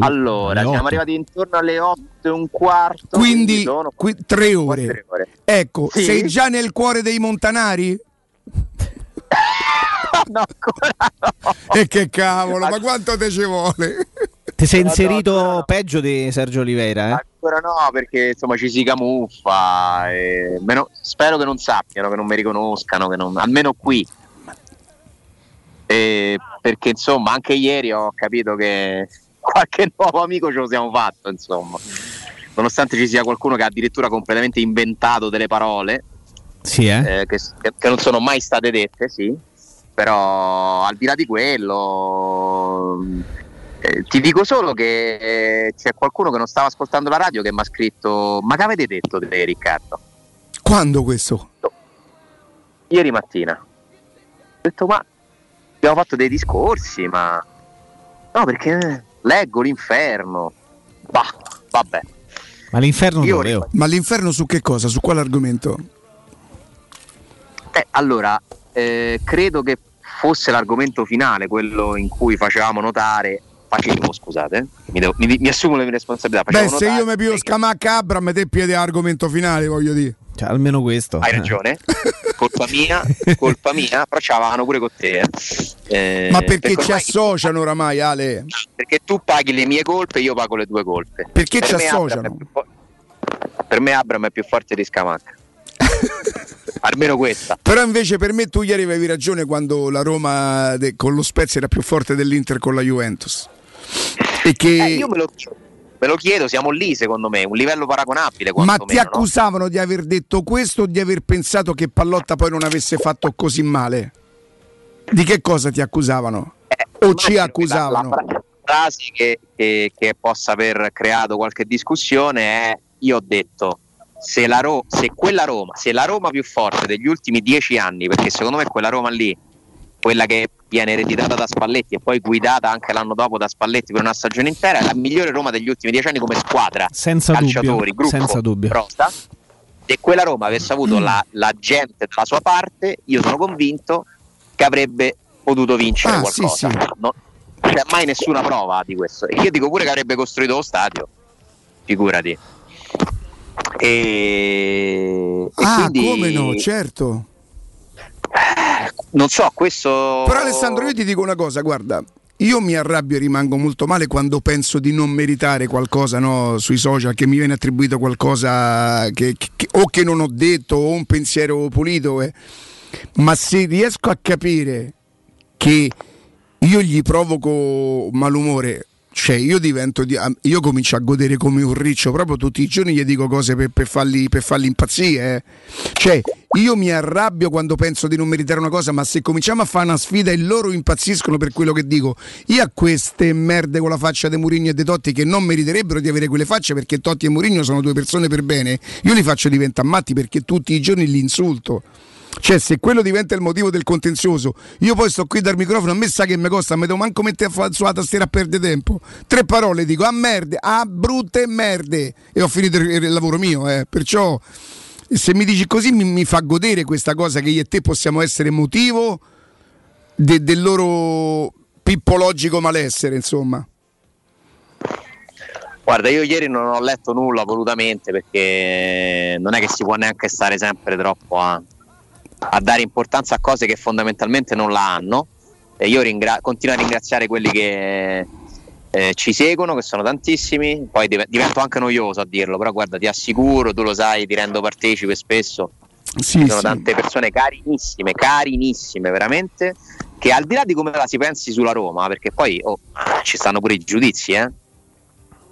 Allora, alle siamo otto. arrivati intorno alle 8 e un quarto. quindi sono qui- tre ore. tre ore. ecco Sì. sei già nel cuore dei montanari? <laughs> no, <laughs> e che cavolo ma quanto te ci vuole? Ti sei No, no, inserito peggio di Sergio Oliveira, eh? Ancora no, perché insomma ci si camuffa. e meno- spero che non sappiano, che non mi riconoscano, che non- almeno qui. E perché insomma anche ieri ho capito che <laughs> qualche nuovo amico ce lo siamo fatto, insomma. Nonostante ci sia qualcuno che ha addirittura completamente inventato delle parole Sì, eh? eh, che, che non sono mai state dette, sì. Però al di là di quello, eh, ti dico solo che eh, c'è qualcuno che non stava ascoltando la radio che mi ha scritto: Ma che avete detto te, Riccardo? Quando questo? Ieri mattina. Ho detto: Ma abbiamo fatto dei discorsi, ma no, perché leggo l'inferno. Bah, vabbè. Ma l'inferno Io dove? oh? Ma l'inferno su che cosa? Su quale argomento? Eh, allora, eh, credo che fosse l'argomento finale, quello in cui facevamo notare. Facevo, scusate, mi, devo- mi- mi assumo le mie responsabilità. Beh, se io mi piglio Scamacca Abram, te piedi argomento finale, voglio dire. Cioè, almeno questo. Hai ragione, <laughs> colpa mia, colpa mia, però ce l'avevano pure con te. eh. Eh, Ma perché ci ormai- associano oramai, Ale? Perché tu paghi le mie colpe e io pago le tue colpe. Perché Per ci Abram associano? è più fo- per me Abram è più forte di Scamacca. <laughs> Almeno questa. Però invece per me tu ieri avevi ragione quando la Roma de- con lo Spezia era più forte dell'Inter con la Juventus. E che... Eh, io me lo, me lo chiedo, siamo lì secondo me, un livello paragonabile. Ma ti no? accusavano di aver detto questo o di aver pensato che Pallotta poi non avesse fatto così male? Di che cosa ti accusavano? o ci accusavano? La, la frase che, che- che possa aver creato qualche discussione è: Io ho detto. Se, la Ro- se quella Roma, se la Roma più forte degli ultimi dieci anni, perché secondo me quella Roma lì, quella che viene ereditata da Spalletti e poi guidata anche l'anno dopo da Spalletti per una stagione intera, è la migliore Roma degli ultimi dieci anni come squadra, Senza calciatori, dubbio, gruppo, senza dubbio. rosa. Se quella Roma avesse avuto la, la gente dalla sua parte, io sono convinto che avrebbe potuto vincere Ah, qualcosa. sì, sì. Non c'è mai nessuna prova di questo. Io dico pure che avrebbe costruito lo stadio, figurati. E, e Ah, quindi, come no, certo. non so, questo. Però Alessandro, io ti dico una cosa, guarda, io mi arrabbio e rimango molto male quando penso di non meritare qualcosa no, sui social, che mi viene attribuito qualcosa che, che- o che non ho detto o un pensiero pulito. eh. Ma se riesco a capire che io gli provoco malumore, cioè io divento, di- io comincio a godere come un riccio, proprio tutti i giorni gli dico cose per, per farli, per farli impazzire. eh. Cioè io mi arrabbio quando penso di non meritare una cosa, ma se cominciamo a fare una sfida e loro impazziscono per quello che dico, io a queste merde con la faccia di Murigno e De Totti che non meriterebbero di avere quelle facce perché Totti e Murigno sono due persone per bene, io li faccio diventare matti perché tutti i giorni li insulto. Cioè, se quello diventa il motivo del contenzioso, io poi sto qui dal microfono, a me sa che mi costa, mi devo manco mettere a sulla tastiera a perdere tempo. Tre parole dico, a merde, a brutte merde. E ho finito il, il lavoro mio, eh. Perciò, se mi dici così, mi, mi fa godere questa cosa che io e te possiamo essere motivo de- del loro pippologico malessere, insomma. Guarda, io ieri non ho letto nulla volutamente perché non è che si può neanche stare sempre troppo a, a dare importanza a cose che fondamentalmente non la hanno. E io ringra- continuo a ringraziare quelli che eh, ci seguono, che sono tantissimi. Poi div- divento anche noioso a dirlo, però guarda, ti assicuro, tu lo sai, ti rendo partecipe spesso. Sì, ci sono sì. tante persone carinissime, carinissime veramente, che al di là di come la si pensi sulla Roma, perché poi oh, ci stanno pure i giudizi, eh?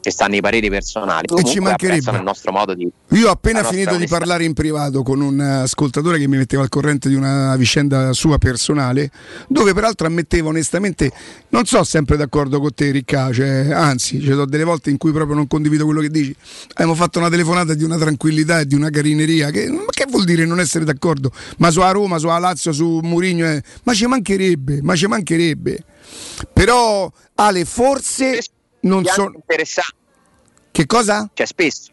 Ci stanno i pareri personali. E ci mancherebbe. il nostro modo di. Io ho appena finito di parlare in privato con un eh, ascoltatore che mi metteva al corrente di una vicenda sua personale, dove peraltro ammetteva onestamente, non so sempre d'accordo con te Ricca, cioè, anzi, ci sono delle volte in cui proprio non condivido quello che dici. Abbiamo fatto una telefonata di una tranquillità e di una carineria, che, ma che vuol dire non essere d'accordo? Ma su a Roma, su a Lazio, su Murigno, eh, ma ci mancherebbe, ma ci mancherebbe. Però Ale, forse non sono... interessanti. Che cosa? Cioè, spesso,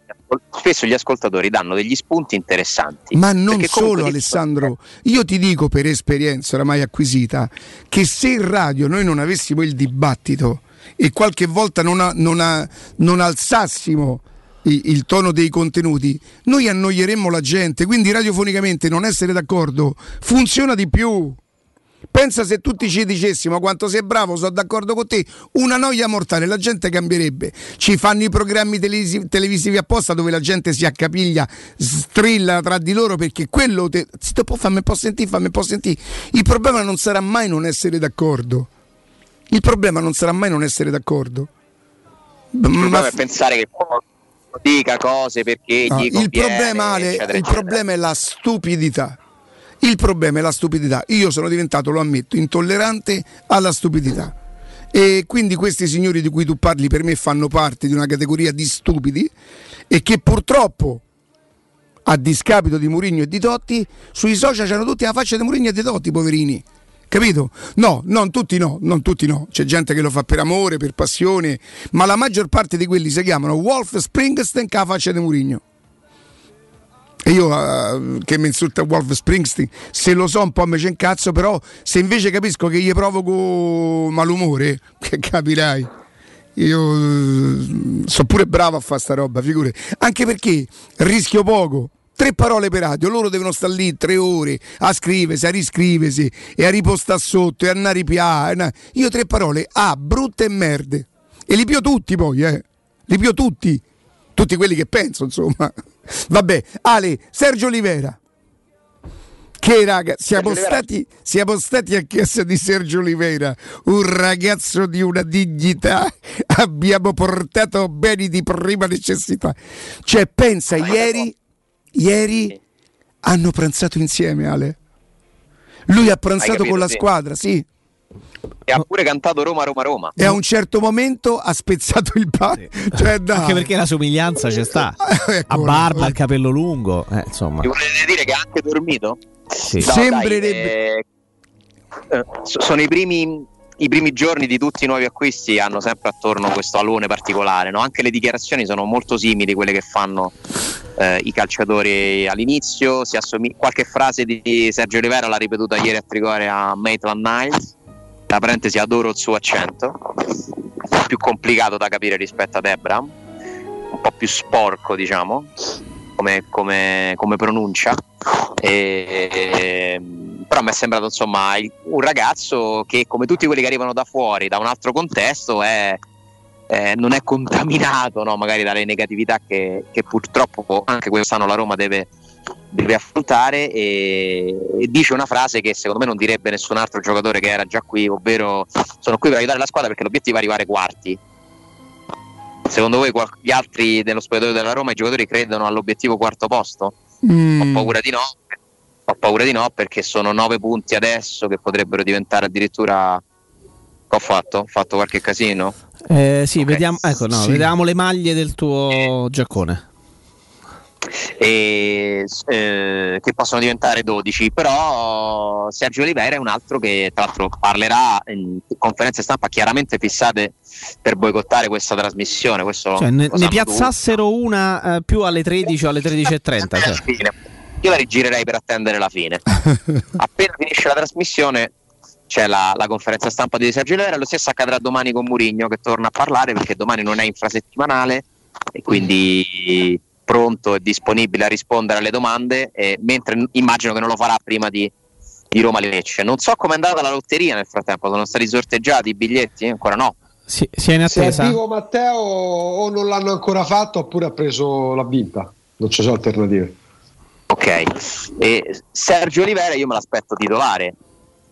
spesso gli ascoltatori danno degli spunti interessanti. Ma non solo Alessandro, io ti dico per esperienza oramai acquisita che se in radio noi non avessimo il dibattito e qualche volta non, a- non a- non alzassimo il tono dei contenuti, noi annoieremmo la gente, quindi radiofonicamente non essere d'accordo funziona di più. Pensa se tutti ci dicessimo quanto sei bravo, sono d'accordo con te, una noia mortale, la gente cambierebbe. Ci fanno i programmi televisi- televisivi apposta dove la gente si accapiglia, strilla tra di loro perché quello te, zitto, può fammi un po' sentire, fammi un po' sentire. Il problema non sarà mai non essere d'accordo. Il problema non sarà mai non essere d'accordo. Il problema Ma è pensare che dica cose perché No, gli il conviene, problema, Ale, eccetera, il eccetera. problema è la stupidità. Il problema è la stupidità. Io sono diventato, lo ammetto, intollerante alla stupidità. E quindi questi signori di cui tu parli per me fanno parte di una categoria di stupidi e che purtroppo a discapito di Murigno e di Totti, sui social c'hanno tutti la faccia di Murigno e di Totti, poverini. Capito? No, non tutti no, non tutti no. C'è gente che lo fa per amore, per passione, ma la maggior parte di quelli si chiamano Wolf Springsteen con la faccia di Murigno. E io eh, che mi insulta Wolf Springsteen, se lo so un po' me c'è un cazzo, però se invece capisco che gli provoco malumore, <laughs> che capirai. Io eh, sono pure bravo a fare sta roba, figure. Anche perché rischio poco. Tre parole per radio, loro devono stare lì tre ore a scriversi, a riscriversi e a ripostare sotto e a andare ripiare. Io tre parole, ah, brutte e merde. E li pio tutti poi, eh. Li pio tutti. Tutti quelli che penso, insomma. Vabbè, Ale, Sergio Olivera. Che raga, siamo stati, siamo stati a chiesa di Sergio Olivera, un ragazzo di una dignità, abbiamo portato beni di prima necessità. Cioè, pensa, ieri, ieri hanno pranzato insieme, Ale. Lui ha pranzato capito, con la sì. squadra, sì. E ha pure cantato Roma, Roma, Roma. E a un certo momento ha spezzato il pane. <laughs> Cioè, dai. Anche perché la somiglianza c'è sta. <laughs> A barba, il capello lungo, eh, insomma. Mi volete dire che ha anche dormito? Sì. No, Sembrerebbe- dai, eh, eh, so- sono i primi, i primi giorni di tutti i nuovi acquisti hanno sempre attorno questo alone particolare. no? Anche le dichiarazioni sono molto simili a quelle che fanno eh, i calciatori all'inizio. Si assomi- qualche frase di Sergio Rivera l'ha ripetuta ieri a Tricore a Maitland Niles. Tra parentesi, adoro il suo accento, più complicato da capire rispetto ad Ebram, un po' più sporco, diciamo, come, come- come pronuncia. E- però mi è sembrato insomma un ragazzo che come tutti quelli che arrivano da fuori da un altro contesto è, eh, non è contaminato no, magari dalle negatività che, che purtroppo anche quest'anno la Roma deve, deve affrontare e, e dice una frase che secondo me non direbbe nessun altro giocatore che era già qui ovvero sono qui per aiutare la squadra perché l'obiettivo è arrivare quarti secondo voi qual- gli altri dello spogliatoio della Roma i giocatori credono all'obiettivo quarto posto? Mm. Ho paura di no. Ho paura di no perché sono nove punti adesso che potrebbero diventare addirittura. Che ho fatto? Ho fatto qualche casino? Eh, sì, vediamo, ecco, no, Sì. vediamo le maglie del tuo giaccone. E, eh, che possono diventare 12. Però Sergio Oliveira è un altro che tra l'altro parlerà in conferenze stampa chiaramente fissate per boicottare questa trasmissione. Questo Cioè, ne, ne piazzassero una eh, più alle 13 o alle 13.30. Cioè. Io la rigirerei per attendere la fine. <laughs> Appena finisce la trasmissione c'è la, la conferenza stampa di Sergio Rivera, lo stesso accadrà domani con Murigno che torna a parlare perché domani non è infrasettimanale e quindi pronto e disponibile a rispondere alle domande, e mentre immagino che non lo farà prima di, di Roma Lecce. Non so com'è andata la lotteria nel frattempo, sono stati sorteggiati i biglietti? Ancora no. Si, si è in Se attesa. arrivo Matteo o non l'hanno ancora fatto oppure ha preso la vinta. Non ci sono alternative. Ok, e Sergio Olivera io me l'aspetto titolare,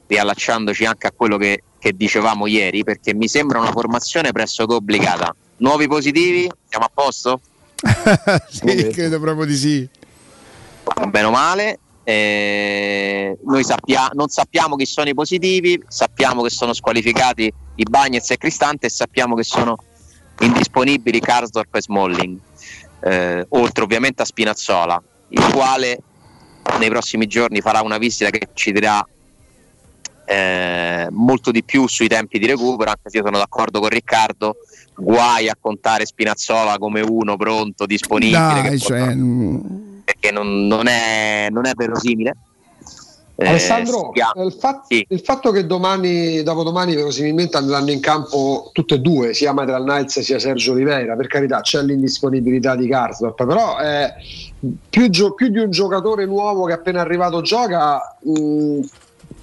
riallacciandoci anche a quello che, che dicevamo ieri, perché mi sembra una formazione pressoché obbligata. Nuovi positivi? Siamo a posto? <laughs> sì, credo proprio di sì. Bene o male. eh, noi sappia- non sappiamo chi sono i positivi, sappiamo che sono squalificati i Bagnets e Cristante e sappiamo che sono indisponibili Karsdorp e Smalling, eh, oltre ovviamente a Spinazzola, il quale nei prossimi giorni farà una visita che ci dirà eh, molto di più sui tempi di recupero, anche se io sono d'accordo con Riccardo, guai a contare Spinazzola come uno pronto, disponibile, Dai, che cioè, mm, perché non, non è, non è verosimile. Eh, Alessandro, il, fa- il fatto che domani, dopodomani verosimilmente andranno in campo tutte e due, sia Material Niles sia Sergio Oliveira, per carità c'è l'indisponibilità di Karsdorp, però eh, più, gio- più di un giocatore nuovo che appena arrivato gioca, mh,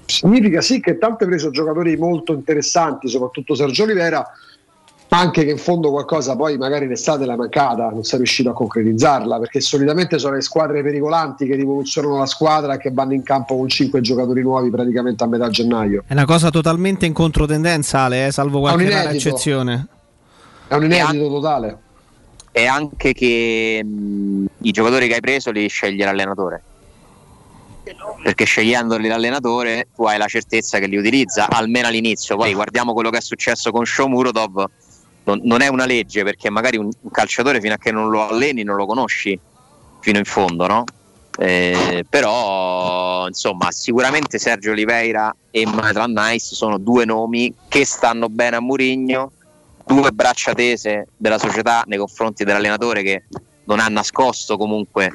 significa sì che tanto hai preso giocatori molto interessanti, soprattutto Sergio Oliveira, anche che in fondo qualcosa poi magari l'estate l'ha mancata, non sei riuscito a concretizzarla, perché solitamente sono le squadre pericolanti che rivoluzionano la squadra e che vanno in campo con cinque giocatori nuovi praticamente a metà gennaio. È una cosa totalmente in controtendenza, Ale, eh, salvo qualche rara eccezione. È un inedito totale. E anche che mh, i giocatori che hai preso li sceglie l'allenatore. Perché scegliendoli l'allenatore tu hai la certezza che li utilizza almeno all'inizio. Poi guardiamo quello che è successo con Shomurodov. Non, non è una legge perché magari un, un calciatore fino a che non lo alleni non lo conosci fino in fondo, no? Eh, però insomma sicuramente Sergio Oliveira e Maitland Nice sono due nomi che stanno bene a Murigno due braccia tese della società nei confronti dell'allenatore che non ha nascosto comunque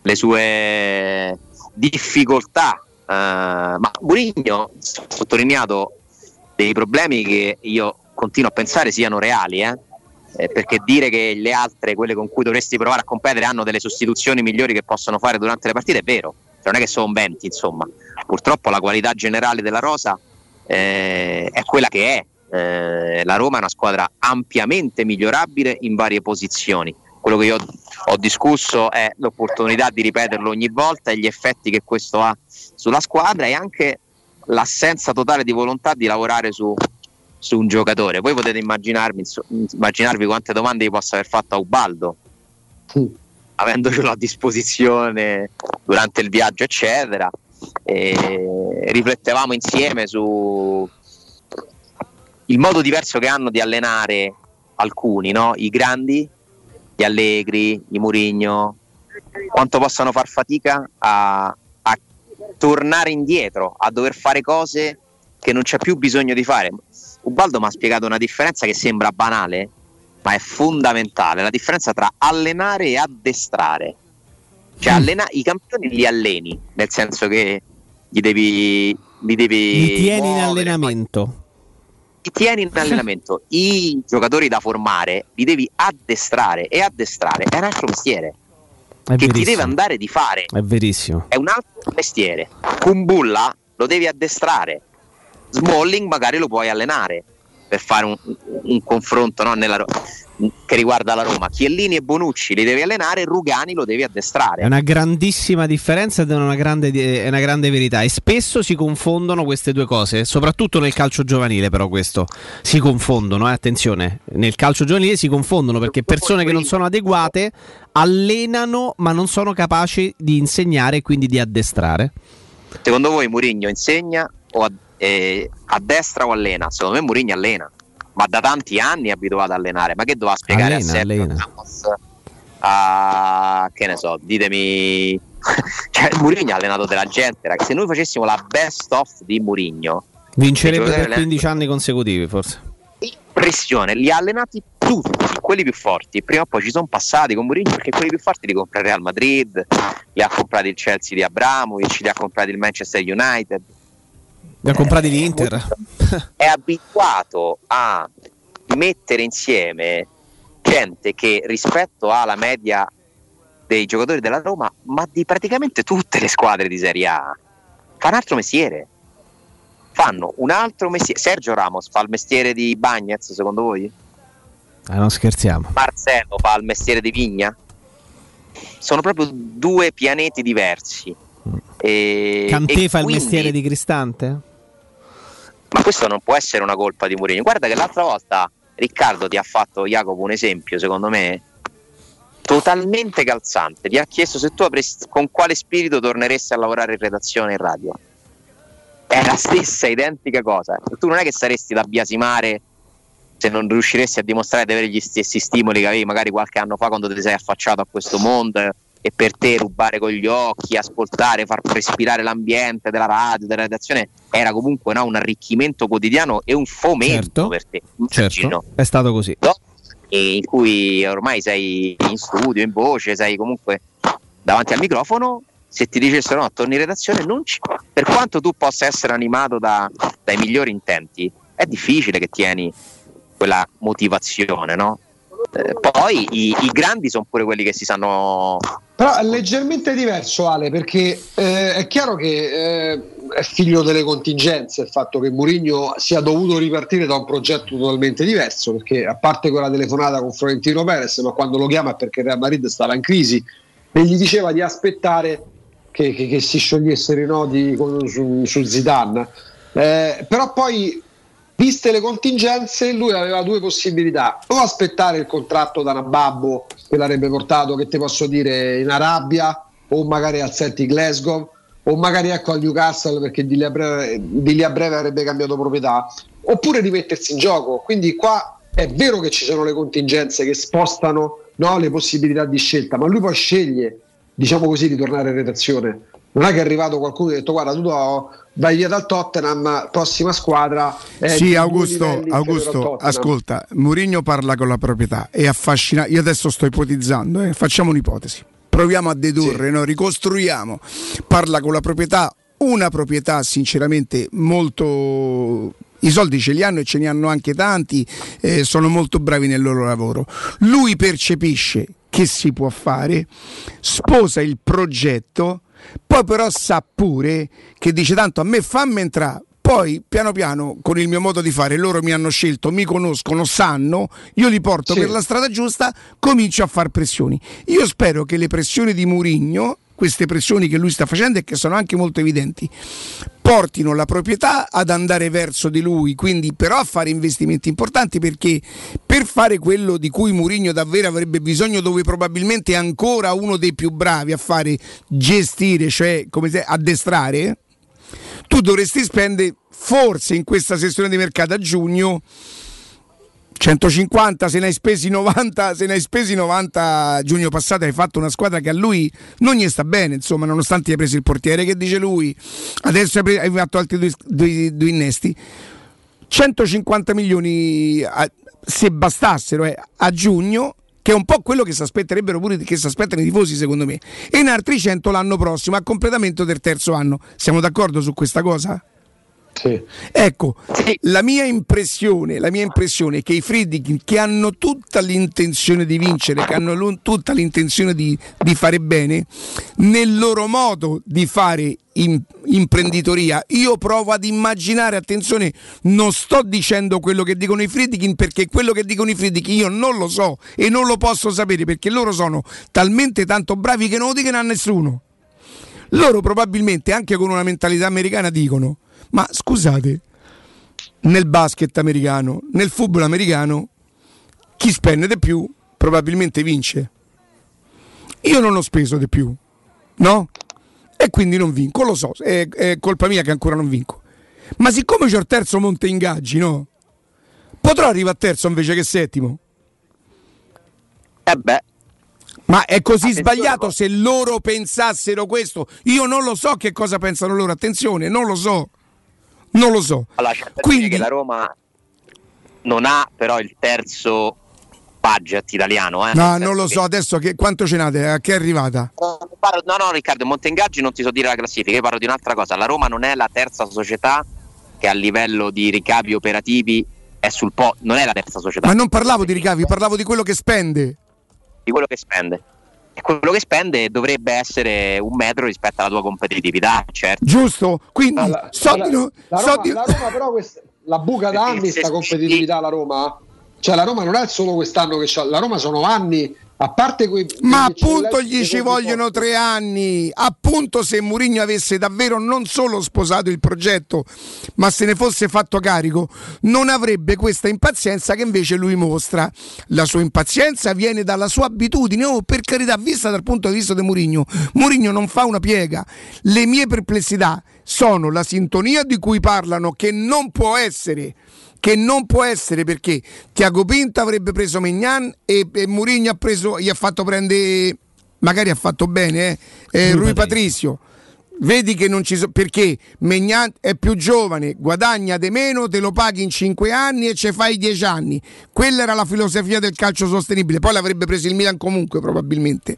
le sue difficoltà eh, ma Murigno ha sottolineato dei problemi che io continuo a pensare siano reali eh? Eh, perché dire che le altre, quelle con cui dovresti provare a competere, hanno delle sostituzioni migliori che possono fare durante le partite è vero, Cioè, non è che sono 20 insomma, purtroppo la qualità generale della rosa eh, è quella che è, Eh, la Roma è una squadra ampiamente migliorabile in varie posizioni, quello che io ho discusso è l'opportunità di ripeterlo ogni volta e gli effetti che questo ha sulla squadra e anche l'assenza totale di volontà di lavorare su, su un giocatore. Voi potete immaginarvi, quante domande vi possa aver fatto a Ubaldo, avendocelo a disposizione durante il viaggio, eccetera. E riflettevamo insieme su il modo diverso che hanno di allenare alcuni, no? i grandi, gli Allegri, i Murigno, quanto possano far fatica a, a tornare indietro, a dover fare cose che non c'è più bisogno di fare. Ubaldo mi ha spiegato una differenza che sembra banale, ma è fondamentale, la differenza tra allenare e addestrare. Cioè allena- i campioni li alleni, nel senso che gli devi... Li, devi Li tieni in muovere, allenamento. li tieni in allenamento. <laughs> I giocatori da formare li devi addestrare e addestrare è un altro mestiere È che ti verissimo. deve andare di fare. È verissimo. È un altro mestiere. Kumbulla lo devi addestrare. Smalling magari lo puoi allenare per fare un, un confronto no, nella che riguarda la Roma. Chiellini e Bonucci li devi allenare, Rugani lo devi addestrare. È una grandissima differenza ed è una grande, è una grande verità. E spesso si confondono queste due cose, soprattutto nel calcio giovanile, però questo si confondono, eh, attenzione. Nel calcio giovanile si confondono perché persone che non sono adeguate allenano ma non sono capaci di insegnare e quindi di addestrare. Secondo voi Murigno insegna o a, eh, a destra o allena? Secondo me Murigno allena, ma da tanti anni è abituato ad allenare. Ma che doveva spiegare Allena, a Sergio. Ramos? A che ne so, ditemi. <laughs> cioè, Murigno ha allenato della gente. ragazzi. Se noi facessimo la best of di Murigno, Vincerebbe per 15 anni consecutivi, forse. pressione, li ha allenati tutti, quelli più forti. Prima o poi ci sono passati con Mourinho perché quelli più forti li compra il Real Madrid, li ha comprati il Chelsea di Abramovic, li ha comprati il Manchester United. Li ha comprati l'Inter. È abituato a mettere insieme gente che rispetto alla media dei giocatori della Roma, ma di praticamente tutte le squadre di Serie A, fa un altro mestiere. Fanno un altro mestiere. Sergio Ramos fa il mestiere di Bagnez, secondo voi? Ah, non scherziamo. Marcelo fa il mestiere di Vigna? Sono proprio due pianeti diversi. E, Cantè e fa il quindi- mestiere di Cristante? Ma questo non può essere una colpa di Mourinho. Guarda che l'altra volta Riccardo ti ha fatto Jacopo un esempio, secondo me, totalmente calzante. Ti ha chiesto se tu avresti, con quale spirito torneresti a lavorare in redazione in radio. È la stessa identica cosa. Tu non è che saresti da biasimare se non riusciresti a dimostrare di avere gli stessi stimoli che avevi magari qualche anno fa quando ti sei affacciato a questo mondo e per te rubare con gli occhi, ascoltare, far respirare l'ambiente della radio, della redazione era comunque no, un arricchimento quotidiano e un fomento per te. Certo, è stato così. E in cui ormai sei in studio, in voce, sei comunque davanti al microfono, se ti dicessero no, torni in redazione, non ci- per quanto tu possa essere animato da- dai migliori intenti, è difficile che tieni quella motivazione, no? Eh, poi i, i grandi sono pure quelli che si sanno Però è leggermente diverso Ale perché eh, è chiaro che eh, è figlio delle contingenze il fatto che Mourinho sia dovuto ripartire da un progetto totalmente diverso perché a parte quella telefonata con Florentino Perez ma quando lo chiama è perché Real Madrid stava in crisi e gli diceva di aspettare che, che- che si sciogliessero i nodi con- su, su Zidane. Eh, però poi viste le contingenze lui aveva due possibilità. O aspettare il contratto da Nababbo che l'avrebbe portato che ti posso dire in Arabia o magari al Celtic Glasgow o magari ecco al Newcastle perché di lì a breve, lì a breve avrebbe cambiato proprietà. Oppure rimettersi in gioco. Quindi qua è vero che ci sono le contingenze che spostano no, le possibilità di scelta ma lui poi sceglie diciamo così di tornare in redazione. Non è che è arrivato qualcuno e ha detto guarda tu vai via dal Tottenham prossima squadra eh, Sì, Augusto, Augusto, ascolta, Mourinho parla con la proprietà, è affascinante. Io adesso sto ipotizzando, eh, facciamo un'ipotesi. Proviamo a dedurre, no? ricostruiamo. Parla con la proprietà, una proprietà sinceramente molto... I soldi ce li hanno e ce ne hanno anche tanti, eh, sono molto bravi nel loro lavoro. Lui percepisce che si può fare, sposa il progetto, poi però sa pure che dice tanto a me fammi entrare, poi piano piano con il mio modo di fare loro mi hanno scelto, mi conoscono, sanno, io li porto Sì. per la strada giusta, comincio a far pressioni. Io spero che le pressioni di Murigno, queste pressioni che lui sta facendo e che sono anche molto evidenti, portino la proprietà ad andare verso di lui, quindi però a fare investimenti importanti perché per fare quello di cui Mourinho davvero avrebbe bisogno, dove probabilmente è ancora uno dei più bravi a fare gestire, cioè come se addestrare, tu dovresti spendere forse in questa sessione di mercato a giugno 150 se ne hai spesi 90 se ne hai spesi 90 giugno passato hai fatto una squadra che a lui non gli sta bene insomma nonostante hai preso il portiere che dice lui? Adesso hai, pre- hai fatto altri due, due- due innesti. 150 milioni a- se bastassero eh, a giugno che è un po' quello che si aspetterebbero pure che si aspettano i tifosi secondo me. E in altri 100 l'anno prossimo a completamento del terzo anno. Siamo d'accordo su questa cosa? Ecco, la mia impressione, la mia impressione è che i Friedkin che hanno tutta l'intenzione di vincere, che hanno tutta l'intenzione di, di fare bene, nel loro modo di fare im- imprenditoria, io provo ad immaginare, attenzione, non sto dicendo quello che dicono i Friedkin perché quello che dicono i Friedkin io non lo so e non lo posso sapere perché loro sono talmente tanto bravi che non lo dicono a nessuno. Loro probabilmente anche con una mentalità americana dicono ma scusate, nel basket americano, nel football americano, chi spende di più probabilmente vince. Io non ho speso di più, no? E quindi non vinco, lo so, è, è colpa mia che ancora non vinco. Ma siccome c'ho il terzo monte ingaggi, no? Potrò arrivare a terzo invece che settimo? Eh beh. Ma è così sbagliato se loro pensassero questo? Io non lo so che cosa pensano loro, attenzione, non lo so. Non lo so. Allora, che la Roma non ha però il terzo budget italiano. Eh? No, Nel non lo so adesso che, quanto ce n'ate, a che è arrivata? che- parlo- no, no, Riccardo, Montengaggi non ti so dire la classifica, io parlo di un'altra cosa. La Roma non è la terza società che a livello di ricavi operativi è sul po', non è la terza società. Ma non parlavo di ricavi, parlavo di quello che spende. di quello che spende. E quello che spende dovrebbe essere un metro rispetto alla tua competitività, certo. Giusto? Quindi so la, di no- la so Roma, di- la Roma però quest- la buca da anni sta competitività la Roma cioè la Roma non è solo quest'anno che c'ha la Roma sono anni a parte quei Ma appunto gli ci vogliono tre anni. Appunto se Mourinho avesse davvero non solo sposato il progetto, ma se ne fosse fatto carico, non avrebbe questa impazienza che invece lui mostra. La sua impazienza viene dalla sua abitudine, oh, per carità, vista dal punto di vista di Mourinho. Mourinho non fa una piega. Le mie perplessità sono la sintonia di cui parlano che non può essere che non può essere perché Tiago Pinto avrebbe preso Megnan e, e Mourinho ha preso, gli ha fatto prendere, magari ha fatto bene, eh, eh, Rui Patricio. Vedi che non ci sono perché Megnan è più giovane, guadagna di meno, te lo paghi in 5 anni e ci fai 10 anni. Quella era la filosofia del calcio sostenibile. Poi l'avrebbe preso il Milan comunque, probabilmente.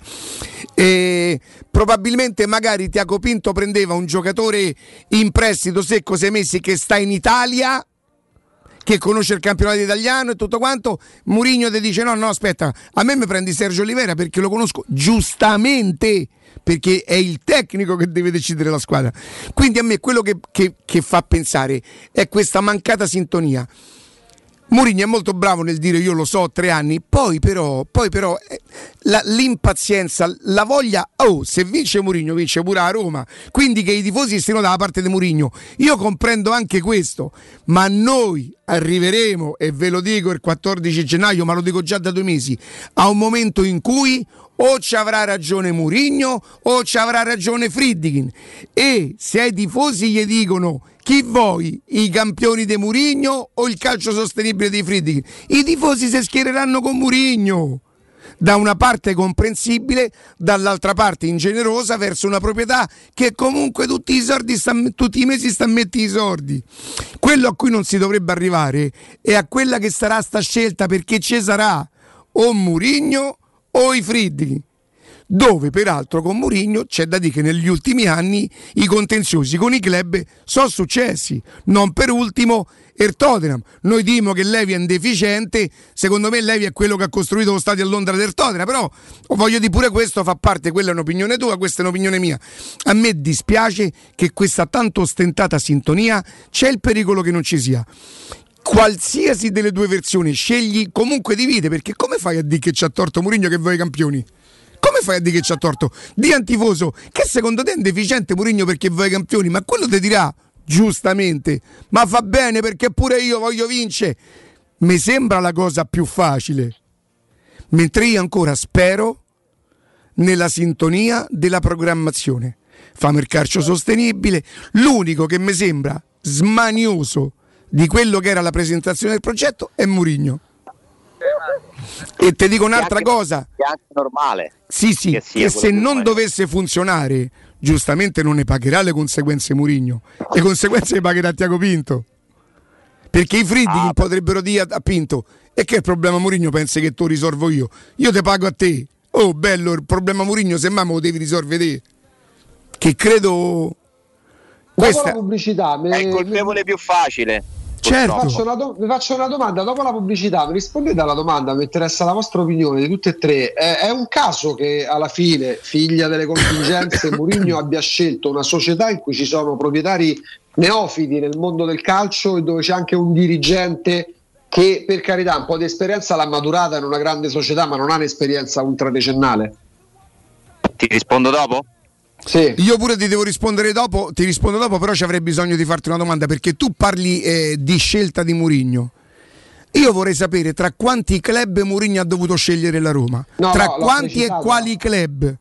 E probabilmente magari Tiago Pinto prendeva un giocatore in prestito secco sei mesi che sta in Italia che conosce il campionato italiano e tutto quanto, Murigno ti dice no, no, aspetta, a me mi prendi Sergio Olivera perché lo conosco giustamente, perché è il tecnico che deve decidere la squadra. Quindi a me quello che, che- che fa pensare è questa mancata sintonia. Mourinho è molto bravo nel dire io lo so tre anni, poi però, poi però eh, la- l'impazienza, la voglia, oh se vince Mourinho vince pure a Roma, quindi che i tifosi stiano dalla parte di Mourinho, io comprendo anche questo, ma noi arriveremo, e ve lo dico il 14 gennaio, ma lo dico già da due mesi, a un momento in cui o ci avrà ragione Mourinho o ci avrà ragione Friedkin. E se ai tifosi gli dicono chi vuoi, i campioni di Murigno o il calcio sostenibile dei Friedkin? I tifosi si schiereranno con Murigno. Da una parte comprensibile, dall'altra parte ingenerosa verso una proprietà che comunque tutti i, soldi sta- tutti i mesi sta a mettere i soldi. Quello a cui non si dovrebbe arrivare è a quella che sarà sta scelta perché ci sarà o Murigno o i Friedkin dove peraltro con Mourinho c'è da dire che negli ultimi anni i contenziosi con i club sono successi, non per ultimo il Tottenham. Noi dimo che Levi è deficiente, secondo me Levi è quello che ha costruito lo stadio a Londra del Tottenham, però voglio dire pure questo fa parte, quella è un'opinione tua, questa è un'opinione mia. A me dispiace che questa tanto ostentata sintonia c'è il pericolo che non ci sia qualsiasi delle due versioni scegli comunque divide perché come fai a dire che c'ha torto Mourinho che vuoi campioni? Fai a dire che c'ha torto? Di antifoso che secondo te è un deficiente Mourinho perché vuoi campioni, ma quello ti dirà giustamente, ma fa bene perché pure io voglio vincere. Mi sembra la cosa più facile. Mentre io ancora spero nella sintonia della programmazione. Famo il calcio sostenibile. L'unico che mi sembra smanioso di quello che era la presentazione del progetto è Murigno. E ti dico un'altra Che anche- cosa. Che è anche normale. Sì, sì, che che, se non vuoi. dovesse funzionare, giustamente non ne pagherà le conseguenze Murigno. Le conseguenze le pagherà Tiago Pinto. Perché i friddi Ah, potrebbero dire a, Pinto: E che il problema Murigno pensi che tu risolvo io? Io te pago a te. Oh, bello, il problema Murigno, semmai me lo devi risolvere te. Che credo. Dopo Questa, la pubblicità, me- È il colpevole più facile. Certo. Vi faccio, una do- vi faccio una domanda dopo la pubblicità, mi rispondete alla domanda, mi interessa la vostra opinione di tutte e tre. È, è un caso che alla fine, figlia delle contingenze, <laughs> Mourinho abbia scelto una società in cui ci sono proprietari neofiti nel mondo del calcio e dove c'è anche un dirigente che per carità un po' di esperienza l'ha maturata in una grande società ma non ha un'esperienza ultradecennale. Ti rispondo dopo? Sì. Io pure ti devo rispondere dopo, ti rispondo dopo, però ci avrei bisogno di farti una domanda perché tu parli eh, di scelta di Murigno. Io vorrei sapere tra quanti club Murigno ha dovuto scegliere la Roma. No, tra no, quanti e quali club?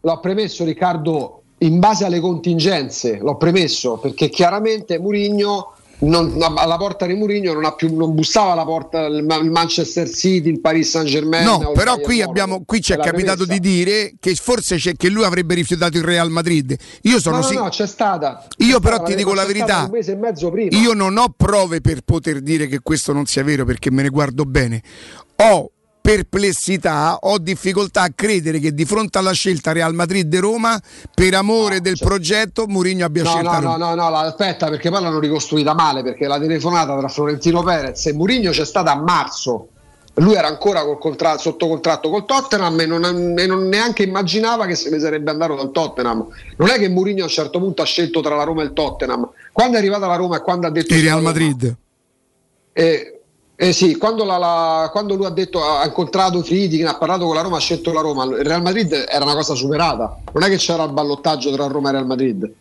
L'ho premesso Riccardo in base alle contingenze, l'ho premesso perché chiaramente Murigno non- alla porta di Murigno non, più, non bussava alla porta il Ma- il Manchester City, il Paris Saint Germain. No, però qui, abbiamo, qui ci è capitato di dire che forse c'è, che lui avrebbe rifiutato il Real Madrid. Io sono no, no, sì- no, c'è stata. Io C'è però stata, ti dico la verità. Io non ho prove per poter dire che questo non sia vero perché me ne guardo bene. Ho perplessità, ho difficoltà a credere che di fronte alla scelta Real Madrid-Roma, per amore del progetto, Mourinho abbia cioè No, scelto no, no, no, no, aspetta, perché poi l'hanno ricostruita male, perché la telefonata tra Florentino Perez e Mourinho c'è stata a marzo. Lui era ancora col contra- sotto contratto col Tottenham e non, e non neanche immaginava che se ne sarebbe andato dal Tottenham. Non è che Mourinho a un certo punto ha scelto tra la Roma e il Tottenham. Quando è arrivata la Roma e quando ha detto Il Real alla Roma, Madrid. eh, eh sì, quando, la- la- quando lui ha detto ha incontrato Friedkin, ha parlato con la Roma, ha scelto la Roma. Il Real Madrid era una cosa superata. Non è che c'era il ballottaggio tra Roma e Real Madrid.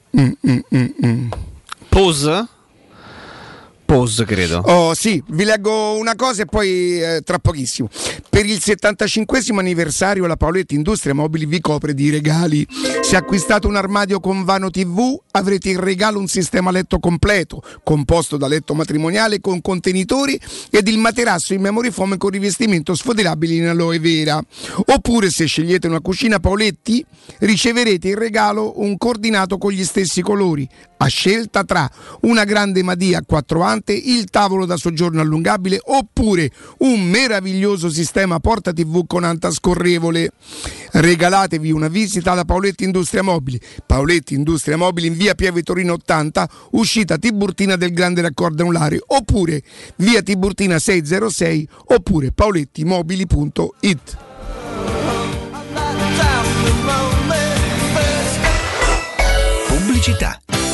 Pause? Pause, credo. Oh sì, vi leggo una cosa e poi eh, tra pochissimo. Per il 75 anniversario la Paoletti Industria Mobili vi copre di regali. Se acquistate un armadio con vano TV avrete in regalo un sistema letto completo, composto da letto matrimoniale con contenitori ed il materasso in memory foam con rivestimento sfoderabile in aloe vera. Oppure se scegliete una cucina Paoletti riceverete in regalo un coordinato con gli stessi colori, a scelta tra una grande Madia a quattro ante, il tavolo da soggiorno allungabile oppure un meraviglioso sistema porta TV con anta scorrevole. Regalatevi una visita alla Paoletti Industria Mobili. Paoletti Industria Mobili in via Pieve Torino 80, uscita Tiburtina del Grande Raccordo Anulare oppure via Tiburtina 606 oppure paolettimobili.it. Pubblicità.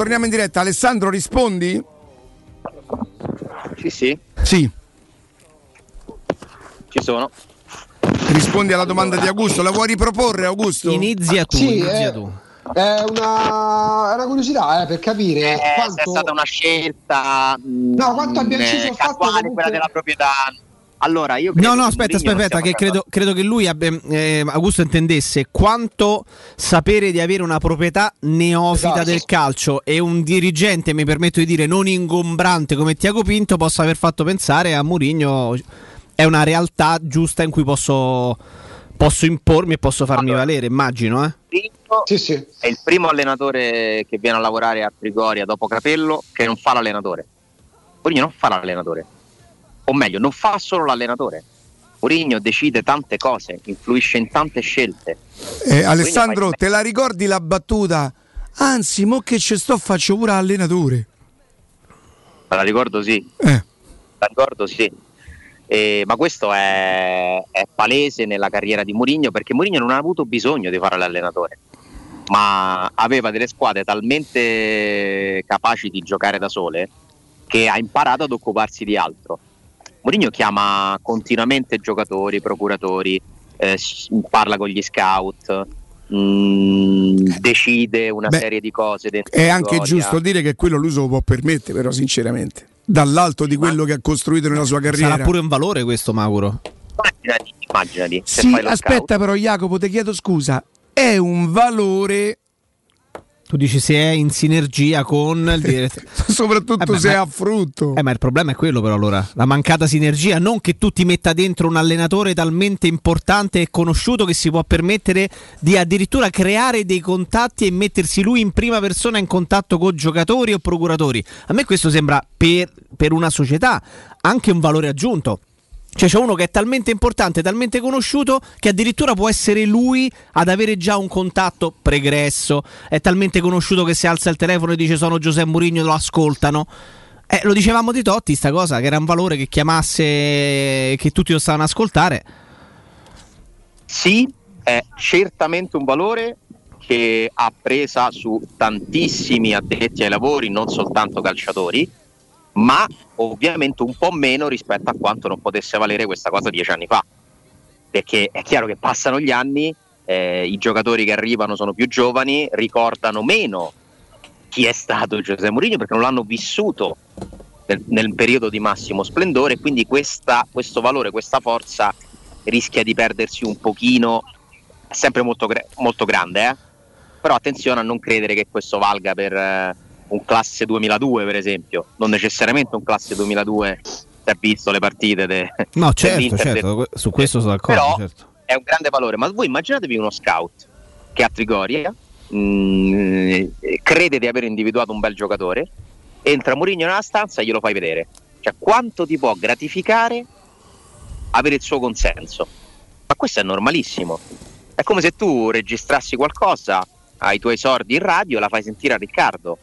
Torniamo, in diretta. Alessandro, rispondi? Sì, sì, Sì. ci sono. Rispondi alla domanda di Augusto. La vuoi riproporre, Augusto? Inizia tu, Sì, inizia eh, tu. È una, è una curiosità eh, per capire Eh, se è quanto, stata una scelta mm, No, quanto abbia eh, inciso il fatto quella della proprietà. Allora, io credo No, no, aspetta, aspetta, aspetta, che credo, credo che lui abbia, eh, Augusto intendesse quanto sapere di avere una proprietà neofita Esatto. del calcio e un dirigente, mi permetto di dire, non ingombrante come Tiago Pinto possa aver fatto pensare a Mourinho è una realtà giusta in cui posso, posso impormi e posso farmi valere, immagino, eh. Mourinho è il primo allenatore che viene a lavorare a Trigoria dopo Capello che non fa l'allenatore. Mourinho non fa l'allenatore, o meglio, non fa solo l'allenatore. Mourinho decide tante cose, influisce in tante scelte. Eh, Alessandro, te la ricordi la battuta? Anzi, mo che ci sto faccio pure allenatore. Me la ricordo sì. Eh. La ricordo sì. Eh, ma questo è, è palese nella carriera di Mourinho perché Mourinho non ha avuto bisogno di fare l'allenatore, ma aveva delle squadre talmente capaci di giocare da sole che ha imparato ad occuparsi di altro. Mourinho chiama continuamente giocatori, procuratori, eh, parla con gli scout, mh, decide una Beh, serie di cose. È anche Trigoria. giusto dire che quello lui se lo può permettere, però, sinceramente. Dall'alto di quello che ha costruito nella sua carriera. Sarà pure un valore questo, Mauro. Immaginati, immaginati se Sì, aspetta, scout. però, Jacopo, ti chiedo scusa. È un valore Tu dici se è in sinergia con il direttore. <laughs> Soprattutto se è a frutto. Eh, ma il problema è quello, però, allora. La mancata sinergia. Non che tu ti metta dentro un allenatore talmente importante e conosciuto che si può permettere di addirittura creare dei contatti e mettersi lui in prima persona in contatto con giocatori o procuratori. A me questo sembra per, per una società anche un valore aggiunto. Cioè c'è uno che è talmente importante, talmente conosciuto che addirittura può essere lui ad avere già un contatto pregresso. È talmente conosciuto che se alza il telefono e dice sono Giuseppe Mourinho lo ascoltano. Eh, lo dicevamo di Totti sta cosa, che era un valore che chiamasse, che tutti lo stavano a ascoltare. Sì, è certamente un valore che ha presa su tantissimi addetti ai lavori, non soltanto calciatori, ma ovviamente un po' meno rispetto a quanto non potesse valere questa cosa dieci anni fa. Perché è chiaro che passano gli anni, eh, i giocatori che arrivano sono più giovani, ricordano meno chi è stato Giuseppe Mourinho perché non l'hanno vissuto nel, nel periodo di massimo splendore, quindi questa- questo valore, questa forza rischia di perdersi un pochino, sempre molto, molto grande, eh? però attenzione a non credere che questo valga per eh, un classe 2002 per esempio, non necessariamente un classe 2002 se ha visto le partite de- No, certo, certo, su questo sono d'accordo. però certo. è un grande valore, ma voi immaginatevi uno scout che a Trigoria mh, crede di aver individuato un bel giocatore, entra Mourinho nella stanza e glielo fai vedere. Cioè quanto ti può gratificare avere il suo consenso? Ma questo è normalissimo. È come se tu registrassi qualcosa ai tuoi sordi in radio e la fai sentire a Riccardo.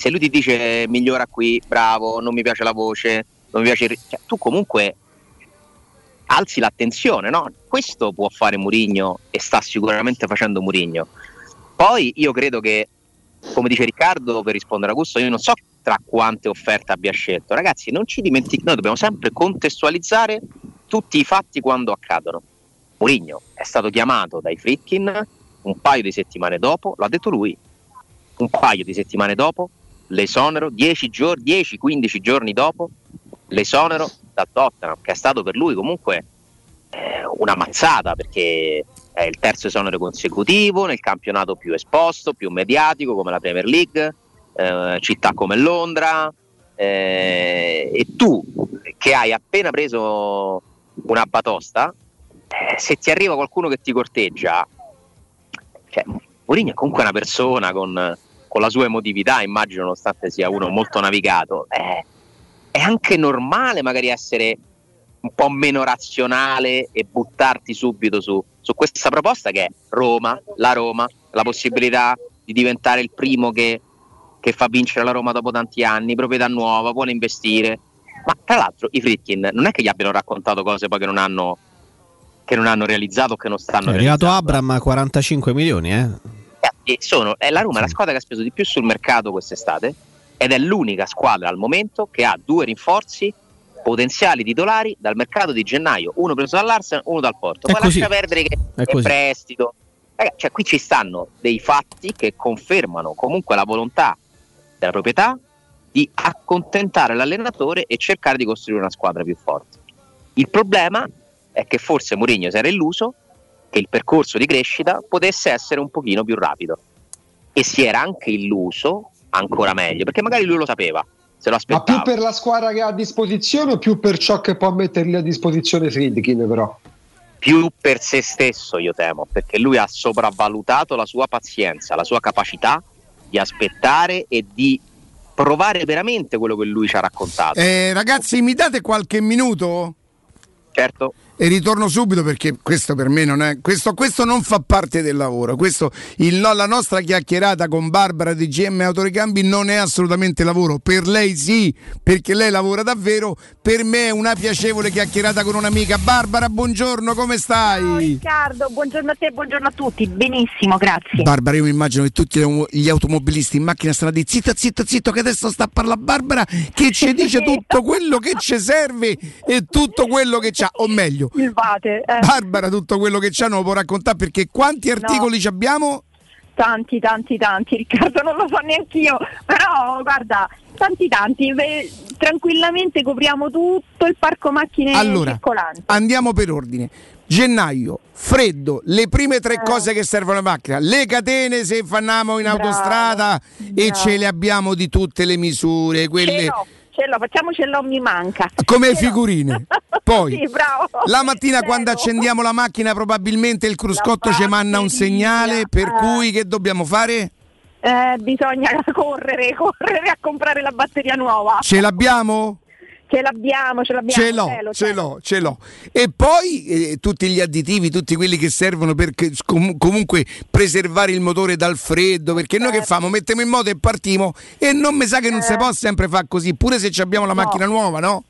Se lui ti dice migliora qui, bravo, non mi piace la voce, non mi piace il... ri-", cioè, tu comunque alzi l'attenzione, no? Questo può fare Murigno e sta sicuramente facendo Murigno. Poi io credo che, come dice Riccardo, per rispondere a Augusto, io non so tra quante offerte abbia scelto. Ragazzi, non ci dimentichiamo, noi dobbiamo sempre contestualizzare tutti i fatti quando accadono. Murigno è stato chiamato dai Fritkin un paio di settimane dopo, l'ha detto lui, un paio di settimane dopo, l'esonero, 10 giorni, 10-15 giorni dopo, l'esonero da Tottenham, che è stato per lui comunque eh, una mazzata perché è il terzo esonero consecutivo nel campionato più esposto, più mediatico come la Premier League, eh, città come Londra. eh, e tu che hai appena preso una batosta, eh, se ti arriva qualcuno che ti corteggia, cioè, Mourinho è comunque una persona con, con la sua emotività, immagino, nonostante sia uno molto navigato. eh, è anche normale magari essere un po' meno razionale e buttarti subito su, su questa proposta che è Roma, la Roma, la possibilità di diventare il primo che, che fa vincere la Roma dopo tanti anni, proprietà nuova, vuole investire. Ma tra l'altro i Fritkin non è che gli abbiano raccontato cose poi che non hanno, che non hanno realizzato o che non stanno È arrivato Abram a 45 milioni, eh. E sono, è la Roma è la squadra che ha speso di più sul mercato quest'estate ed è l'unica squadra al momento che ha due rinforzi potenziali titolari dal mercato di gennaio, uno preso dall'Arsenal, uno dal Porto. Poi lascia perdere che È è, prestito. Raga, cioè, qui ci stanno dei fatti che confermano comunque la volontà della proprietà di accontentare l'allenatore e cercare di costruire una squadra più forte. Il problema è che forse Mourinho si era illuso che il percorso di crescita potesse essere un pochino più rapido e si era anche illuso ancora meglio perché magari lui lo sapeva se lo Ma aspettava più per la squadra che ha a disposizione o più per ciò che può mettergli a disposizione Friedkin però? più per se stesso io temo perché lui ha sopravvalutato la sua pazienza la sua capacità di aspettare e di provare veramente quello che lui ci ha raccontato Eh, ragazzi, mi date qualche minuto? certo E ritorno subito perché questo per me non è. Questo, questo non fa parte del lavoro. Questo, il la nostra chiacchierata con Barbara di GM Autoricambi non è assolutamente lavoro. Per lei sì, perché lei lavora davvero. Per me è una piacevole chiacchierata con un'amica. Barbara, buongiorno, come stai? Riccardo, buongiorno a te, buongiorno a tutti. Benissimo, grazie. Barbara, io mi immagino che tutti gli automobilisti in macchina stanno a dire zitto, zitto, zitto, che adesso sta a parlare Barbara che ci dice <laughs> tutto quello che ci serve e tutto quello che c'ha, o meglio, Il Vate. eh. Barbara tutto quello che c'ha non lo può raccontare perché quanti articoli ci abbiamo? Tanti, tanti, tanti, Riccardo, non lo so neanche io, però guarda, tanti, tanti. Beh, tranquillamente copriamo tutto il parco macchine Allora, circolante. andiamo per ordine. Gennaio, freddo, le prime Eh. tre cose che servono alla macchina, le catene se fanniamo in Bravo, autostrada e bravo. ce le abbiamo di tutte le misure, quelle l'ho, ce l'ho, facciamoci l'ho mi manca. come l'ho. figurine. <laughs> Poi Sì, bravo. la mattina Vero. quando accendiamo la macchina probabilmente il cruscotto ci manda un segnale per eh. cui che dobbiamo fare? Eh, bisogna <laughs> correre, correre a comprare la batteria nuova. Ce l'abbiamo? Ce l'abbiamo, ce l'abbiamo. Ce l'ho, cielo, ce cielo. l'ho, ce l'ho. E poi eh, tutti gli additivi, tutti quelli che servono per com- comunque preservare il motore dal freddo, perché noi Certo. che famo? Mettiamo in moto e partiamo e non mi sa che non si può sempre fare così, pure se abbiamo la Eh. No. macchina nuova, no?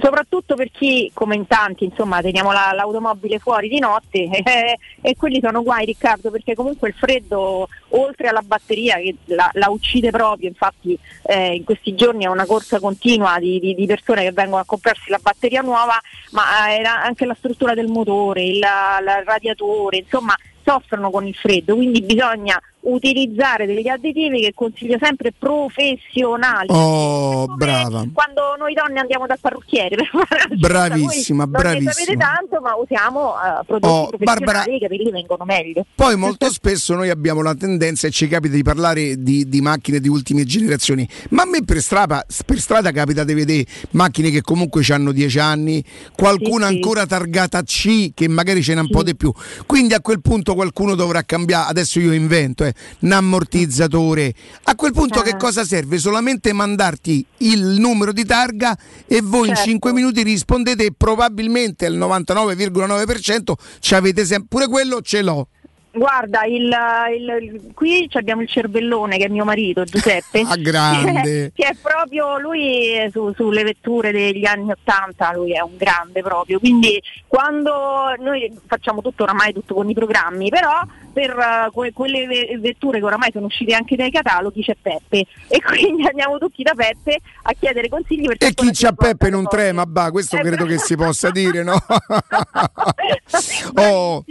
Soprattutto per chi, come in tanti, insomma, teniamo la- l'automobile fuori di notte <laughs> eh, e quelli sono guai Riccardo perché comunque il freddo, oltre alla batteria che la, la uccide proprio, infatti eh, in questi giorni è una corsa continua di, di- di persone che vengono a comprarsi la batteria nuova, ma eh, anche la struttura del motore, il, la- il radiatore, insomma soffrono con il freddo, quindi bisogna utilizzare degli additivi che consiglio sempre professionali. Oh, brava. Quando noi donne andiamo dal parrucchiere <laughs> per fare la Bravissima, voi Non ne sapete bravissima. tanto, ma usiamo eh, prodotti Oh, professionali Barbara- e i capelli vengono meglio. Poi molto spesso noi abbiamo la tendenza e ci capita di parlare di, di macchine di ultime generazioni, ma a me per strada, per strada capita di vedere macchine che comunque hanno 10 anni, qualcuna Sì, sì. ancora targata C che magari ce n'ha un po' di più. Quindi a quel punto qualcuno dovrà cambiare, adesso io invento, eh, un ammortizzatore. A quel punto Eh. che cosa serve? Solamente mandarti il numero di targa e voi in Certo. 5 minuti rispondete e probabilmente al 99,9% ci avete sempre, pure quello ce l'ho. Guarda, il, il- qui abbiamo il cervellone che è mio marito Giuseppe. <laughs> Ah, grande. <laughs> che è proprio lui eh, su- sulle vetture degli anni 80, lui è un grande proprio. Quindi quando noi facciamo tutto oramai tutto con i programmi, però per que- quelle ve- vetture che oramai sono uscite anche dai cataloghi c'è Peppe. E <laughs> quindi andiamo tutti da Peppe a chiedere consigli E chi c'ha Peppe non trema, bah, questo Eh, credo che si possa <laughs> dire, no? Oh,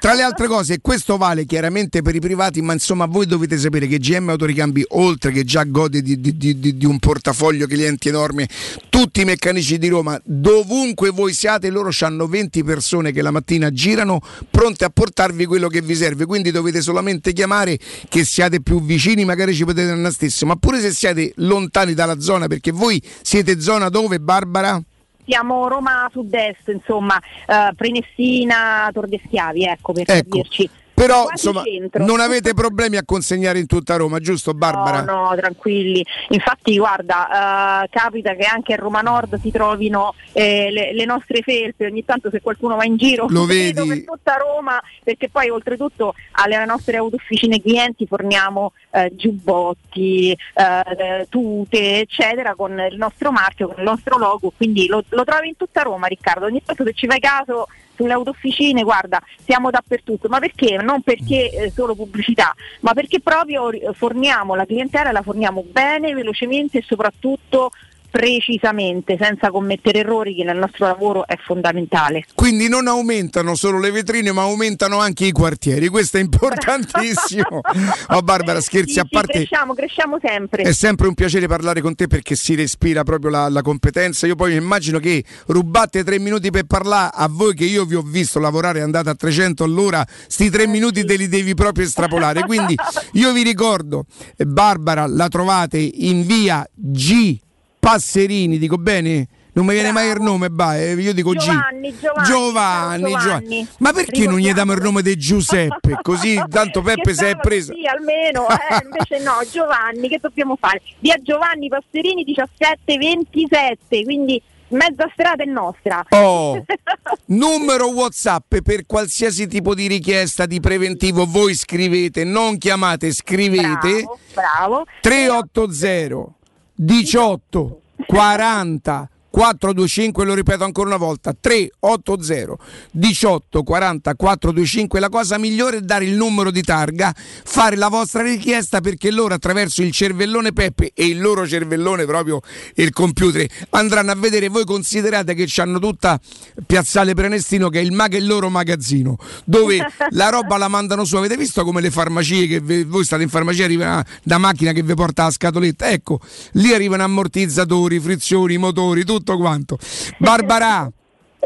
tra le altre cose, questo vale chiaramente per i privati, ma insomma voi dovete sapere che GM Autoricambi, oltre che già gode di, di- di- di- di un portafoglio clienti enorme, tutti i meccanici di Roma, dovunque voi siate, loro hanno 20 persone che la mattina girano pronte a portarvi quello che vi serve, quindi dovete solamente chiamare che siate più vicini, magari ci potete andare stesso, ma pure se siete lontani dalla zona, perché voi siete zona dove, Barbara? Siamo Roma sud-est, insomma, eh, Prenestina, Tor de Schiavi, ecco per Ecco. dirci. Però insomma centro. non avete problemi a consegnare in tutta Roma, giusto Barbara? No, no, tranquilli. Infatti, guarda, eh, capita che anche a Roma Nord si trovino eh, le, le nostre felpe. Ogni tanto se qualcuno va in giro Lo <laughs> vedi? per tutta Roma, perché poi oltretutto alle nostre autofficine clienti forniamo eh, giubbotti, eh, tute, eccetera, con il nostro marchio, con il nostro logo. Quindi lo, lo trovi in tutta Roma, Riccardo. Ogni tanto se ci fai caso sulle autofficine, guarda, siamo dappertutto, ma perché? Non perché eh, solo pubblicità, ma perché proprio eh, forniamo la clientela, la forniamo bene, velocemente e soprattutto precisamente, senza commettere errori che nel nostro lavoro è fondamentale. Quindi non aumentano solo le vetrine, ma aumentano anche i quartieri. Questo è importantissimo. <laughs> oh Barbara, scherzi Sì, a sì, parte. cresciamo, cresciamo sempre. È sempre un piacere parlare con te perché si respira proprio la, la competenza. Io poi mi immagino che rubate tre minuti per parlare a voi che io vi ho visto lavorare andate a 300 all'ora, sti tre minuti te li devi proprio estrapolare. Quindi <laughs> io vi ricordo, eh, Barbara la trovate in via G Passerini, dico bene? Non mi viene mai il nome, bah, io dico Giovanni, G. Giovanni, Giovanni, Giovanni. Ma perché non gli diamo il nome di Giuseppe? <laughs> Così tanto Peppe si è preso. Sì, almeno, eh, <laughs> invece no, Giovanni, che dobbiamo fare? Via Giovanni Passerini 1727, quindi mezza strada è nostra. Oh, <laughs> numero WhatsApp per qualsiasi tipo di richiesta di preventivo, voi scrivete, non chiamate, scrivete Bravo, bravo. 380 18 40 425, lo ripeto ancora una volta, 380 18 40 425. La cosa migliore è dare il numero di targa, fare la vostra richiesta perché loro attraverso il cervellone Peppe e il loro cervellone proprio il computer andranno a vedere. Voi considerate che hanno tutta Piazzale Prenestino che è il, mag- il loro magazzino dove <laughs> la roba la mandano su. Avete visto come le farmacie che ve- voi state in farmacia arriva da macchina che vi porta la scatoletta? Ecco, lì arrivano ammortizzatori, frizioni, motori, tutto quanto. Barbara,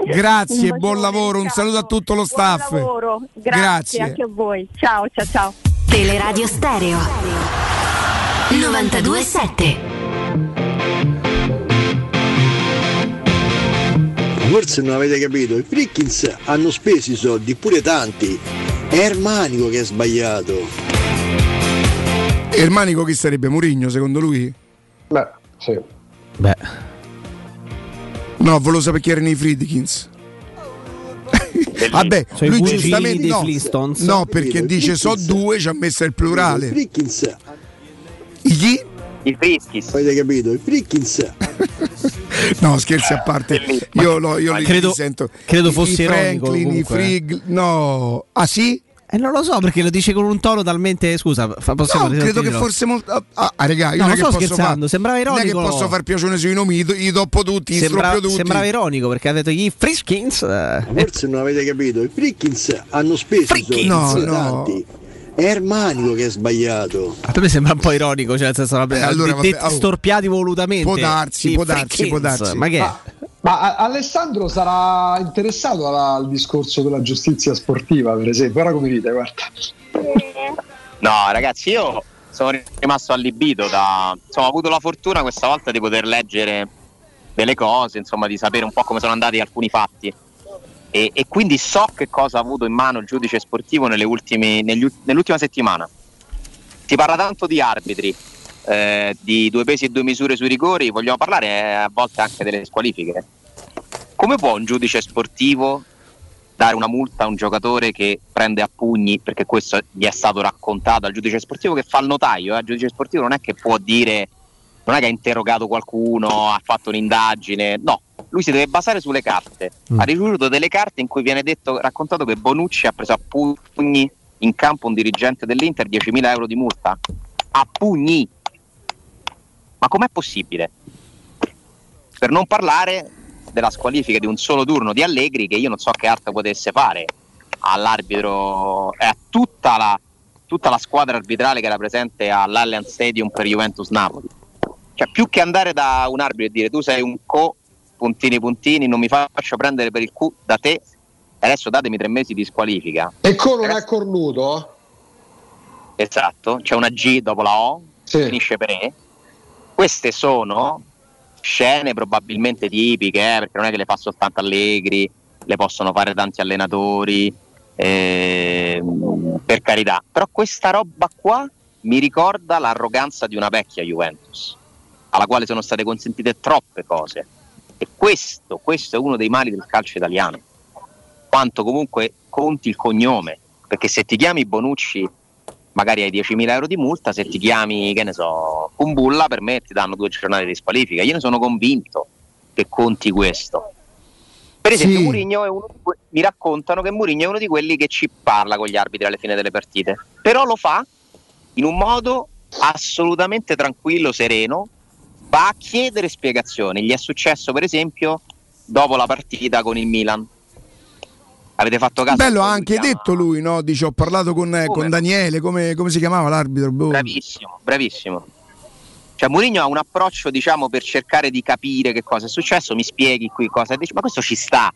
<laughs> Grazie, buon bacione, lavoro, un saluto a tutto lo staff. Buon lavoro, grazie, Grazie. anche a voi. Ciao, ciao, ciao. Teleradio Stereo 927 Forse non avete capito, i Frickins hanno speso i soldi, pure tanti. È Ermanico che ha sbagliato. E il manico chi sarebbe? Murigno secondo lui? Beh, sì. Beh. No, volevo sapere chi erano i Friedkins. <laughs> Vabbè, i lui giustamente no, Flintstones. no, perché dice so due, ci ha messo il plurale. I chi? I Friskis. Avete capito? I Frickins. <laughs> No, scherzi a parte. Io, lo, io li Credo- sento. credo I- fosse i ironico, Franklin, i comunque, eh. Frigl. No. Ah sì? Eh, non lo so perché lo dice con un tono talmente. Scusa, fa, possiamo No, credo che forse molto. Ah, ah, raga, io No, non non sto scherzando, far- sembrava Non è che ironico. posso far piacere sui nomi, i, doppo tutti, i Sembra- tutti. sembrava ironico perché ha detto gli Friskins. eh. Forse non avete capito, i Frickins hanno speso i soldi, No, no. tanti. È Ermanico che ha sbagliato. A me sembra un po' ironico, cioè nel senso, vabbè, Eh, allora, vabbè, oh. storpiati volutamente. Può darsi, Sì, può darsi, Frickins, può darsi. Ma che è? Ma, a- Alessandro sarà interessato al discorso della giustizia sportiva, per esempio. Ora come dite, guarda. No, ragazzi, io sono rimasto allibito da. Insomma, ho avuto la fortuna questa volta di poter leggere delle cose, insomma, di sapere un po' come sono andati alcuni fatti. E, e quindi so che cosa ha avuto in mano il giudice sportivo ultime- negli ult- nell'ultima settimana. Si parla tanto di arbitri, eh, di due pesi e due misure sui rigori, vogliamo parlare eh, a volte anche delle squalifiche. Come può un giudice sportivo dare una multa a un giocatore che prende a pugni, perché questo gli è stato raccontato al giudice sportivo che fa il notaio, eh? il giudice sportivo non è che può dire, non è che ha interrogato qualcuno, ha fatto un'indagine, no, lui si deve basare sulle carte. Ha ricevuto delle carte in cui viene detto, raccontato che Bonucci ha preso a pugni in campo un dirigente dell'Inter 10.000 euro di multa. A pugni! Ma com'è possibile? Per non parlare della squalifica di un solo turno di Allegri che io non so che altro potesse fare all'arbitro e a tutta la, tutta la squadra arbitrale che era presente all'Allianz Stadium per Juventus Napoli. Cioè, più che andare da un arbitro e dire tu sei un co puntini puntini, non mi faccio prendere per il cu da te adesso datemi tre mesi di squalifica. E con non è cornuto? Esatto, c'è una G dopo la O, finisce per E. Queste sono scene probabilmente tipiche, eh, perché non è che le fa soltanto Allegri, le possono fare tanti allenatori, ehm, per carità. Però questa roba qua mi ricorda l'arroganza di una vecchia Juventus, alla quale sono state consentite troppe cose. E questo, questo è uno dei mali del calcio italiano. Quanto comunque conti il cognome, perché se ti chiami Bonucci magari hai 10.000 euro di multa, se ti chiami, che ne so, Kumbulla per me ti danno due giornate di squalifica. Io ne sono convinto che conti questo. Per esempio, Sì. Mourinho è uno di que- mi raccontano che Mourinho è uno di quelli che ci parla con gli arbitri alle fine delle partite, però lo fa in un modo assolutamente tranquillo, sereno, va a chiedere spiegazioni. Gli è successo, per esempio, dopo la partita con il Milan. Avete fatto caso? Bello, ha anche detto lui, no? Dice, ho parlato con, eh, con Daniele, come, come si chiamava l'arbitro? Boh. Bravissimo, bravissimo. Cioè Mourinho ha un approccio, diciamo, per cercare di capire che cosa è successo, mi spieghi qui cosa dici, ma questo ci sta,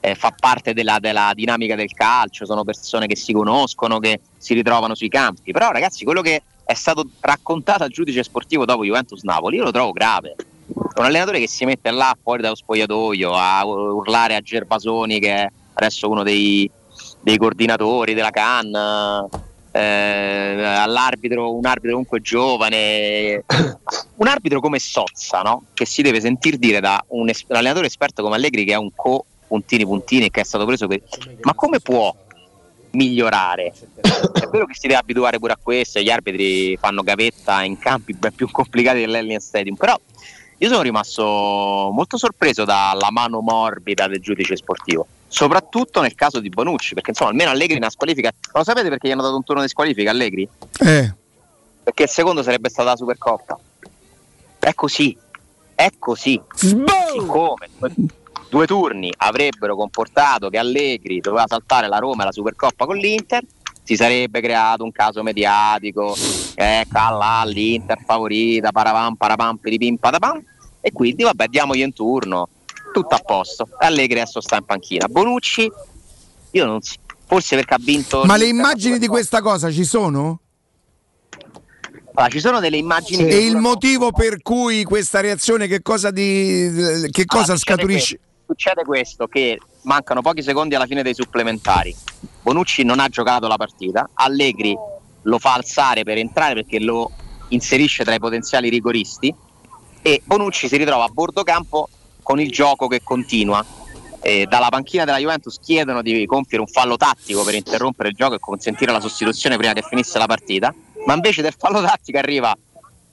eh, fa parte della, della dinamica del calcio, sono persone che si conoscono, che si ritrovano sui campi, però ragazzi quello che è stato raccontato al giudice sportivo dopo Juventus Napoli io lo trovo grave. È un allenatore che si mette là fuori dallo spogliatoio a urlare a Gervasoni che adesso uno dei, dei coordinatori della CAN, eh, all'arbitro, un arbitro comunque giovane, <coughs> un arbitro come Sozza, no? che si deve sentir dire da un, es- un allenatore esperto come Allegri che è un co puntini puntini che è stato preso per... Ma come può migliorare? È vero che si deve abituare pure a questo, gli arbitri fanno gavetta in campi ben più complicati dell'Allianz Stadium, però io sono rimasto molto sorpreso dalla mano morbida del giudice sportivo, soprattutto nel caso di Bonucci, perché insomma almeno Allegri una squalifica. Lo sapete perché gli hanno dato un turno di squalifica Allegri? Eh. Perché il secondo sarebbe stata la Supercoppa. È così, è così. Siccome due, turni avrebbero comportato che Allegri doveva saltare la Roma e la Supercoppa con l'Inter, si sarebbe creato un caso mediatico, ecco là l'Inter favorita, paravam, parapam, piripim, patapam, e quindi vabbè diamogli un turno. Tutto a posto. Allegri adesso sta in panchina. Bonucci, io non si- forse perché ha vinto. Ma le immagini di questa cosa ci sono? Allora, ci sono delle immagini. E il motivo per cui questa reazione che cosa, di, che cosa Allora, scaturisce? Succede questo, che mancano pochi secondi alla fine dei supplementari. Bonucci non ha giocato la partita, Allegri lo fa alzare per entrare perché lo inserisce tra i potenziali rigoristi e Bonucci si ritrova a bordo campo con il gioco che continua. E dalla panchina della Juventus chiedono di compiere un fallo tattico per interrompere il gioco e consentire la sostituzione prima che finisse la partita, ma invece del fallo tattico arriva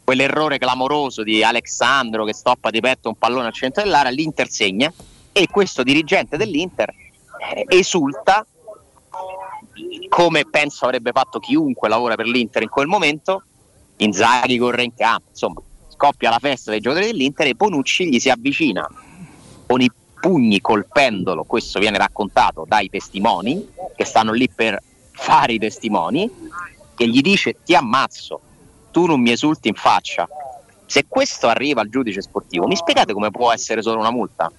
quell'errore clamoroso di Alexandro che stoppa di petto un pallone al centro dell'area, l'Inter segna e questo dirigente dell'Inter eh, esulta come penso avrebbe fatto chiunque lavora per l'Inter in quel momento. Inzaghi corre in campo, insomma, scoppia la festa dei giocatori dell'Inter e Bonucci gli si avvicina con i pugni colpendolo. Questo viene raccontato dai testimoni che stanno lì per fare i testimoni. E gli dice: Ti ammazzo, tu non mi esulti in faccia. Se questo arriva al giudice sportivo, mi spiegate come può essere solo una multa?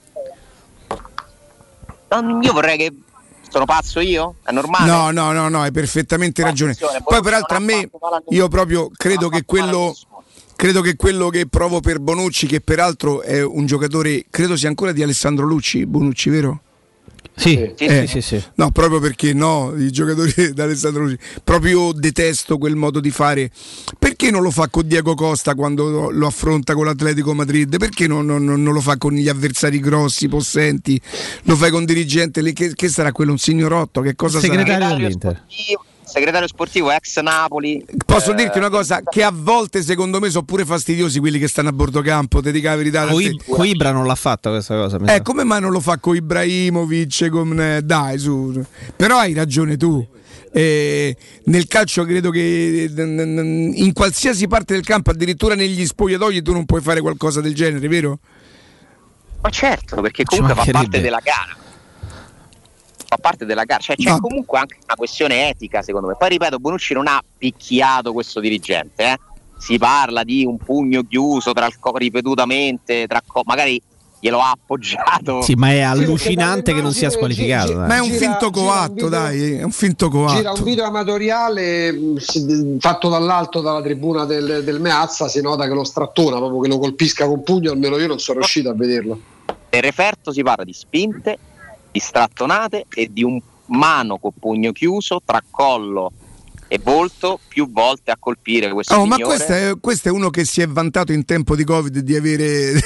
Io vorrei che. Sono pazzo io? È normale? No, no, no, no, hai perfettamente ragione. Poi peraltro a me, io proprio credo che quello... Credo che quello che provo per Bonucci, che peraltro è un giocatore, credo sia ancora di Alessandro Lucci, Bonucci, vero? Sì, Eh, sì, sì, sì. No, proprio perché no, i giocatori <laughs> di Alessandro Lucci. Proprio detesto quel modo di fare. Perché non lo fa con Diego Costa quando lo, affronta con l'Atletico Madrid? Perché non, non- non lo fa con gli avversari grossi, possenti? Lo fai con dirigente lì? Che, che sarà quello? Un signorotto? Che cosa Segretario sarà? dell'Inter. Segretario sportivo ex Napoli. Posso Eh, dirti una cosa? Che a volte secondo me sono pure fastidiosi quelli che stanno a bordo campo, ti dico la verità. Coi- Coibra non l'ha fatta questa cosa. mi Eh, sa. come mai non lo fa con Ibrahimovic? Con, eh, dai, su. Però hai ragione tu. Eh, nel calcio credo che eh, in qualsiasi parte del campo, addirittura negli spogliatoi, tu non puoi fare qualcosa del genere, vero? Ma certo, perché comunque fa parte della gara. Fa parte della gara, cioè c'è No. comunque anche una questione etica secondo me. Poi ripeto, Bonucci non ha picchiato questo dirigente, eh. si parla di un pugno chiuso tra il co- ripetutamente, tra co- magari glielo ha appoggiato. Sì, ma è allucinante che non sia squalificato. dai. Ma è un Gira- finto gira un coatto, video- dai, è un finto Gira un coatto. video amatoriale si- fatto dall'alto dalla tribuna del, del Meazza, si nota che lo strattona, proprio che lo colpisca con pugno, almeno io non sono riuscito a vederlo. Nel referto si parla di spinte, di strattonate e di un mano con pugno chiuso tra collo e volto più volte a colpire questo Oh, ma questo è, questo è uno che si è vantato in tempo di Covid di avere <laughs>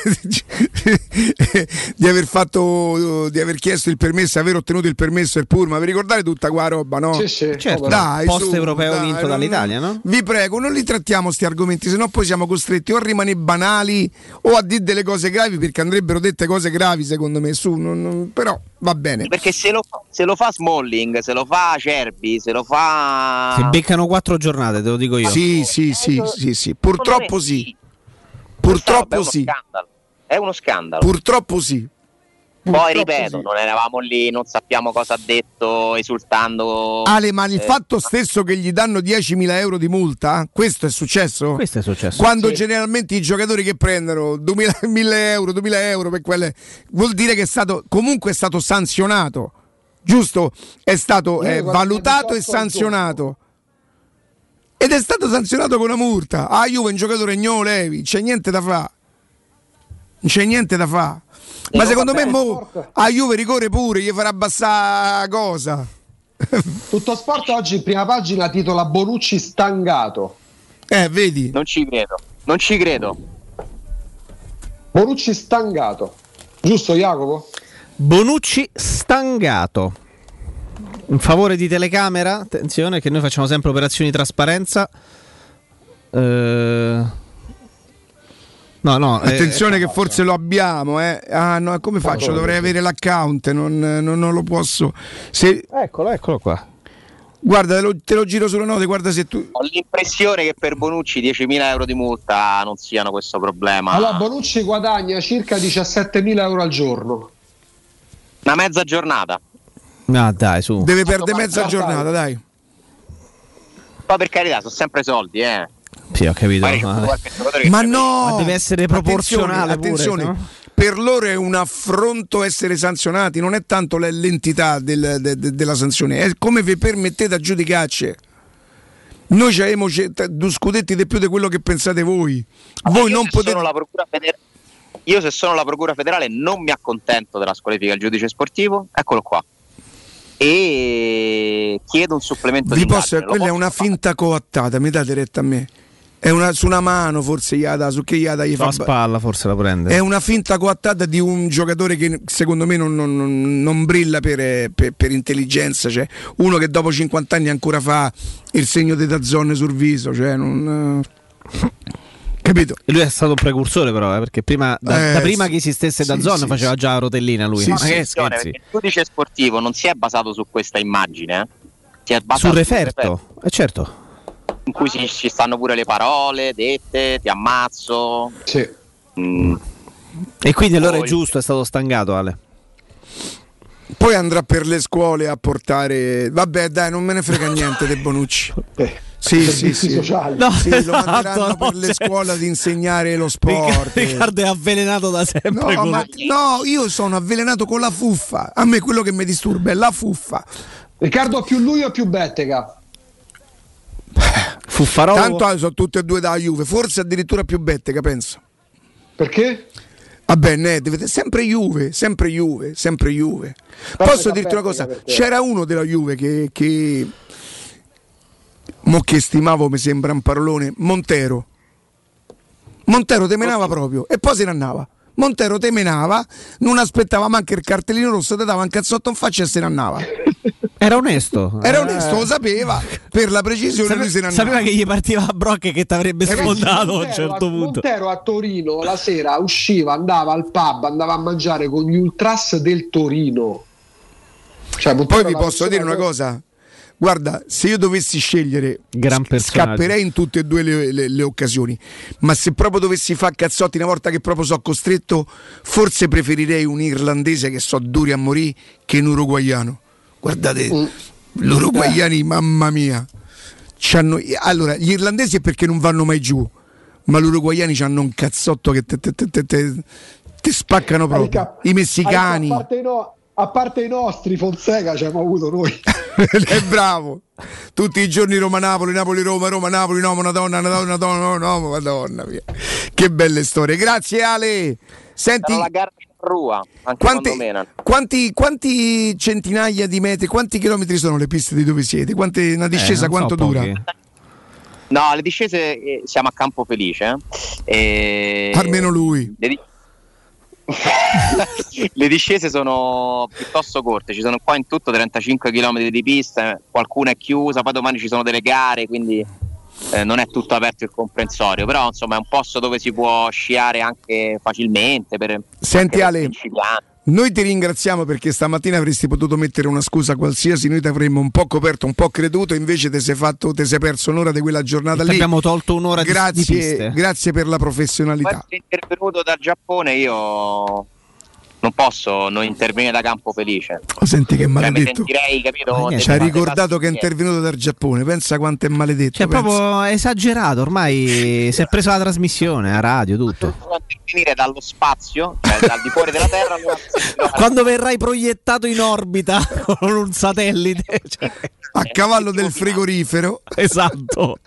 di aver fatto di aver chiesto il permesso, aver ottenuto il permesso del Purma. Vi ricordate tutta qua roba, no? Sì, sì. Certo, Dai, post europeo dai, vinto non- dall'Italia, no? Vi prego, non li trattiamo sti argomenti, sennò poi siamo costretti o a rimanere banali o a dire delle cose gravi perché andrebbero dette cose gravi, secondo me. Su, non- non- però va bene. Perché se lo, se lo fa Smalling, se lo fa Cerbi, se lo fa. Si beccano quattro giornate, te lo dico io. Sì, sì, sì, sì, sì. Purtroppo sì. Purtroppo È uno sì. scandalo. È uno scandalo. Purtroppo sì. Poi ripeto, sì. non eravamo lì, non sappiamo cosa ha detto, esultando. Ale, ma il Eh, fatto stesso che gli danno 10.000 euro di multa, questo è successo? Questo è successo. Quando Sì. generalmente i giocatori che prendono 2.000 1.000 <laughs> euro, 2.000 euro per quelle, vuol dire che è stato comunque è stato sanzionato, giusto? È stato eh, valutato e 18 al sanzionato. Ed è stato sanzionato con una multa. Ah, Juve un giocatore gnolo levi, c'è niente da fare. Non c'è niente da fare. Ma secondo me mo, a Juve ricorre pure, gli farà abbassare cosa. <laughs> Tutto sport oggi in prima pagina titola Bonucci stangato. Eh, vedi? Non ci credo, non ci credo. Bonucci stangato. Giusto Jacopo? Bonucci stangato. In favore di telecamera, attenzione che noi facciamo sempre operazioni di trasparenza. Eh, No, no, eh, Attenzione che forse lo abbiamo, eh. Ah no, come faccio? Dovrei avere l'account, non, non- non lo posso. Se, Eccolo, eccolo qua. guarda, te lo, te lo giro sulle note, guarda se tu... Ho l'impressione che per Bonucci 10.000 euro di multa non siano questo problema. Allora Bonucci guadagna circa 17.000 euro al giorno. Una mezza giornata. No, dai, su. Deve perdere mezza giornata, dai. Poi per carità, sono sempre soldi, eh. Sì, ho capito. Ma- Ma no! Ma deve essere proporzionale pure, attenzione. no? per loro è un affronto essere sanzionati, non è tanto l'entità del- de- de- della sanzione, è come vi permettete a giudicarci. Noi ci abbiamo due scudetti di più di quello che pensate voi. Voi io non se potete. sono la procura federale, io se sono la procura federale non mi accontento della squalifica del giudice sportivo, eccolo qua. E chiedo un supplemento Vi di posso, quella è una finta coattata, mi date retta a me. È una, su una mano forse Iada, su che Iada gli fa La spalla forse la prende. È una finta coattata di un giocatore che secondo me non, non- non- brilla per, per- per intelligenza, cioè uno che dopo 50 anni ancora fa il segno di Dazzone sul viso, cioè non... eh, Capito? E lui è stato un precursore però, eh, perché prima, da, Eh, da prima sì. che esistesse da Sì, zona sì, sì. faceva già la rotellina lui. Sì, Ma sì, che scherzi? perché il giudice sportivo non si è basato su questa immagine, eh. si è basato Sul sul referto, eh certo. In cui si- ci stanno pure le parole dette, ti ammazzo. Mm, E quindi allora è giusto, è stato stancato Ale. Poi andrà per le scuole a portare... Vabbè dai, non me ne frega niente De Bonucci. <laughs> Sì, sì, servizi sì. sociali. No, Sì, lo esatto, manderanno no, per le cioè- scuole ad insegnare lo sport. Riccardo è avvelenato da sempre. No, ma- no, io sono avvelenato con la fuffa. A me quello che mi disturba è la fuffa. Riccardo più lui o più Bettega? <laughs> Fuffarolo. Tanto sono tutte e due da Juve, forse addirittura più Bettega, penso. Perché? Vabbè, ne, dovete- sempre Juve, sempre Juve, sempre Juve. Però Posso dirti una cosa? C'era uno della Juve che, che mo che stimavo, mi sembra un parolone, Montero. Montero temenava proprio e poi se ne andava. Montero temenava, non aspettava manco il cartellino rosso, ti dava un cazzotto in faccia e se ne andava. <laughs> Era onesto. Era Eh. onesto, lo sapeva, per la precisione lui se ne andava. Sapeva che gli partiva a brocche che ti avrebbe Ragazzi, sfondato a un certo a, punto. Montero a Torino la sera usciva, andava al pub, andava a mangiare con gli ultras del Torino. Cioè, Poi vi posso dire una cosa. Guarda, se io dovessi scegliere, scapperei in tutte e due le, le- le occasioni. Ma se proprio dovessi fare cazzotti una volta che proprio so costretto, forse preferirei un irlandese che so duri a morire che un uruguaiano. Guardate, Mm. gli uruguaiani, mamma mia. c'hanno- allora, gli irlandesi è perché non vanno mai giù, ma gli uruguaiani hanno un cazzotto che te, te- te- te- te- te spaccano proprio. I messicani. A parte, no- a parte i nostri, Fonseca ci abbiamo avuto noi. <laughs> è bravo. Tutti i giorni Roma-Napoli, Napoli-Roma, Roma-Napoli, no, Madonna, Madonna, Madonna, no, no, Madonna mia. Che belle storie. Grazie Ale. Senti, Sarà la gara di Rua, anche menano. quanti, quanti centinaia di metri, quanti chilometri sono le piste di dove siete? Quante, una discesa Eh, non so, quanto dura? pochi. No, le discese eh, siamo a Campo Felice. eh, e- Almeno lui. Le, di- Le discese sono piuttosto corte, ci sono qua in tutto 35 km di pista, qualcuna è chiusa, poi domani ci sono delle gare, quindi eh, non è tutto aperto il comprensorio, però insomma è un posto dove si può sciare anche facilmente per Senti anche per Ale, principianti. Noi ti ringraziamo perché stamattina avresti potuto mettere una scusa qualsiasi, noi ti avremmo un po' coperto, un po' creduto, invece ti sei, fatto, ti sei perso un'ora di quella giornata Ti lì. abbiamo tolto un'ora di- di grazie, piste. grazie per la professionalità. essere intervenuto dal Giappone io non posso non intervenire da Campo Felice. Oh, senti che Cioè, maledetto. sentirei, capito? Ci ha ricordato che è intervenuto dal Giappone, pensa quanto è maledetto. Cioè, pensa. proprio esagerato, ormai <laughs> si è preso la trasmissione, a radio, tutto. intervenire dallo spazio, cioè dal di fuori della Terra, <laughs> Quando verrai proiettato in orbita <laughs> con un satellite. cioè, a cavallo del frigorifero. esatto.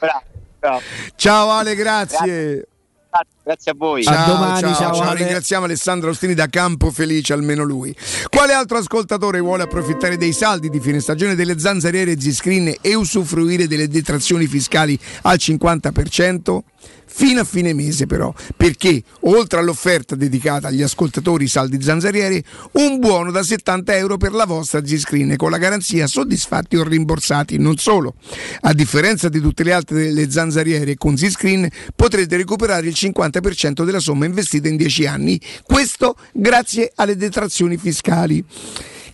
Bravo. Ciao Ale, grazie. Grazie a voi. Ciao, domani, ciao, ciao, ciao. Ringraziamo Alessandro Ostini da Campo Felice, almeno lui. Quale altro ascoltatore vuole approfittare dei saldi di fine stagione delle zanzariere Z-Screen e usufruire delle detrazioni fiscali al 50%? Fino a fine mese però, perché oltre all'offerta dedicata agli ascoltatori saldi zanzarieri, un buono da 70 euro per la vostra Z-Screen con la garanzia soddisfatti o rimborsati. Non solo, a differenza di tutte le altre delle zanzariere con Z-Screen potrete recuperare il 50% della somma investita in 10 anni, questo grazie alle detrazioni fiscali.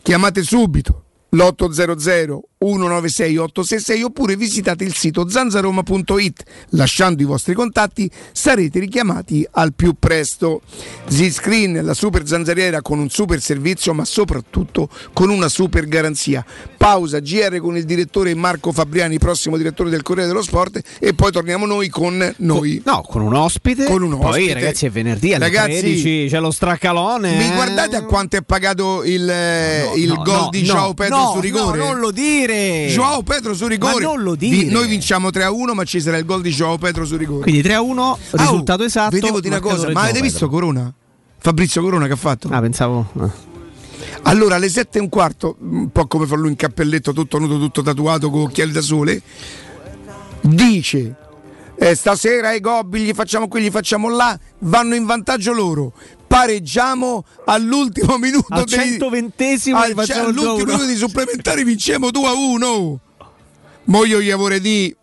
Chiamate subito l'800 196 866 oppure visitate il sito zanzaroma.it. Lasciando i vostri contatti sarete richiamati al più presto. Z-Screen, la super zanzariera con un super servizio ma soprattutto con una super garanzia. Pausa GR con il direttore Marco Fabriani, prossimo direttore del Corriere dello Sport e poi torniamo noi con noi. No, con un ospite. Con un Poi ospite. ragazzi è venerdì alle Ragazzi, 13 c'è lo straccalone. Mi guardate a quanto è pagato il, eh, il no, gol no, di no, Joao Pedro no, su rigore? no, non lo dire. Joao Pedro su rigore. Ma non lo dire. noi vinciamo 3 a 1, ma ci sarà il gol di Joao Pedro su rigore. Quindi 3 a 1, risultato oh, esatto. Vedevo di una cosa, ma avete visto Corona? Fabrizio Corona che ha fatto? Ah, pensavo. Allora, alle 7 e un quarto, un po' come fa lui in cappelletto, tutto nudo, tutto tatuato, con occhiali da sole, dice: eh, Stasera i gobbi gli facciamo qui, gli facciamo là, vanno in vantaggio loro. Pareggiamo all'ultimo <laughs> minuto Al dei- 120esimo al- facciamo cioè, all'ultimo 2-1. minuto di supplementari vinciamo 2 a 1. Mo io gli vorrei di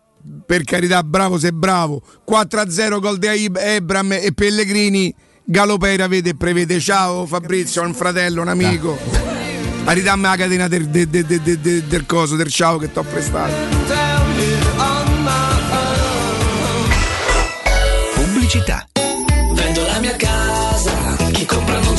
per carità, bravo se bravo. 4 a 0 gol di Ebram e Pellegrini. Galopera vede e prevede. Ciao Fabrizio, un fratello, un amico. A ridammi la catena del, del- del- del- del- del coso, del ciao che ti ho prestato. Pubblicità.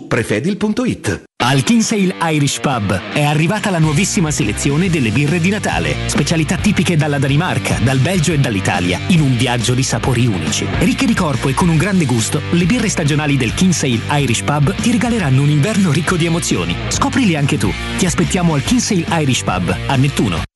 prefedil.it. Al Kinsale Irish Pub è arrivata la nuovissima selezione delle birre di Natale, specialità tipiche dalla Danimarca, dal Belgio e dall'Italia, in un viaggio di sapori unici. Ricche di corpo e con un grande gusto, le birre stagionali del Kinsale Irish Pub ti regaleranno un inverno ricco di emozioni. Scoprili anche tu. Ti aspettiamo al Kinsale Irish Pub a Nettuno.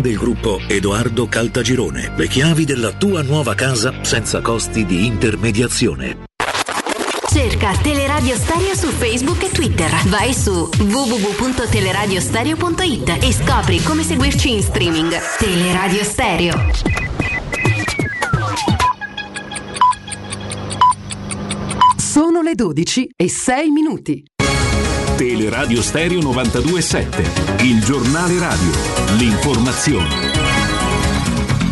del gruppo Edoardo Caltagirone. Le chiavi della tua nuova casa senza costi di intermediazione. Cerca Teleradio Stereo su Facebook e Twitter. Vai su www.teleradiostereo.it e scopri come seguirci in streaming. Teleradio Stereo. Sono le 12 e 6 minuti. Teleradio Stereo 927, il giornale radio, l'informazione.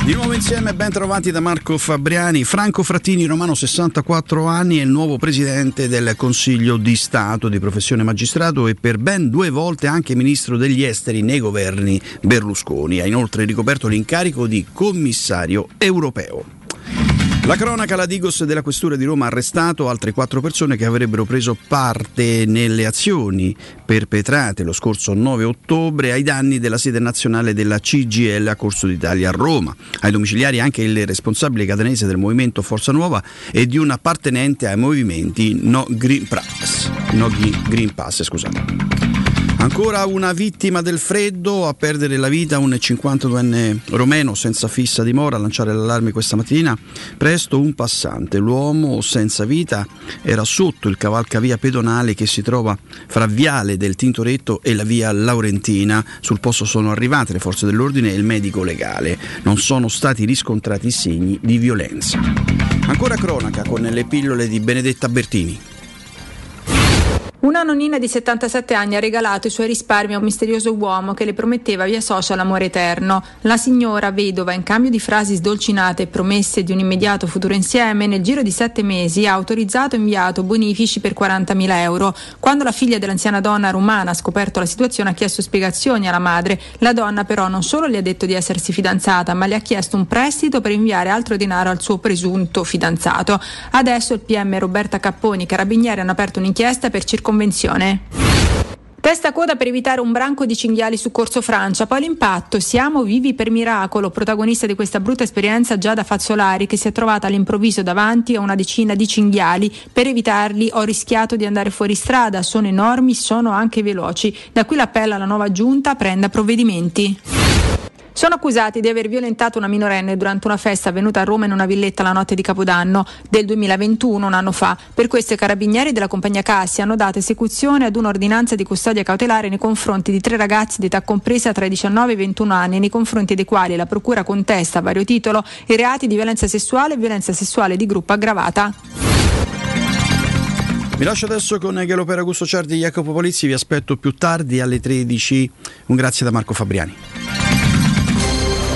Di nuovo insieme, ben trovati da Marco Fabriani. Franco Frattini, romano 64 anni, è il nuovo presidente del Consiglio di Stato di professione magistrato e per ben due volte anche ministro degli esteri nei governi Berlusconi. Ha inoltre ricoperto l'incarico di commissario europeo. La cronaca, la Digos della Questura di Roma ha arrestato altre quattro persone che avrebbero preso parte nelle azioni perpetrate lo scorso 9 ottobre ai danni della sede nazionale della CGL a Corso d'Italia a Roma. Ai domiciliari anche il responsabile catanese del movimento Forza Nuova e di un appartenente ai movimenti No Green Pass. No Green Pass scusate. Ancora una vittima del freddo, a perdere la vita un 52enne romeno senza fissa dimora a lanciare l'allarme questa mattina. Presto un passante, l'uomo senza vita, era sotto il cavalcavia pedonale che si trova fra Viale del Tintoretto e la via Laurentina. Sul posto sono arrivate le forze dell'ordine e il medico legale. Non sono stati riscontrati segni di violenza. Ancora cronaca con le pillole di Benedetta Bertini. Una nonnina di 77 anni ha regalato i suoi risparmi a un misterioso uomo che le prometteva via social amore eterno. La signora, vedova, in cambio di frasi sdolcinate e promesse di un immediato futuro insieme, nel giro di sette mesi ha autorizzato e inviato bonifici per 40.000 euro. Quando la figlia dell'anziana donna rumana ha scoperto la situazione ha chiesto spiegazioni alla madre. La donna però non solo le ha detto di essersi fidanzata, ma le ha chiesto un prestito per inviare altro denaro al suo presunto fidanzato. Adesso il PM Roberta Capponi, i carabinieri hanno aperto un'inchiesta per circonvenzione. Testa coda per evitare un branco di cinghiali su Corso Francia, poi l'impatto. Siamo vivi per miracolo, protagonista di questa brutta esperienza Giada Fazzolari che si è trovata all'improvviso davanti a una decina di cinghiali. Per evitarli ho rischiato di andare fuori strada, sono enormi, sono anche veloci. Da qui l'appello alla nuova giunta prenda provvedimenti. Sono accusati di aver violentato una minorenne durante una festa avvenuta a Roma in una villetta la notte di Capodanno del 2021, un anno fa. Per questo i carabinieri della compagnia Cassi hanno dato esecuzione ad un'ordinanza di custodia cautelare nei confronti di tre ragazzi di età compresa tra i 19 e i 21 anni, nei confronti dei quali la procura contesta a vario titolo i reati di violenza sessuale e violenza sessuale di gruppo aggravata. Vi lascio adesso con Galopera Augusto Ciardi e Jacopo Polizzi, vi aspetto più tardi alle 13. Un grazie da Marco Fabriani.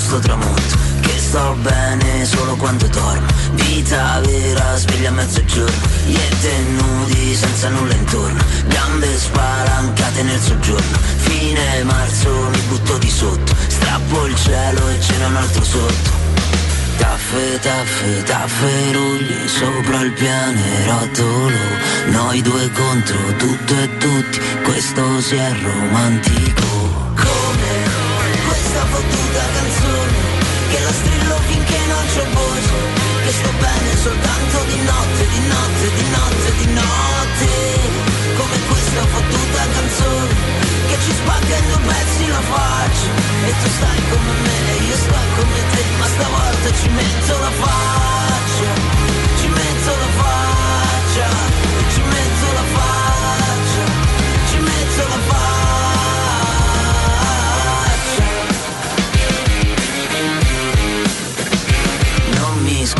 sto tramonto Che sto bene solo quando dormo. Vita vera, sveglia a mezzogiorno Gli nudi senza nulla intorno. Gambe spalancate nel soggiorno Fine marzo mi butto di sotto. Strappo il cielo e c'era un altro sotto. Taffe, taffe, tafferugli sopra il pianerottolo. Noi due contro tutto e tutti, questo si è romantico c'ho voce Che sto bene soltanto di notte, di notte, di notte, di notte. Come questa fottuta canzone Che ci spacca in due pezzi la faccia. E tu stai come me e io sto come te Ma stavolta ci metto la faccia. Ci metto la faccia Ci metto la faccia. Ci metto la faccia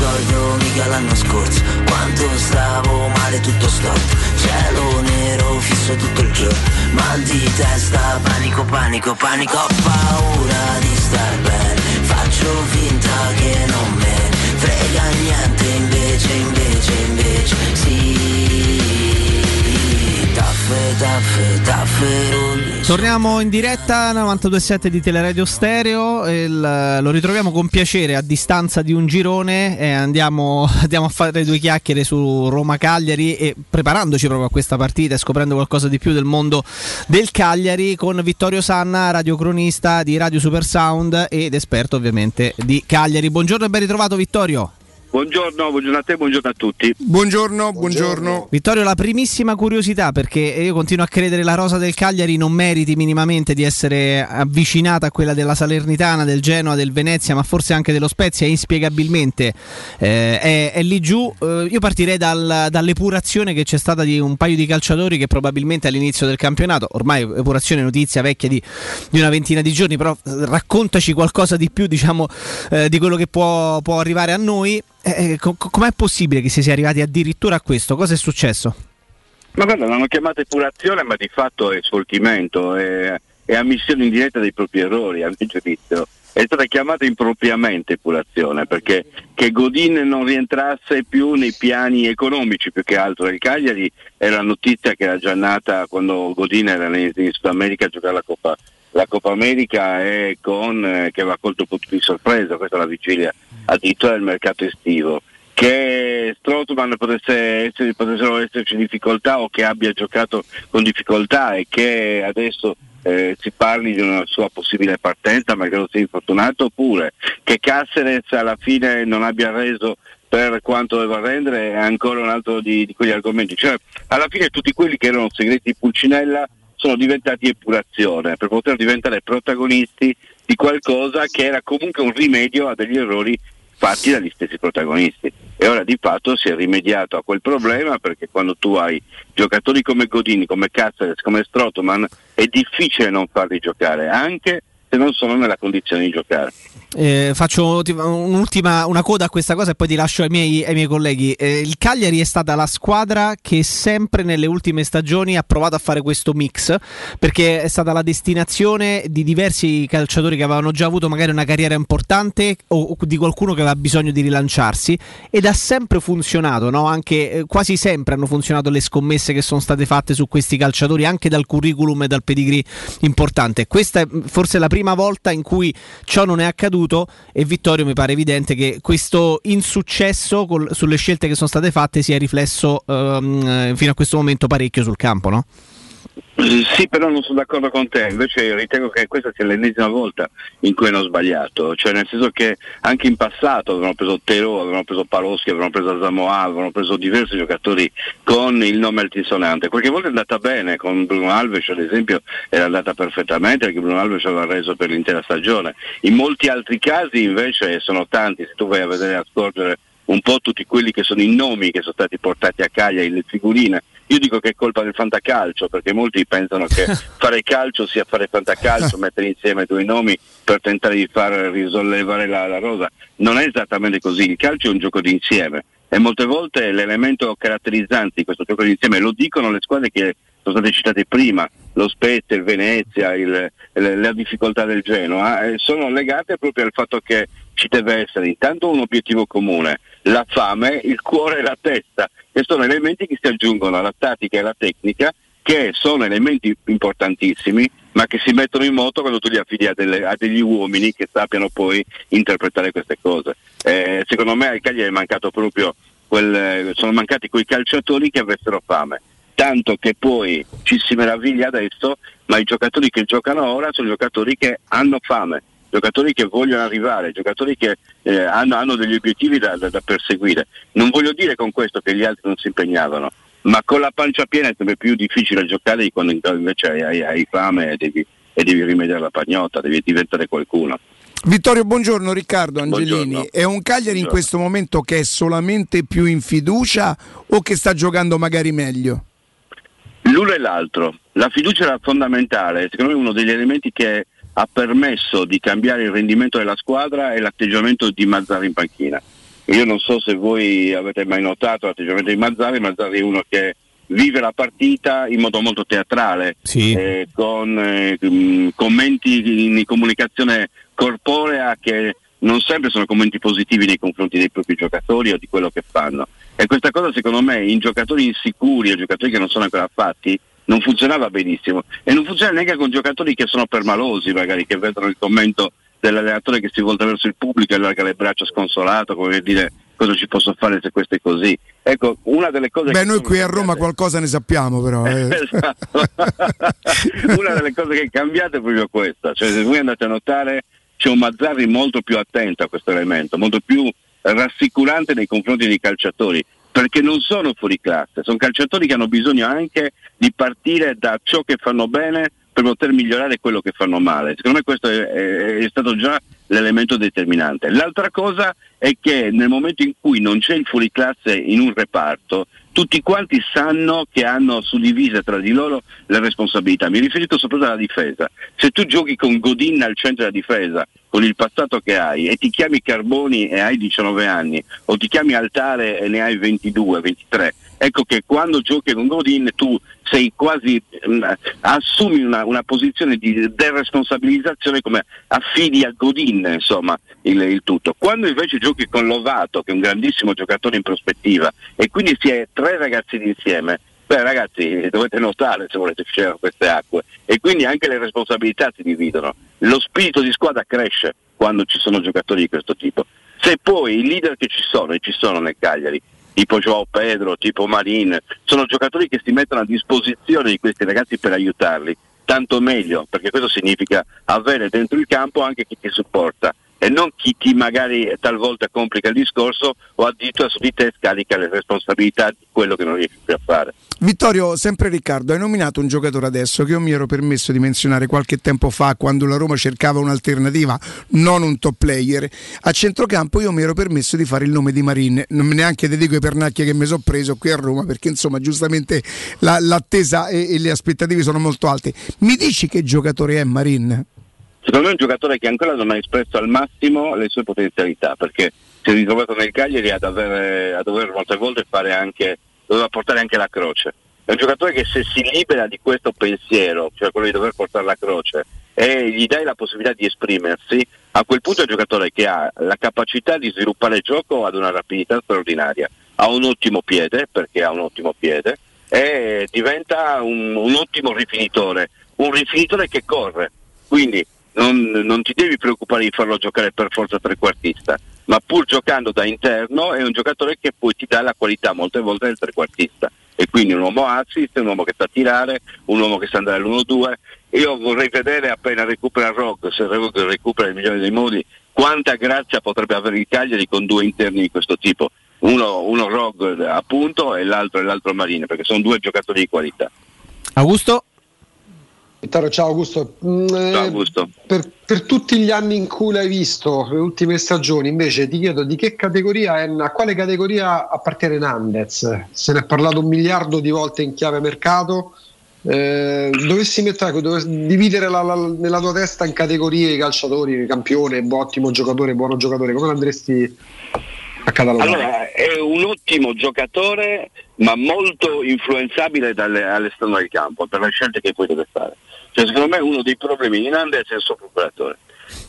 Scordo mica l'anno scorso Quanto stavo male tutto storto Cielo nero fisso tutto il giorno Mal di testa, panico, panico, panico Ho paura di star bene Faccio finta che non me frega niente Invece, invece, invece Sì Torniamo in diretta 92.7 di Teleradio Stereo, il- lo ritroviamo con piacere a distanza di un girone e andiamo, <laughs> andiamo a fare due chiacchiere su Roma-Cagliari e preparandoci proprio a questa partita e scoprendo qualcosa di più del mondo del Cagliari con Vittorio Sanna, radiocronista di Radio Super Sound ed esperto ovviamente di Cagliari. Buongiorno e ben ritrovato Vittorio. Buongiorno, buongiorno a te, buongiorno a tutti. Buongiorno, buongiorno. Vittorio, la primissima curiosità, perché io continuo a credere la rosa del Cagliari non meriti minimamente di essere avvicinata a quella della Salernitana, del Genoa, del Venezia, ma forse anche dello Spezia, inspiegabilmente eh, è, è lì giù. Eh, io partirei dal- dall'epurazione che c'è stata di un paio di calciatori che probabilmente all'inizio del campionato, ormai epurazione notizia vecchia di, di una ventina di giorni, però raccontaci qualcosa di più diciamo, eh, di quello che può, può arrivare a noi. Eh, co- co- com'è possibile che si sia arrivati addirittura a questo? Cosa è successo? Ma guarda, l'hanno chiamata epurazione, ma di fatto è sfoltimento, è, è ammissione in diretta dei propri errori, a mio giudizio. È stata chiamata impropriamente epurazione, perché che Godin non rientrasse più nei piani economici più che altro del Cagliari era notizia che era già nata quando Godin era in, in Sud America a giocare la Coppa, la Coppa America e con, eh, che aveva colto po' di sorpresa, questa è la vigilia addirittura del mercato estivo che Strootman potesse essere, potessero esserci difficoltà o che abbia giocato con difficoltà e che adesso eh, si parli di una sua possibile partenza ma lo sia infortunato oppure che Caceres alla fine non abbia reso per quanto doveva rendere è ancora un altro di, di quegli argomenti. Cioè alla fine tutti quelli che erano segreti di Pulcinella sono diventati epurazione per poter diventare protagonisti di qualcosa che era comunque un rimedio a degli errori fatti dagli stessi protagonisti. E ora di fatto si è rimediato a quel problema perché quando tu hai giocatori come Godini, come Caceres, come Strotoman, è difficile non farli giocare, anche se non sono nella condizione di giocare. Eh, faccio ti- un'ultima una coda a questa cosa e poi ti lascio ai miei, ai miei colleghi. Eh, il Cagliari è stata la squadra che sempre nelle ultime stagioni ha provato a fare questo mix perché è stata la destinazione di diversi calciatori che avevano già avuto magari una carriera importante o, di qualcuno che aveva bisogno di rilanciarsi ed ha sempre funzionato, no? anche, eh, quasi sempre hanno funzionato le scommesse che sono state fatte su questi calciatori anche dal curriculum e dal pedigree importante. Questa è forse la prima volta in cui ciò non è accaduto e Vittorio mi pare evidente che questo insuccesso col- sulle scelte che sono state fatte si è riflesso ehm, eh, fino a questo momento parecchio sul campo, no? Sì, però non sono d'accordo con te, invece ritengo che questa sia l'ennesima volta in cui hanno sbagliato, cioè nel senso che anche in passato avevano preso Tero, avevano preso Paloschi, avevano preso Zamoa, avevano preso diversi giocatori con il nome altisonante, qualche volta è andata bene, con Bruno Alves ad esempio era andata perfettamente perché Bruno Alves aveva reso per l'intera stagione, in molti altri casi invece sono tanti, se tu vai a vedere a scorgere un po' tutti quelli che sono i nomi che sono stati portati a Cagliari, le figurine. Io dico che è colpa del fantacalcio, perché molti pensano che <laughs> fare calcio sia fare fantacalcio, mettere insieme due nomi per tentare di far risollevare la, la rosa. Non è esattamente così, il calcio è un gioco d'insieme e molte volte l'elemento caratterizzante di questo gioco d'insieme lo dicono le squadre che sono state citate prima, lo Spezia, il Venezia, il- la difficoltà del Genoa, eh, sono legate proprio al fatto che ci deve essere intanto un obiettivo comune, la fame, il cuore e la testa, che sono elementi che si aggiungono alla tattica e alla tecnica, che sono elementi importantissimi, ma che si mettono in moto quando tu li affidi a, delle- a degli uomini che sappiano poi interpretare queste cose. Eh, secondo me al Cagliari è mancato proprio quel, sono mancati quei calciatori che avessero fame. Tanto che poi ci si meraviglia adesso, ma i giocatori che giocano ora sono giocatori che hanno fame, giocatori che vogliono arrivare, giocatori che eh, hanno, hanno degli obiettivi da, da- da perseguire. Non voglio dire con questo che gli altri non si impegnavano, ma con la pancia piena è sempre più difficile giocare di quando invece hai, hai- hai fame e devi, e devi rimediare la pagnotta, devi diventare qualcuno. Vittorio, buongiorno Riccardo Angelini. Buongiorno. È un Cagliari in Buongiorno. questo momento che è solamente più in fiducia o che sta giocando magari meglio? L'uno e l'altro. La fiducia era fondamentale, secondo me uno degli elementi che ha permesso di cambiare il rendimento della squadra è l'atteggiamento di Mazzari in panchina. Io non so se voi avete mai notato l'atteggiamento di Mazzari, Mazzari è uno che vive la partita in modo molto teatrale, eh, con eh, mm, commenti in comunicazione corporea che non sempre sono commenti positivi nei confronti dei propri giocatori o di quello che fanno. E questa cosa secondo me in giocatori insicuri o giocatori che non sono ancora fatti non funzionava benissimo e non funziona neanche con giocatori che sono permalosi magari, che vedono il commento dell'allenatore che si volta verso il pubblico e allarga le braccia sconsolato, come dire cosa ci posso fare se questo è così. Ecco, una delle cose Beh, noi qui a Roma qualcosa ne sappiamo però. eh. <laughs> Esatto. <laughs> Una delle cose che è cambiata è proprio questa, cioè se voi andate a notare c'è un Mazzarri molto più attento a questo elemento, molto più rassicurante nei confronti dei calciatori, perché non sono fuori classe, sono calciatori che hanno bisogno anche di partire da ciò che fanno bene per poter migliorare quello che fanno male. Secondo me questo è, è- è stato già l'elemento determinante. L'altra cosa è che nel momento in cui non c'è il fuori classe in un reparto, tutti quanti sanno che hanno suddivise tra di loro le responsabilità. Mi riferisco soprattutto alla difesa. Se tu giochi con Godin al centro della difesa, con il passato che hai, e ti chiami Carboni e hai 19 anni, o ti chiami Altare e ne hai 22, 23, ecco che quando giochi con Godin tu sei quasi mm, assumi una, una posizione di deresponsabilizzazione come affidi a Godin insomma il, il tutto. Quando invece giochi con Lovato che è un grandissimo giocatore in prospettiva e quindi si è tre ragazzini insieme beh ragazzi dovete notare se volete uscire da queste acque e quindi anche le responsabilità si dividono. Lo spirito di squadra cresce quando ci sono giocatori di questo tipo. Se poi i leader che ci sono e ci sono nel Cagliari tipo Joao Pedro, tipo Marin, sono giocatori che si mettono a disposizione di questi ragazzi per aiutarli, tanto meglio, perché questo significa avere dentro il campo anche chi ti supporta e non chi ti magari talvolta complica il discorso o addirittura su di te scarica le responsabilità di quello che non riesci più a fare. Vittorio, sempre Riccardo, hai nominato un giocatore adesso che io mi ero permesso di menzionare qualche tempo fa quando la Roma cercava un'alternativa, non un top player. A centrocampo io mi ero permesso di fare il nome di Marin, non neanche ti dico i pernacchi che mi sono preso qui a Roma perché insomma giustamente la- l'attesa e, e le aspettative sono molto alte. Mi dici che giocatore è Marin? Secondo me è un giocatore che ancora non ha espresso al massimo le sue potenzialità, perché si è ritrovato nel Cagliari ad, avere- a dover molte volte fare anche, doveva portare anche la croce. È un giocatore che se si libera di questo pensiero, cioè quello di dover portare la croce, e gli dai la possibilità di esprimersi, a quel punto è un giocatore che ha la capacità di sviluppare il gioco ad una rapidità straordinaria, ha un ottimo piede, perché ha un ottimo piede, e diventa un, un ottimo rifinitore, un rifinitore che corre. Quindi non, non ti devi preoccupare di farlo giocare per forza trequartista, ma pur giocando da interno è un giocatore che poi ti dà la qualità molte volte del trequartista. E quindi un uomo assist, un uomo che sa tirare, un uomo che sa andare all'1-2. Io vorrei vedere appena recupera Rock, se Rock recupera il migliore dei modi, quanta grazia potrebbe avere il Cagliari con due interni di questo tipo. Uno, uno Rog appunto e l'altro, e l'altro Marine, perché sono due giocatori di qualità. Augusto? Vittorio, ciao Augusto. Mm, eh, Ciao Augusto. Per, per tutti gli anni in cui l'hai visto, le ultime stagioni, invece ti chiedo di che categoria è, a quale categoria appartiene Nandez? Se ne è parlato un miliardo di volte in chiave mercato. Eh, dovessi mettere, dovessi dividere la- la- nella tua testa in categorie i calciatori, campione, bu- ottimo giocatore, buono giocatore, come andresti a catalogare? Allora, è un ottimo giocatore, ma molto influenzabile dalle- all'esterno del campo per le scelte che poi deve fare. Cioè, secondo me uno dei problemi di Nandez è il suo procuratore.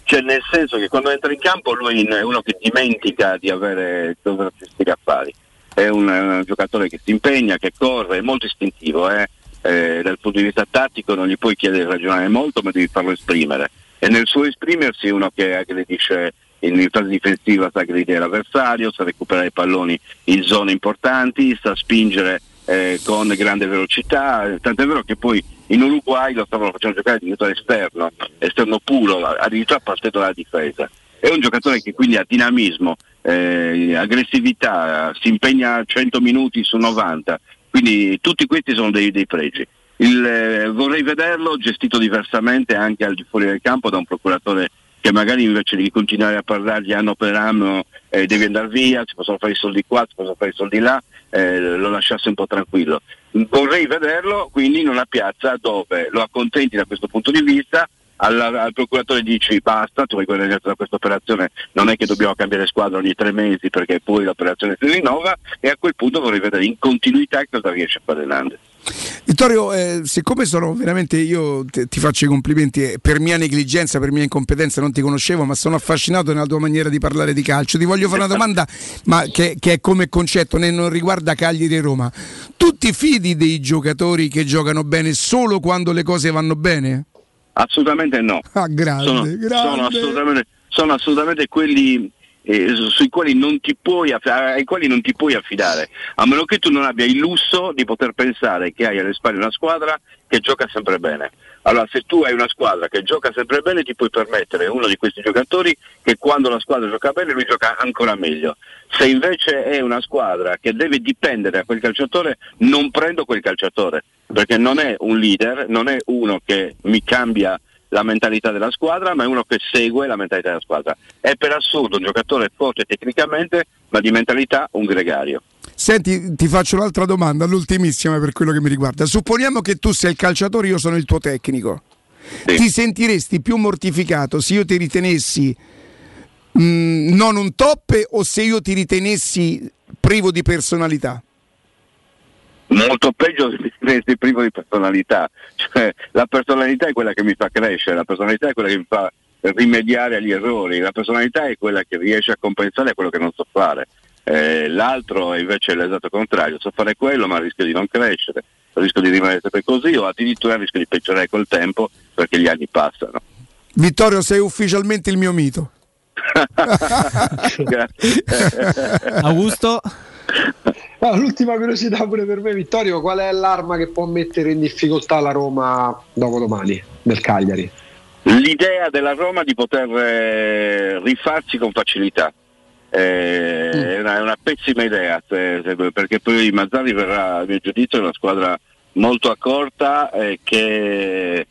Cioè, nel senso che quando entra in campo lui è uno che dimentica di avere dover gestire affari. È un, un giocatore che si impegna, che corre, è molto istintivo. eh. Eh, dal punto di vista tattico non gli puoi chiedere di ragionare molto, ma devi farlo esprimere. E nel suo esprimersi uno che aggredisce in fase difensiva sa aggredire l'avversario, sa recuperare i palloni in zone importanti, sa spingere eh, con grande velocità, tant'è vero che poi in Uruguay lo stavano facendo giocare addirittura esterno, esterno puro, addirittura partendo dalla difesa. È un giocatore che quindi ha dinamismo, eh, aggressività, si impegna 100 minuti su 90, quindi tutti questi sono dei, dei pregi. Il, eh, vorrei vederlo gestito diversamente anche al di fuori del campo da un procuratore che magari invece di continuare a parlargli anno per anno eh, devi andare via, si possono fare i soldi qua, si possono fare i soldi là, eh, lo lasciasse un po' tranquillo. Vorrei vederlo quindi in una piazza dove lo accontenti da questo punto di vista, al, al procuratore dici basta, tu hai guadagnato da questa operazione, non è che dobbiamo cambiare squadra ogni tre mesi perché poi l'operazione si rinnova e a quel punto vorrei vedere in continuità cosa riesce a fare Nandez. Vittorio, eh, siccome sono veramente io te- ti faccio i complimenti eh, per mia negligenza, per mia incompetenza, non ti conoscevo, ma sono affascinato nella tua maniera di parlare di calcio. Ti voglio fare una domanda, <laughs> ma che, che è come concetto, né- non riguarda Cagliari e Roma. Tu ti fidi dei giocatori che giocano bene solo quando le cose vanno bene? Assolutamente no. Ah, grande, sono, grande. sono assolutamente, sono assolutamente quelli eh, su- sui quali non aff- ai quali non ti puoi affidare, a meno che tu non abbia il lusso di poter pensare che hai alle spalle una squadra che gioca sempre bene. Allora se tu hai una squadra che gioca sempre bene ti puoi permettere uno di questi giocatori che quando la squadra gioca bene lui gioca ancora meglio. Se invece è una squadra che deve dipendere da quel calciatore non prendo quel calciatore perché non è un leader, non è uno che mi cambia la mentalità della squadra, ma è uno che segue la mentalità della squadra. È per assurdo un giocatore forte tecnicamente, ma di mentalità un gregario. Senti, ti faccio un'altra domanda, l'ultimissima per quello che mi riguarda. Supponiamo che tu sia il calciatore, io sono il tuo tecnico. Ti sentiresti più mortificato se io ti ritenessi mh, non un top o se io ti ritenessi privo di personalità? Molto peggio se resti privo di personalità. Cioè, la personalità è quella che mi fa crescere, la personalità è quella che mi fa rimediare agli errori, la personalità è quella che riesce a compensare quello che non so fare. Eh, l'altro è invece l'esatto contrario, so fare quello ma rischio di non crescere, rischio di rimanere sempre così o addirittura rischio di peggiorare col tempo perché gli anni passano. Vittorio, sei ufficialmente il mio mito. <laughs> <laughs> <laughs> Augusto? L'ultima curiosità pure per me, Vittorio, qual è l'arma che può mettere in difficoltà la Roma dopodomani del Cagliari? L'idea della Roma di poter eh, rifarsi con facilità. Eh, è, una, è una pessima idea se- se- perché poi Mazzari verrà a mio giudizio è una squadra molto accorta eh, che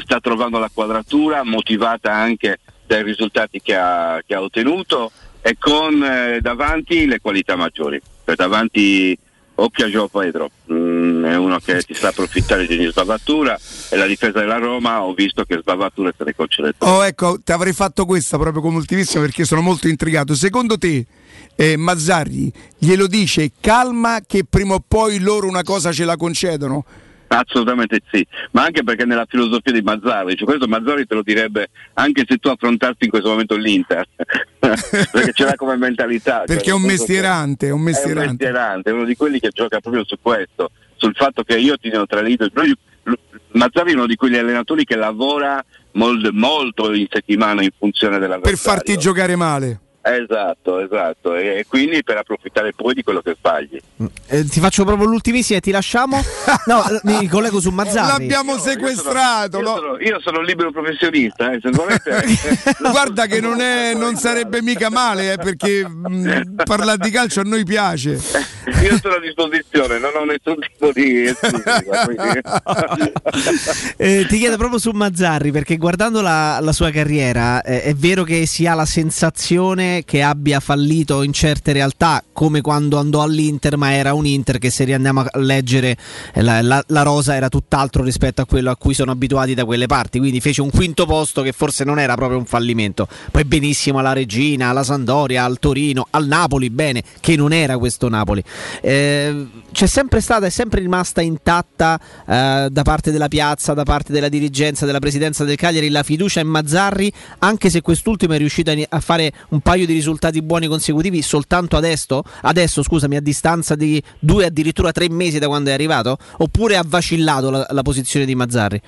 sta trovando la quadratura motivata anche dai risultati che ha, che ha ottenuto e con davanti le qualità maggiori per davanti occhio a Gio Pedro Mm, è uno che ti sa approfittare di ogni sbavatura e la difesa della Roma ho visto che sbavature se ne concede Oh, ecco, ti avrei fatto questa proprio come ultimissima perché sono molto intrigato. Secondo te, eh, Mazzarri glielo dice calma che prima o poi loro una cosa ce la concedono? Assolutamente sì, ma anche perché nella filosofia di Mazzarri, cioè questo Mazzarri te lo direbbe anche se tu affrontassi in questo momento l'Inter, <laughs> perché ce l'ha come mentalità. cioè, Perché è un mestierante, è un È un mestierante. mestierante, è uno di quelli che gioca proprio su questo, sul fatto che io ti. Lui- lui- Mazzarri è uno di quegli allenatori che lavora mol- molto in settimana in funzione della Per farti giocare male. Esatto, esatto, e, quindi per approfittare poi di quello che sbagli. Eh, ti faccio proprio l'ultimissima e ti lasciamo. <laughs> No, mi collego su Mazzarri. L'abbiamo sequestrato. Io no? sono, io sono libero professionista, eh, <laughs> se volete. Guarda che non, è, non sarebbe mica male eh, perché mh, parlare di calcio a noi piace. <laughs> Io sono a disposizione, non ho nessun tipo di esclusiva. Eh, ti chiedo proprio su Mazzarri perché guardando la, la sua carriera eh, è vero che si ha la sensazione che abbia fallito in certe realtà come quando andò all'Inter ma era un Inter che se riandiamo a leggere eh, la, la- la rosa era tutt'altro rispetto a quello a cui sono abituati da quelle parti quindi fece un quinto posto che forse non era proprio un fallimento. Poi benissimo alla Regina, alla Sandoria, al Torino, al Napoli bene che non era questo Napoli. Eh, c'è sempre stata, è sempre rimasta intatta eh, da parte della piazza, da parte della dirigenza, della presidenza del Cagliari la fiducia in Mazzarri, anche se quest'ultimo è riuscito a fare un paio di risultati buoni consecutivi soltanto adesso, adesso scusami, a distanza di due addirittura tre mesi da quando è arrivato, oppure ha vacillato la, la posizione di Mazzarri?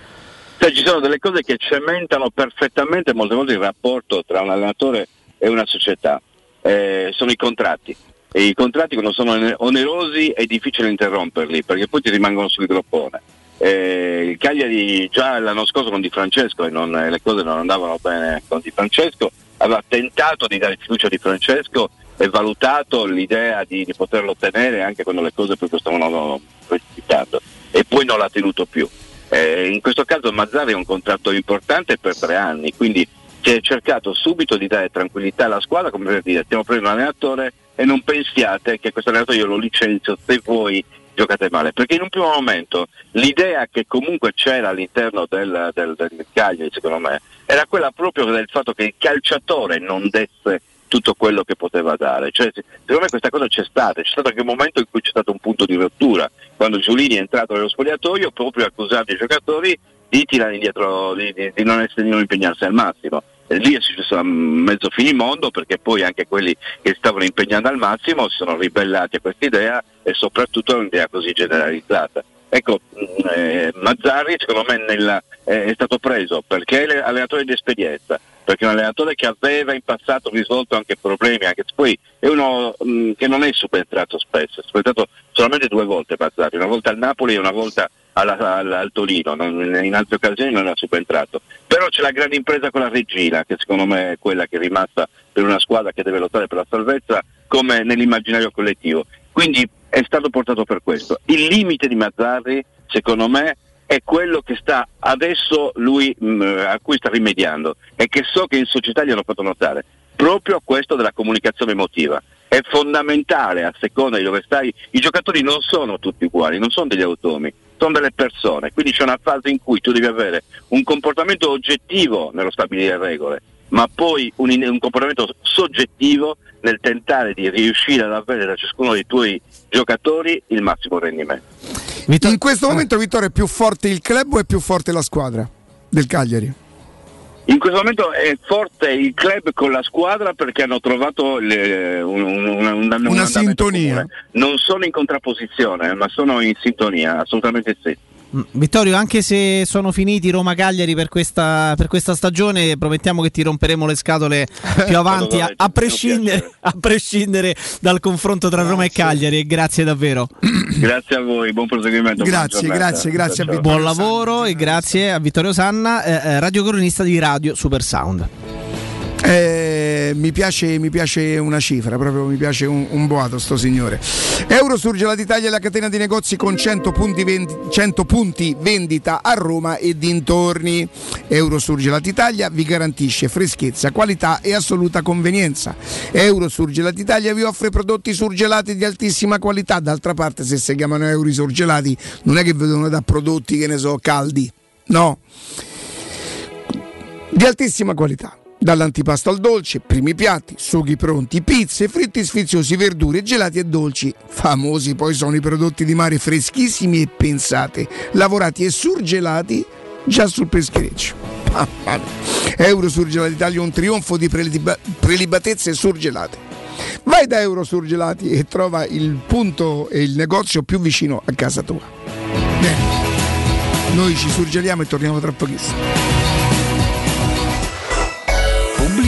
Cioè, ci sono delle cose che cementano perfettamente molte volte il rapporto tra un allenatore e una società. Eh, sono i contratti. E i contratti quando sono one- onerosi è difficile interromperli perché poi ti rimangono sul groppone. Eh, il Cagliari già l'anno scorso con Di Francesco e non- eh, le cose non andavano bene con Di Francesco, aveva tentato di dare fiducia Di Francesco e valutato l'idea di, di poterlo ottenere anche quando le cose poi stavano precipitando e poi non l'ha tenuto più. Eh, in questo caso Mazzari ha un contratto importante per tre anni, quindi si è cercato subito di dare tranquillità alla squadra, come per dire stiamo prendendo un allenatore e non pensiate che questo allenatore io lo licenzio se voi giocate male, perché in un primo momento l'idea che comunque c'era all'interno del, del, del Cagliari, secondo me, era quella proprio del fatto che il calciatore non desse tutto quello che poteva dare. Cioè, se- secondo me questa cosa c'è stata, c'è stato anche un momento in cui c'è stato un punto di rottura, quando Giulini è entrato nello spogliatoio proprio accusando i giocatori di tirare indietro, di, di- di non, essere, di non impegnarsi al massimo. Lì è successo mezzo finimondo perché poi anche quelli che stavano impegnando al massimo si sono ribellati a questa idea e soprattutto a un'idea così generalizzata. Ecco, mh, eh, Mazzarri secondo me nella- eh, è stato preso perché è allenatore di esperienza, perché è un allenatore che aveva in passato risolto anche problemi, anche poi è uno mh, che non è subentrato spesso, è subentrato solamente due volte Mazzarri, una volta al Napoli e una volta alla- alla- al Torino, non- in altre occasioni non era subentrato. Però c'è la grande impresa con la regina, che secondo me è quella che è rimasta per una squadra che deve lottare per la salvezza come nell'immaginario collettivo. Quindi è stato portato per questo. Il limite di Mazzarri, secondo me, è quello che sta adesso lui mh, a cui sta rimediando e che so che in società gli hanno fatto notare, proprio questo della comunicazione emotiva. È fondamentale a seconda di dove stai, i giocatori non sono tutti uguali, non sono degli automi, sono delle persone, quindi c'è una fase in cui tu devi avere un comportamento oggettivo nello stabilire regole, ma poi un, un comportamento soggettivo nel tentare di riuscire ad avere da ciascuno dei tuoi giocatori il massimo rendimento. In questo momento, Vittorio, è più forte il club o è più forte la squadra del Cagliari? In questo momento è forte il club con la squadra perché hanno trovato le- un, un- un- un andamento sintonia. comune. Non sono in contrapposizione, ma sono in sintonia, assolutamente sì. Vittorio, anche se sono finiti Roma-Cagliari per questa, per questa stagione, promettiamo che ti romperemo le scatole più <laughs> avanti, a, a prescindere, a prescindere dal confronto tra Roma e Cagliari. E grazie davvero. <clears throat> Grazie a voi, buon proseguimento. Grazie, giornata. grazie, grazie a Ciao, ciao. Buon lavoro e grazie a Vittorio Sanna, eh, eh, radiocronista di Radio Super Sound. Eh, mi, piace, mi piace una cifra, proprio mi piace un, un boato sto signore. Eurosurgelati Italia è la catena di negozi con 100 punti, vendi- 100 punti vendita a Roma e dintorni. Eurosurgelati Italia vi garantisce freschezza, qualità e assoluta convenienza. Eurosurgelati Italia vi offre prodotti surgelati di altissima qualità. D'altra parte, se si chiamano euro surgelati, non è che vedono da prodotti che ne so caldi, no di altissima qualità. Dall'antipasto al dolce, primi piatti, sughi pronti, pizze, fritti sfiziosi, verdure, gelati e dolci. Famosi poi sono i prodotti di mare freschissimi e pensate, lavorati e surgelati già sul peschereccio. Mamma mia. Euro Surgelati Italia un trionfo di preliba- prelibatezze surgelate. Vai da Euro Surgelati e trova il punto e il negozio più vicino a casa tua. Bene, noi ci surgeliamo e torniamo tra pochissimo. oublie.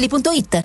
ValentinoAutomobili.it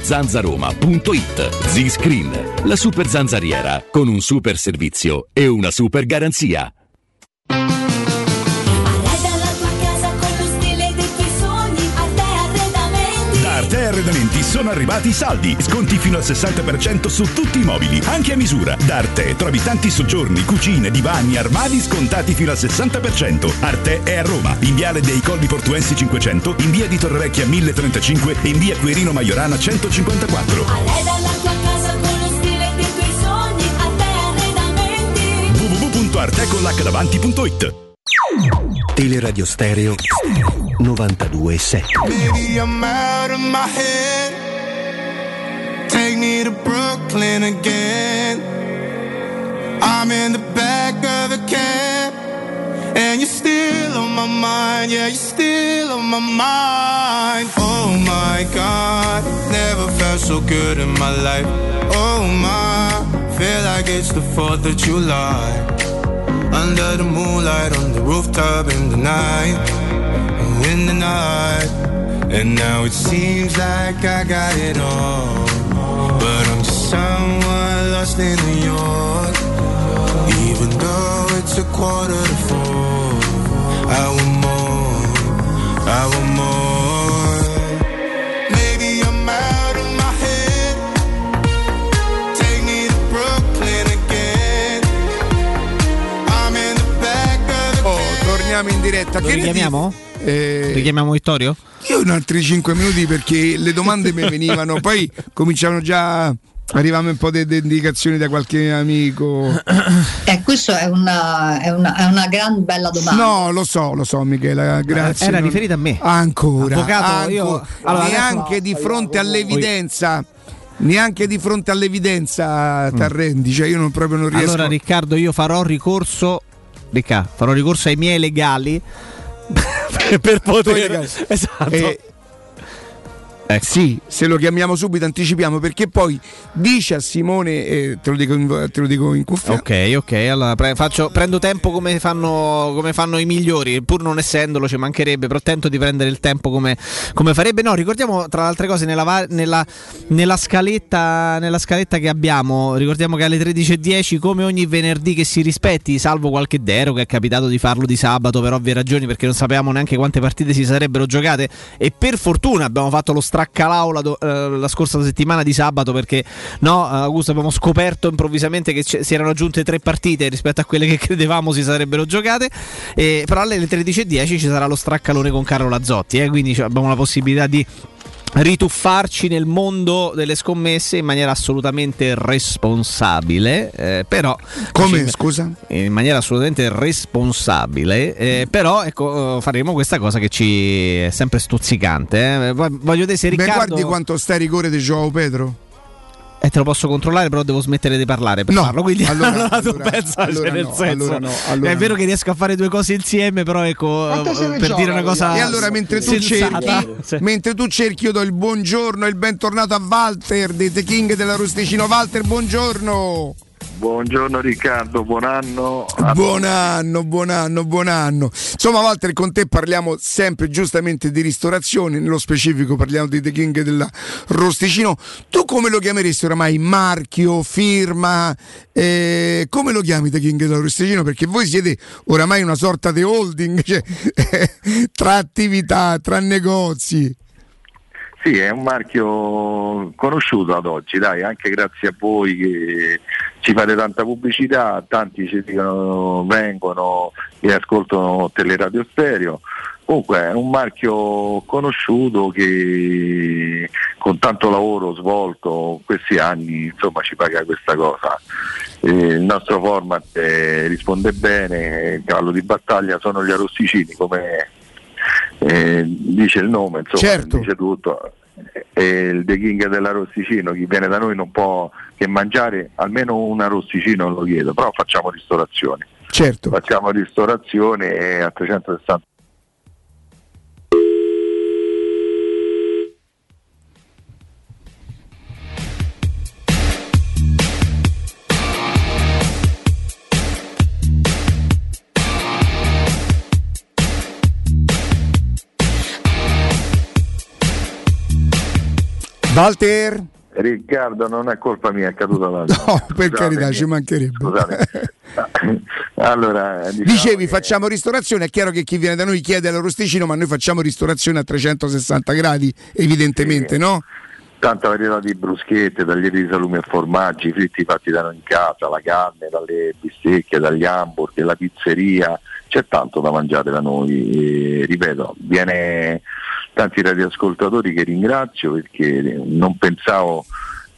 zanzaroma.it. Z-Screen, la super zanzariera, con un super servizio e una super garanzia. Sono arrivati i saldi. Sconti fino al 60% su tutti i mobili, anche a misura. Da Arte trovi tanti soggiorni, cucine, divani, armadi scontati fino al 60%. Arte è a Roma, in viale dei Colli Portuensi 500, in via di Torrevecchia 1035 e in via Quirino Maiorana 154. www.artecolacdavanti.it Teleradio Stereo 92.7 Maybe I'm out of my head. Take me to Brooklyn again. I'm in the back of the cab. And you're still on my mind. Yeah, you're still on my mind. Oh my God. Never felt so good in my life. Oh my. Feel like it's the 4th of July. Under the moonlight, on the rooftop in the night, oh, in the night. And now it seems like I got it all. But I'm just someone lost in New York. Even though it's a quarter to four, I want more, I want more. Maybe I'm out of my head. Take me to Brooklyn again. I'm in the back of the Oh, torniamo in diretta. Lo Che richiamiamo? dite? Eh, Richiamiamo Vittorio? Io in altri 5 minuti perché le domande mi venivano, poi cominciavano già. Arrivavano un po' di di indicazioni da qualche amico. Eh, questa è una, è, una, è una gran bella domanda. No, lo so, lo so, Michela. Grazie. Era non- riferita a me. Ancora. Avvocato, io- ancora. allora, neanche adesso- di fronte all'evidenza. Neanche di fronte all'evidenza t'arrendi, cioè io non proprio non riesco. Allora Riccardo io farò ricorso Ricca, farò ricorso ai miei legali per poter esatto. Eh, eh, sì, se lo chiamiamo subito anticipiamo perché poi dice a Simone, eh, te, lo dico in, te lo dico in cuffia, Ok, ok, allora pre- faccio- prendo tempo come fanno, come fanno i migliori, pur non essendolo ci mancherebbe, però tento di prendere il tempo come, come farebbe. No, ricordiamo tra le altre cose nella, nella- nella scaletta, nella scaletta che abbiamo, ricordiamo che alle 13.10 come ogni venerdì che si rispetti, salvo qualche deroga, è capitato di farlo di sabato per ovvie ragioni perché non sapevamo neanche quante partite si sarebbero giocate e per fortuna abbiamo fatto lo straccalaula do- eh, la scorsa settimana di sabato perché no, eh, Augusto abbiamo scoperto improvvisamente che c- si erano aggiunte tre partite rispetto a quelle che <laughs> credevamo si sarebbero giocate e, però alle 13.10 ci sarà lo straccalone con Carlo Lazzotti eh, quindi abbiamo la possibilità di rituffarci nel mondo delle scommesse in maniera assolutamente responsabile eh, però Come, ci- scusa? in maniera assolutamente responsabile eh, però ecco eh, faremo questa cosa che ci è sempre stuzzicante eh. Vo- voglio vedere se Beh, Riccardo guardi quanto sta a rigore di Joao Pedro. Eh, te lo posso controllare, però devo smettere di parlare per No, farlo. Quindi allora- <laughs> allora tu allora- pensa, allora cioè, nel no, senso, allora no, allora è vero no. che riesco a fare due cose insieme, però ecco, ne per gioca, dire una cosa E allora mentre tu cerchi, mentre tu cerchi io do il buongiorno e il bentornato a Walter di The King della Rusticino. Walter, buongiorno. Buongiorno Riccardo, buon anno. Buon anno, buon anno, buon anno. Insomma, Walter, con te parliamo sempre giustamente di ristorazione, nello specifico parliamo di The King della Rosticino. Tu come lo chiameresti oramai? Marchio, firma? Eh, come lo chiami The King della Rosticino? Perché voi siete oramai una sorta di holding, <laughs> cioè, tra attività, tra negozi. Sì, è un marchio conosciuto ad oggi, dai, anche grazie a voi che ci fate tanta pubblicità, tanti ci dicono, vengono e ascoltano Teleradio Stereo. Comunque è un marchio conosciuto che con tanto lavoro svolto questi anni insomma ci paga questa cosa. Il nostro format eh, risponde bene, il cavallo di battaglia sono gli arrosticini come eh, dice il nome, insomma, Certo. dice tutto. e il The King dell'arrosticino, chi viene da noi non può che mangiare almeno un arrosticino lo chiedo, però facciamo ristorazione. Certo. Facciamo ristorazione a 360 Walter? Riccardo non è colpa mia, è caduta la <laughs> No, per carità, ci mancherebbe. <laughs> allora, diciamo Dicevi facciamo ristorazione, è chiaro che chi viene da noi chiede l'arrosticino, ma noi facciamo ristorazione a 360 gradi, evidentemente, no? Tanta varietà di bruschette, taglieri di salumi e formaggi, fritti fatti da noi in casa, la carne, dalle bistecche, dagli hamburger, la pizzeria, c'è tanto da mangiare da noi, e, ripeto, viene tanti radioascoltatori che ringrazio perché non pensavo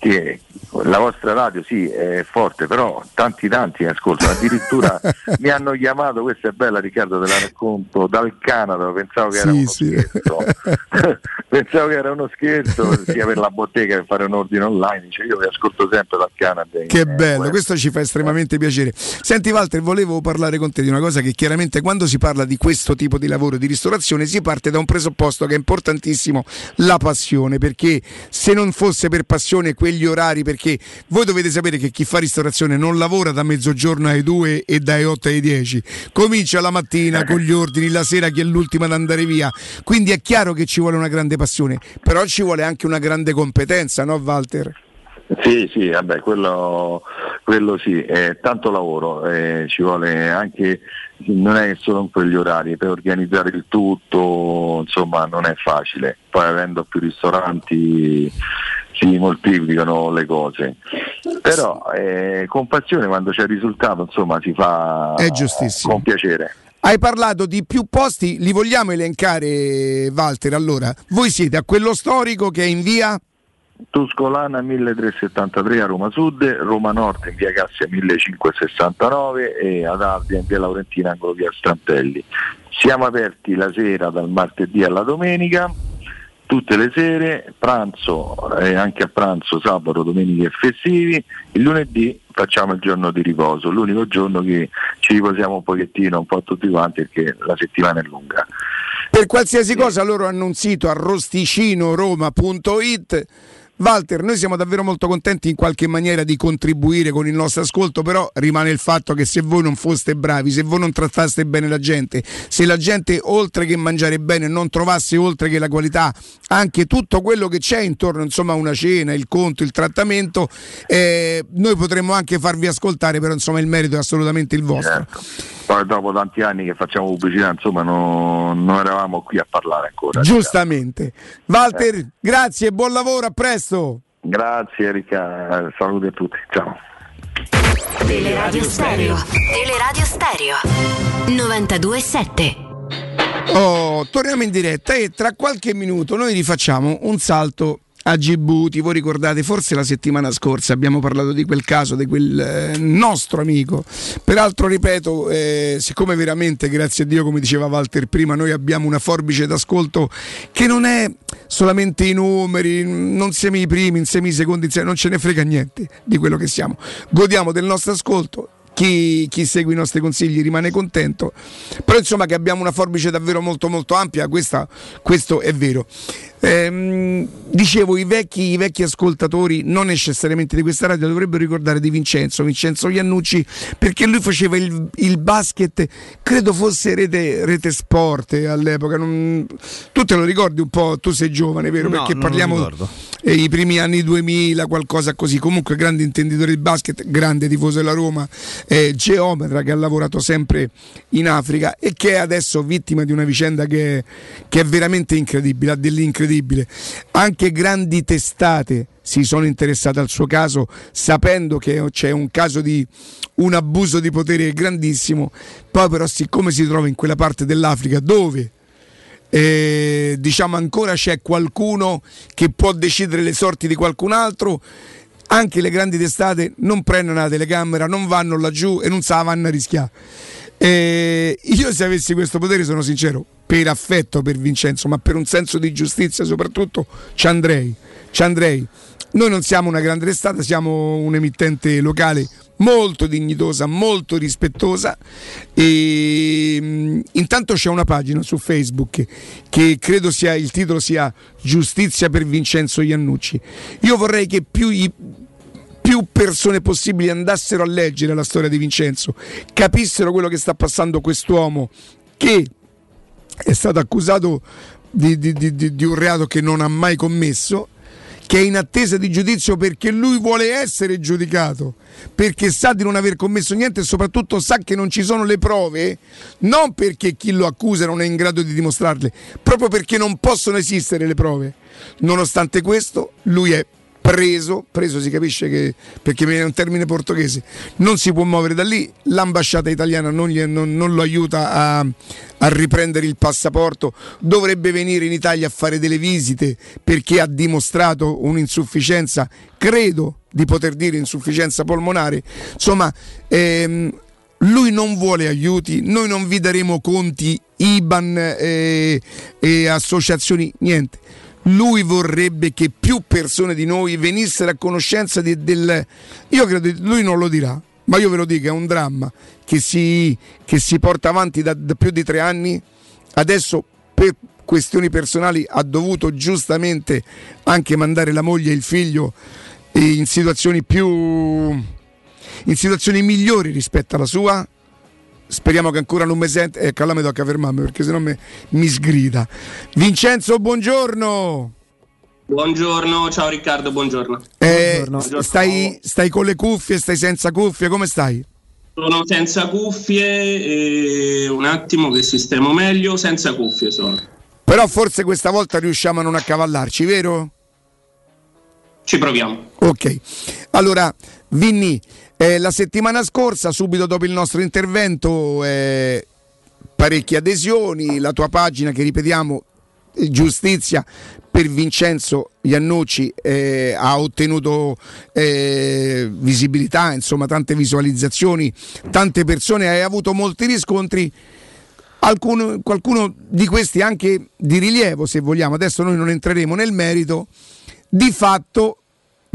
che la vostra radio sì è forte, però tanti tanti ascoltano, addirittura <laughs> mi hanno chiamato, questa è bella Riccardo, te la racconto, dal Canada, pensavo che era Sì, uno sì. scherzo, <laughs> pensavo che era uno scherzo sia per la bottega che fare un ordine online, dice io vi ascolto sempre dal Canada. Che Eh, bello, questo ci fa estremamente piacere. Senti Walter, volevo parlare con te di una cosa che chiaramente quando si parla di questo tipo di lavoro di ristorazione si parte da un presupposto che è importantissimo, la passione, perché se non fosse per passione quegli orari, perché voi dovete sapere che chi fa ristorazione non lavora da mezzogiorno alle 2 e dai 8 alle 10, comincia la mattina con gli ordini, la sera chi è l'ultima ad andare via, quindi è chiaro che ci vuole una grande passione, però ci vuole anche una grande competenza, no Walter? Sì, sì, vabbè, quello, quello sì, è tanto lavoro, eh, ci vuole anche, non è solo in quegli orari, per organizzare il tutto, insomma, non è facile. Poi avendo più ristoranti si moltiplicano le cose. Però eh, con passione quando c'è il risultato, insomma, si fa È giustissimo. con piacere. Hai parlato di più posti, li vogliamo elencare, Walter? Allora, voi siete a quello storico che è in via? Tuscolana 1373 a Roma Sud, Roma Nord in via Cassia 1569 e ad Ardea in via Laurentina angolo via Strantelli. Siamo aperti la sera dal martedì alla domenica, tutte le sere, pranzo e anche a pranzo sabato, domenica e festivi, il lunedì facciamo il giorno di riposo, l'unico giorno che ci riposiamo un pochettino, un po' tutti quanti perché la settimana è lunga. Per qualsiasi cosa loro hanno un sito arrosticinoroma.it. Walter, noi siamo davvero molto contenti in qualche maniera di contribuire con il nostro ascolto, però rimane il fatto che se voi non foste bravi, se voi non trattaste bene la gente, se la gente oltre che mangiare bene non trovasse oltre che la qualità anche tutto quello che c'è intorno, insomma una cena, il conto, il trattamento, eh, noi potremmo anche farvi ascoltare, però insomma il merito è assolutamente il vostro. Poi dopo tanti anni che facciamo pubblicità, insomma, non, non eravamo qui a parlare ancora. Giustamente. Walter, grazie, buon lavoro, a presto. Grazie Erika, saluti a tutti, ciao. Teleradio Stereo. Teleradio Stereo. 92.7. Oh, torniamo in diretta e tra qualche minuto noi rifacciamo un salto a Gibuti. Voi ricordate, forse la settimana scorsa abbiamo parlato di quel caso, di quel eh, nostro amico. Peraltro, ripeto, eh, siccome veramente, grazie a Dio, come diceva Walter prima, noi abbiamo una forbice d'ascolto che non è solamente i numeri, non siamo i primi, insieme i secondi, non ce ne frega niente di quello che siamo. Godiamo del nostro ascolto. Chi, chi segue i nostri consigli rimane contento, però insomma che abbiamo una forbice davvero molto molto ampia, questa- questo è vero. Ehm, dicevo, i vecchi, i vecchi ascoltatori, non necessariamente di questa radio, dovrebbero ricordare di Vincenzo, Vincenzo Iannucci, perché lui faceva il, il basket, credo fosse rete, rete sport all'epoca. non- tu te lo ricordi un po', tu sei giovane, vero? No, perché parliamo eh, i primi anni 2000, qualcosa così. Comunque, grande intenditore di basket, grande tifoso della Roma, eh, geometra che ha lavorato sempre in Africa e che è adesso vittima di una vicenda che, che è veramente incredibile, ha dell'incredibile. Anche grandi testate si sono interessate al suo caso, sapendo che c'è un caso di un abuso di potere grandissimo. Poi, però, siccome si trova in quella parte dell'Africa dove eh, diciamo ancora c'è qualcuno che può decidere le sorti di qualcun altro anche le grandi testate non prendono la telecamera non vanno laggiù e non se vanno a rischiare Eh, io se avessi questo potere, sono sincero, per affetto per Vincenzo, ma per un senso di giustizia soprattutto, ci andrei. Ci andrei. Noi non siamo una grande testata, siamo un emittente locale molto dignitosa, molto rispettosa e mh, intanto c'è una pagina su Facebook che credo sia il titolo sia Giustizia per Vincenzo Iannucci. Io vorrei che più i più persone possibili andassero a leggere la storia di Vincenzo, capissero quello che sta passando quest'uomo che è stato accusato di, di- di- di- un reato che non ha mai commesso, che è in attesa di giudizio perché lui vuole essere giudicato, perché sa di non aver commesso niente e soprattutto sa che non ci sono le prove, non perché chi lo accusa non è in grado di dimostrarle, proprio perché non possono esistere le prove. Nonostante questo, lui è preso, preso si capisce che perché è un termine portoghese, non si può muovere da lì, l'ambasciata italiana non, gli- non- non lo aiuta a, a riprendere il passaporto, dovrebbe venire in Italia a fare delle visite perché ha dimostrato un'insufficienza, credo di poter dire insufficienza polmonare, insomma ehm, lui non vuole aiuti, noi non vi daremo conti, IBAN eh, e associazioni, niente lui vorrebbe che più persone di noi venissero a conoscenza di- del... Io credo, lui non lo dirà, ma io ve lo dico, è un dramma che si, che si porta avanti da, da più di tre anni. Adesso per questioni personali ha dovuto giustamente anche mandare la moglie e il figlio in situazioni più... in situazioni migliori rispetto alla sua. Speriamo che ancora non mi sente. Ecco, allora mi tocca fermarmi perché sennò me- mi sgrida. Vincenzo, buongiorno. Buongiorno, ciao Riccardo, buongiorno. Eh, stai, stai con le cuffie, stai senza cuffie, come stai? Sono senza cuffie e un attimo che sistemo meglio, senza cuffie sono. Però forse questa volta riusciamo a non accavallarci, vero? Ci proviamo. Ok. Allora, Vinni, eh, la settimana scorsa, subito dopo il nostro intervento, eh, parecchie adesioni, la tua pagina che ripetiamo, Giustizia per Vincenzo Iannucci eh, ha ottenuto eh, visibilità, insomma tante visualizzazioni, tante persone, hai avuto molti riscontri. Alcuno- qualcuno di questi anche di rilievo, se vogliamo. Adesso noi non entreremo nel merito. Di fatto,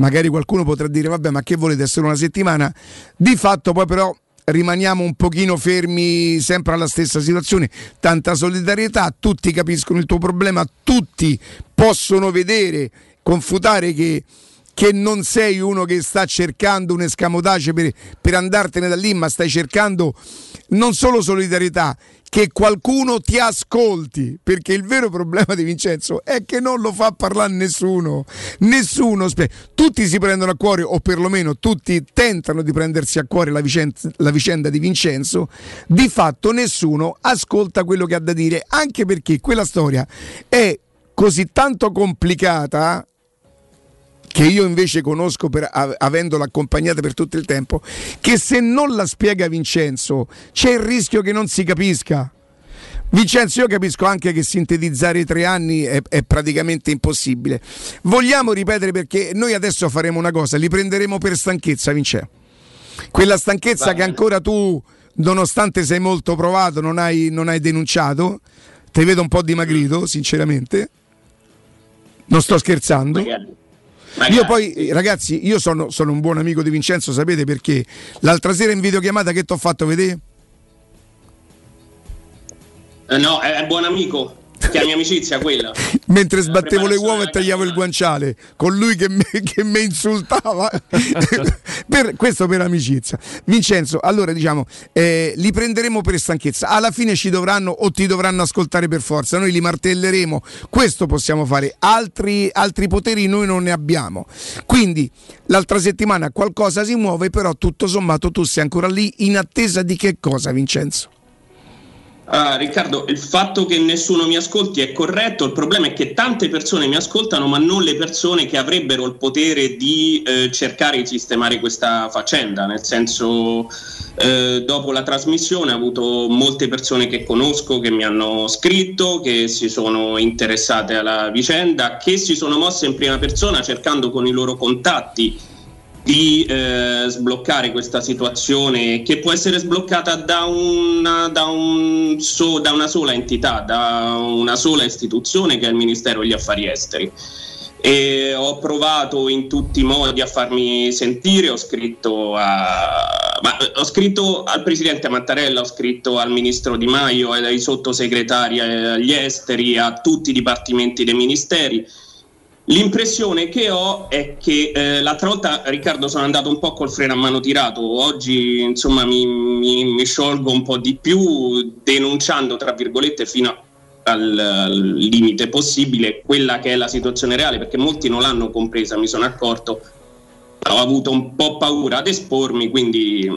magari qualcuno potrà dire: Vabbè, ma che volete essere una settimana? Di fatto, poi però rimaniamo un pochino fermi sempre alla stessa situazione. Tanta solidarietà, tutti capiscono il tuo problema, tutti possono vedere, confutare che che non sei uno che sta cercando un escamotage per, per andartene da lì, ma stai cercando non solo solidarietà, che qualcuno ti ascolti, perché il vero problema di Vincenzo è che non lo fa parlare nessuno, nessuno, tutti si prendono a cuore, o perlomeno tutti tentano di prendersi a cuore la, vicen- la vicenda di Vincenzo, di fatto nessuno ascolta quello che ha da dire, anche perché quella storia è così tanto complicata che io invece conosco per, avendola accompagnata per tutto il tempo, che se non la spiega Vincenzo c'è il rischio che non si capisca. Vincenzo, io capisco anche che sintetizzare i tre anni è, è praticamente impossibile. Vogliamo ripetere perché noi adesso faremo una cosa, li prenderemo per stanchezza, Vincenzo. Quella stanchezza che ancora tu, nonostante sei molto provato, non hai, non hai denunciato. Ti vedo un po' dimagrito, sinceramente. Non sto scherzando. Io poi, eh, ragazzi, io sono, sono un buon amico di Vincenzo, sapete perché? L'altra sera in videochiamata che ti ho fatto vedere? Eh, no, è, è buon amico, chiami amicizia quella. <laughs> Mentre sbattevo le uova e tagliavo il guanciale, con lui che mi, <laughs> che mi insultava. <laughs> Per- questo per amicizia. Vincenzo, allora diciamo, eh, li prenderemo per stanchezza. Alla fine ci dovranno o ti dovranno ascoltare per forza. Noi li martelleremo. Questo possiamo fare. Altri, altri poteri noi non ne abbiamo. Quindi l'altra settimana qualcosa si muove, però tutto sommato tu sei ancora lì in attesa di che cosa, Vincenzo? Ah, Riccardo, il fatto che nessuno mi ascolti è corretto, il problema è che tante persone mi ascoltano, ma non le persone che avrebbero il potere di eh, cercare di sistemare questa faccenda. Nel senso, eh, dopo la trasmissione ho avuto molte persone che conosco che mi hanno scritto, che si sono interessate alla vicenda, che si sono mosse in prima persona cercando con i loro contatti di eh, sbloccare questa situazione che può essere sbloccata da una, da, un so- da una sola entità, da una sola istituzione che è il Ministero degli Affari Esteri. E ho provato in tutti i modi a farmi sentire, ho scritto, a- ma, eh, ho scritto al Presidente Mattarella, ho scritto al Ministro Di Maio, ai sottosegretari eh, agli esteri, a tutti i dipartimenti dei ministeri. L'impressione che ho è che eh, l'altra volta, Riccardo, sono andato un po' col freno a mano tirato, oggi insomma mi, mi- mi sciolgo un po' di più denunciando, tra virgolette, fino a al, limite possibile quella che è la situazione reale, perché molti non l'hanno compresa, mi sono accorto, ho avuto un po' paura ad espormi, quindi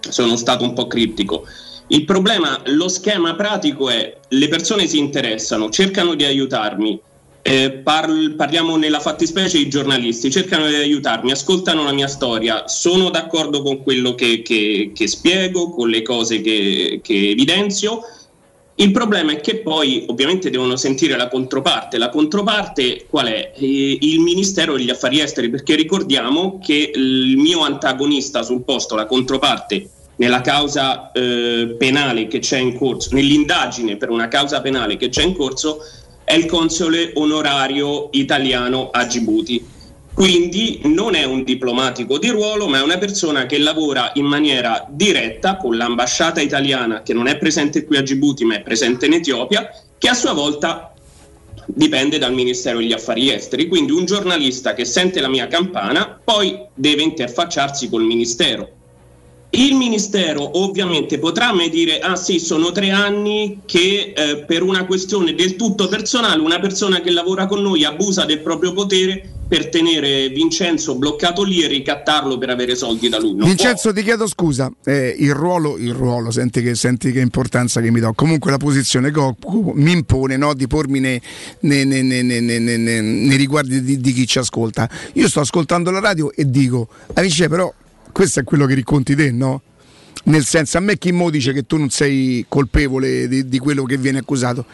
sono stato un po' criptico. Il problema, lo schema pratico è le persone si interessano, cercano di aiutarmi, eh, parl- parliamo nella fattispecie i giornalisti, cercano di aiutarmi, ascoltano la mia storia, sono d'accordo con quello che, che- che spiego, con le cose che, che evidenzio. Il problema è che poi ovviamente devono sentire la controparte. La controparte qual è? Eh, il Ministero degli Affari Esteri, perché ricordiamo che il mio antagonista sul posto, la controparte, nella causa eh, penale che c'è in corso, nell'indagine per una causa penale che c'è in corso, è il console onorario italiano a Djibouti. Quindi non è un diplomatico di ruolo, ma è una persona che lavora in maniera diretta con l'ambasciata italiana che non è presente qui a Djibouti, ma è presente in Etiopia, che a sua volta dipende dal Ministero degli Affari Esteri. Quindi un giornalista che sente la mia campana poi deve interfacciarsi col Ministero. Il Ministero ovviamente potrà me dire, ah sì, sono tre anni che eh, per una questione del tutto personale una persona che lavora con noi abusa del proprio potere per tenere Vincenzo bloccato lì e ricattarlo per avere soldi da lui. Non Vincenzo, ti chiedo scusa, eh, il ruolo, il ruolo senti, che, senti che importanza che mi do. Comunque la posizione che occupo mi impone no, di pormi nei, nei- nei- nei- nei- nei- nei- nei- nei riguardi di, di chi ci ascolta. Io sto ascoltando la radio e dico, amici, però questo è quello che racconti te, no? Nel senso, a me chi mo dice che tu non sei colpevole di, di quello che viene accusato.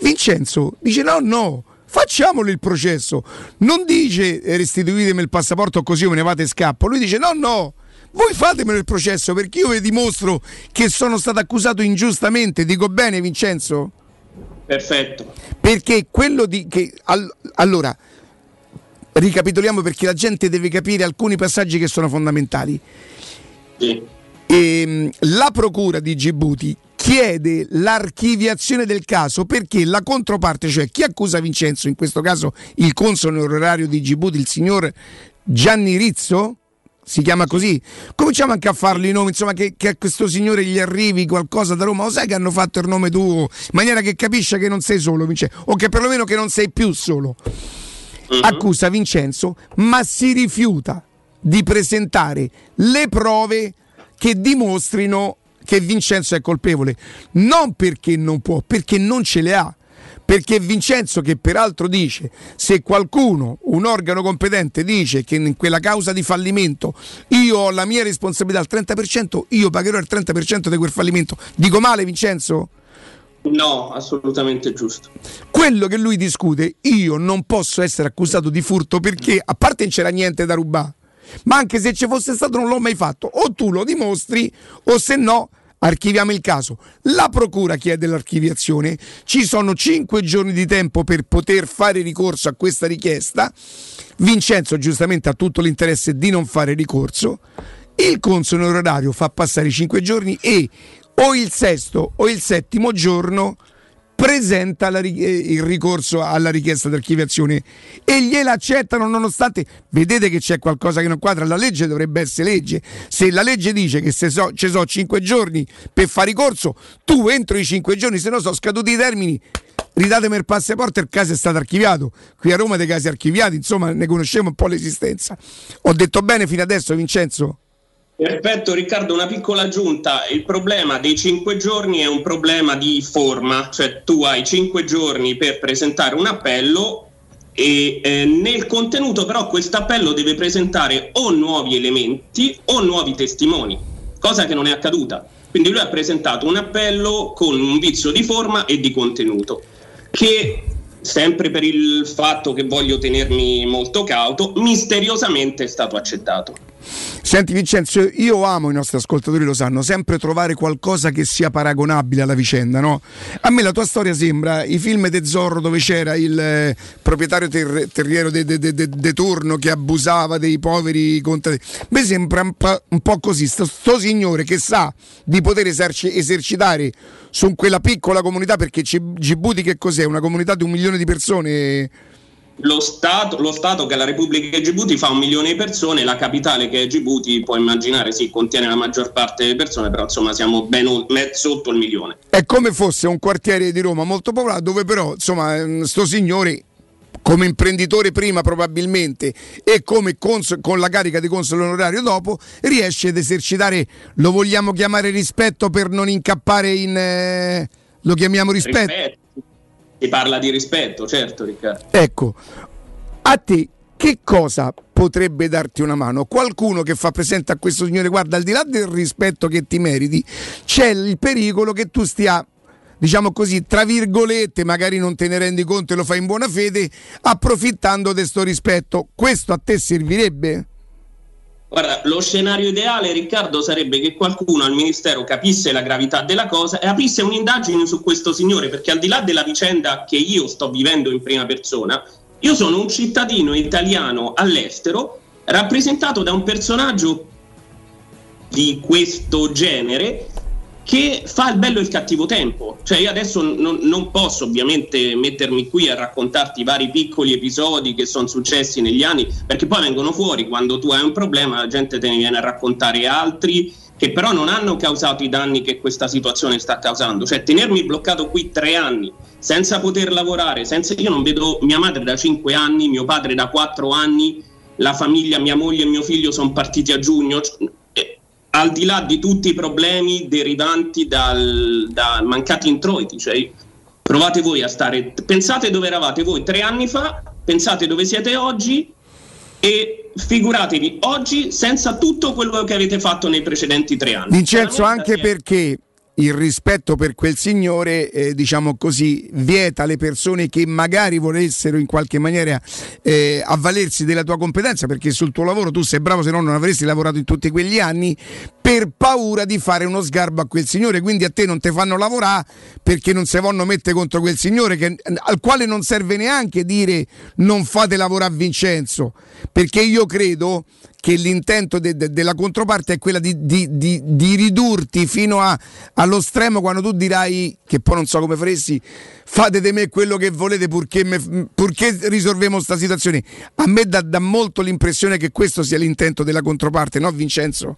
Vincenzo dice no, no, facciamolo il processo. Non dice eh, restituitemi il passaporto così me ne vado e scappo. Lui dice no, no, voi fatemelo il processo perché io vi dimostro che sono stato accusato ingiustamente. Dico bene Vincenzo? Perfetto. Perché quello di... Che, all- allora, ricapitoliamo perché la gente deve capire alcuni passaggi che sono fondamentali. Ehm, la procura di Djibouti chiede l'archiviazione del caso perché la controparte, cioè chi accusa Vincenzo, in questo caso il console onorario di Djibouti, il signor Gianni Rizzo, si chiama così. Cominciamo anche a farli i nomi, insomma, che, che a questo signore gli arrivi qualcosa da Roma. Lo sai che hanno fatto il nome tuo in maniera che capisce che non sei solo, Vincenzo, o che perlomeno che non sei più solo. Accusa Vincenzo, ma si rifiuta di presentare le prove che dimostrino che Vincenzo è colpevole. Non perché non può, perché non ce le ha. Perché Vincenzo, che peraltro dice, se qualcuno, un organo competente, dice che in quella causa di fallimento io ho la mia responsabilità al 30%, io pagherò il 30% di quel fallimento. Dico male, Vincenzo? No, assolutamente giusto. Quello che lui discute, io non posso essere accusato di furto perché, a parte non c'era niente da rubare, ma anche se ci fosse stato non l'ho mai fatto. O tu lo dimostri, o se no archiviamo il caso. La procura chiede l'archiviazione, ci sono 5 giorni di tempo per poter fare ricorso a questa richiesta. Vincenzo giustamente ha tutto l'interesse di non fare ricorso. Il console onorario fa passare i 5 giorni e o il sesto o il settimo giorno presenta la eh, il ricorso alla richiesta di archiviazione e gliela accettano nonostante vedete che c'è qualcosa che non quadra la legge dovrebbe essere legge. Se la legge dice che se so, ci sono 5 giorni per fare ricorso tu entro i 5 giorni se no sono scaduti i termini ridatemi il passaporto il caso è stato archiviato. Qui a Roma dei casi archiviati insomma ne conosciamo un po' l'esistenza. Ho detto bene fino adesso Vincenzo? Perfetto Riccardo, una piccola aggiunta. Il problema dei cinque giorni è un problema di forma, cioè tu hai cinque giorni per presentare un appello e eh, nel contenuto però questo appello deve presentare o nuovi elementi o nuovi testimoni, cosa che non è accaduta. Quindi lui ha presentato un appello con un vizio di forma e di contenuto che sempre per il fatto che voglio tenermi molto cauto, misteriosamente è stato accettato. Senti Vincenzo, io amo i nostri ascoltatori, lo sanno, sempre trovare qualcosa che sia paragonabile alla vicenda, no? A me la tua storia sembra i film de Zorro dove c'era il eh, proprietario ter- terriero de, de- de- de- turno che abusava dei poveri contadini. Me sembra un, po'- un po' così, sto, sto signore che sa di poter eserci- esercitare su quella piccola comunità, perché C- Djibouti che cos'è? Una comunità di un milione di persone... Lo Stato, lo Stato che è la Repubblica di Djibouti fa un milione di persone, la capitale che è Djibouti, puoi immaginare, sì, contiene la maggior parte delle persone, però insomma siamo ben sotto il milione. È come fosse un quartiere di Roma molto popolato dove però, insomma, ehm, sto signore come imprenditore prima probabilmente e come cons- con la carica di console onorario dopo riesce ad esercitare, lo vogliamo chiamare rispetto per non incappare in... eh, lo chiamiamo rispetto? Rispetto. Si parla di rispetto, certo Riccardo. Ecco, a te che cosa potrebbe darti una mano? Qualcuno che fa presente a questo signore, guarda, al di là del rispetto che ti meriti, c'è il pericolo che tu stia, diciamo così, tra virgolette, magari non te ne rendi conto e lo fai in buona fede, approfittando di questo rispetto. Questo a te servirebbe? Guarda, lo scenario ideale, Riccardo, sarebbe che qualcuno al Ministero capisse la gravità della cosa e aprisse un'indagine su questo signore, perché al di là della vicenda che io sto vivendo in prima persona, io sono un cittadino italiano all'estero rappresentato da un personaggio di questo genere che fa il bello e il cattivo tempo. Cioè io adesso non, non posso ovviamente mettermi qui a raccontarti i vari piccoli episodi che sono successi negli anni, perché poi vengono fuori quando tu hai un problema, la gente te ne viene a raccontare altri che però non hanno causato i danni che questa situazione sta causando. Cioè tenermi bloccato qui tre anni senza poter lavorare, senza... io non vedo mia madre da cinque anni, mio padre da quattro anni, la famiglia, mia moglie e mio figlio sono partiti a giugno. Al di là di tutti i problemi derivanti dal, da mancati introiti, cioè provate voi a stare, pensate dove eravate voi tre anni fa, pensate dove siete oggi e figuratevi oggi senza tutto quello che avete fatto nei precedenti tre anni. Vincenzo, anche perché il rispetto per quel signore, eh, diciamo così, vieta alle persone che magari volessero in qualche maniera eh, avvalersi della tua competenza, perché sul tuo lavoro tu sei bravo, se no non avresti lavorato in tutti quegli anni, per paura di fare uno sgarbo a quel signore. Quindi a te non ti fanno lavorare perché non si vanno mettere contro quel signore, che- al quale non serve neanche dire non fate lavorare a Vincenzo, perché io credo che l'intento de- de- della controparte è quella di, di- di- di ridurti fino a- allo stremo quando tu dirai, che poi non so come faresti, fate di me quello che volete purché, me- purché risolviamo sta situazione. A me dà, dà molto l'impressione che questo sia l'intento della controparte, no Vincenzo?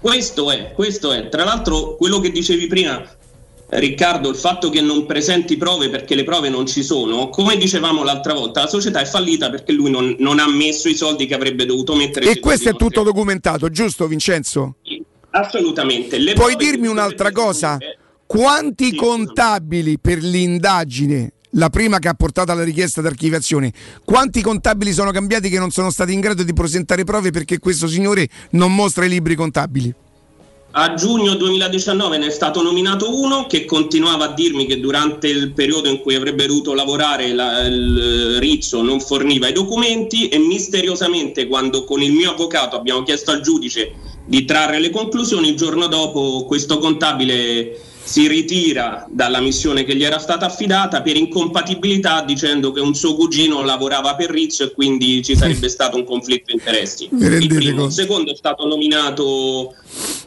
Questo è, questo è. Tra l'altro, quello che dicevi prima, Riccardo, il fatto che non presenti prove perché le prove non ci sono, come dicevamo l'altra volta, la società è fallita perché lui non, non ha messo i soldi che avrebbe dovuto mettere. E questo è tutto documentato, giusto Vincenzo? nostri. Assolutamente. Le Puoi dirmi un'altra cosa? fornire- Quanti contabili per l'indagine, la prima che ha portato alla richiesta d'archiviazione, quanti contabili sono cambiati che non sono stati in grado di presentare prove perché questo signore non mostra i libri contabili? A giugno 2019 ne è stato nominato uno che continuava a dirmi che durante il periodo in cui avrebbe dovuto lavorare la- il Rizzo non forniva i documenti e misteriosamente quando con il mio avvocato abbiamo chiesto al giudice di trarre le conclusioni, il giorno dopo questo contabile si ritira dalla missione che gli era stata affidata per incompatibilità dicendo che un suo cugino lavorava per Rizzo e quindi ci sarebbe stato un conflitto di interessi. Il primo. Il secondo è stato nominato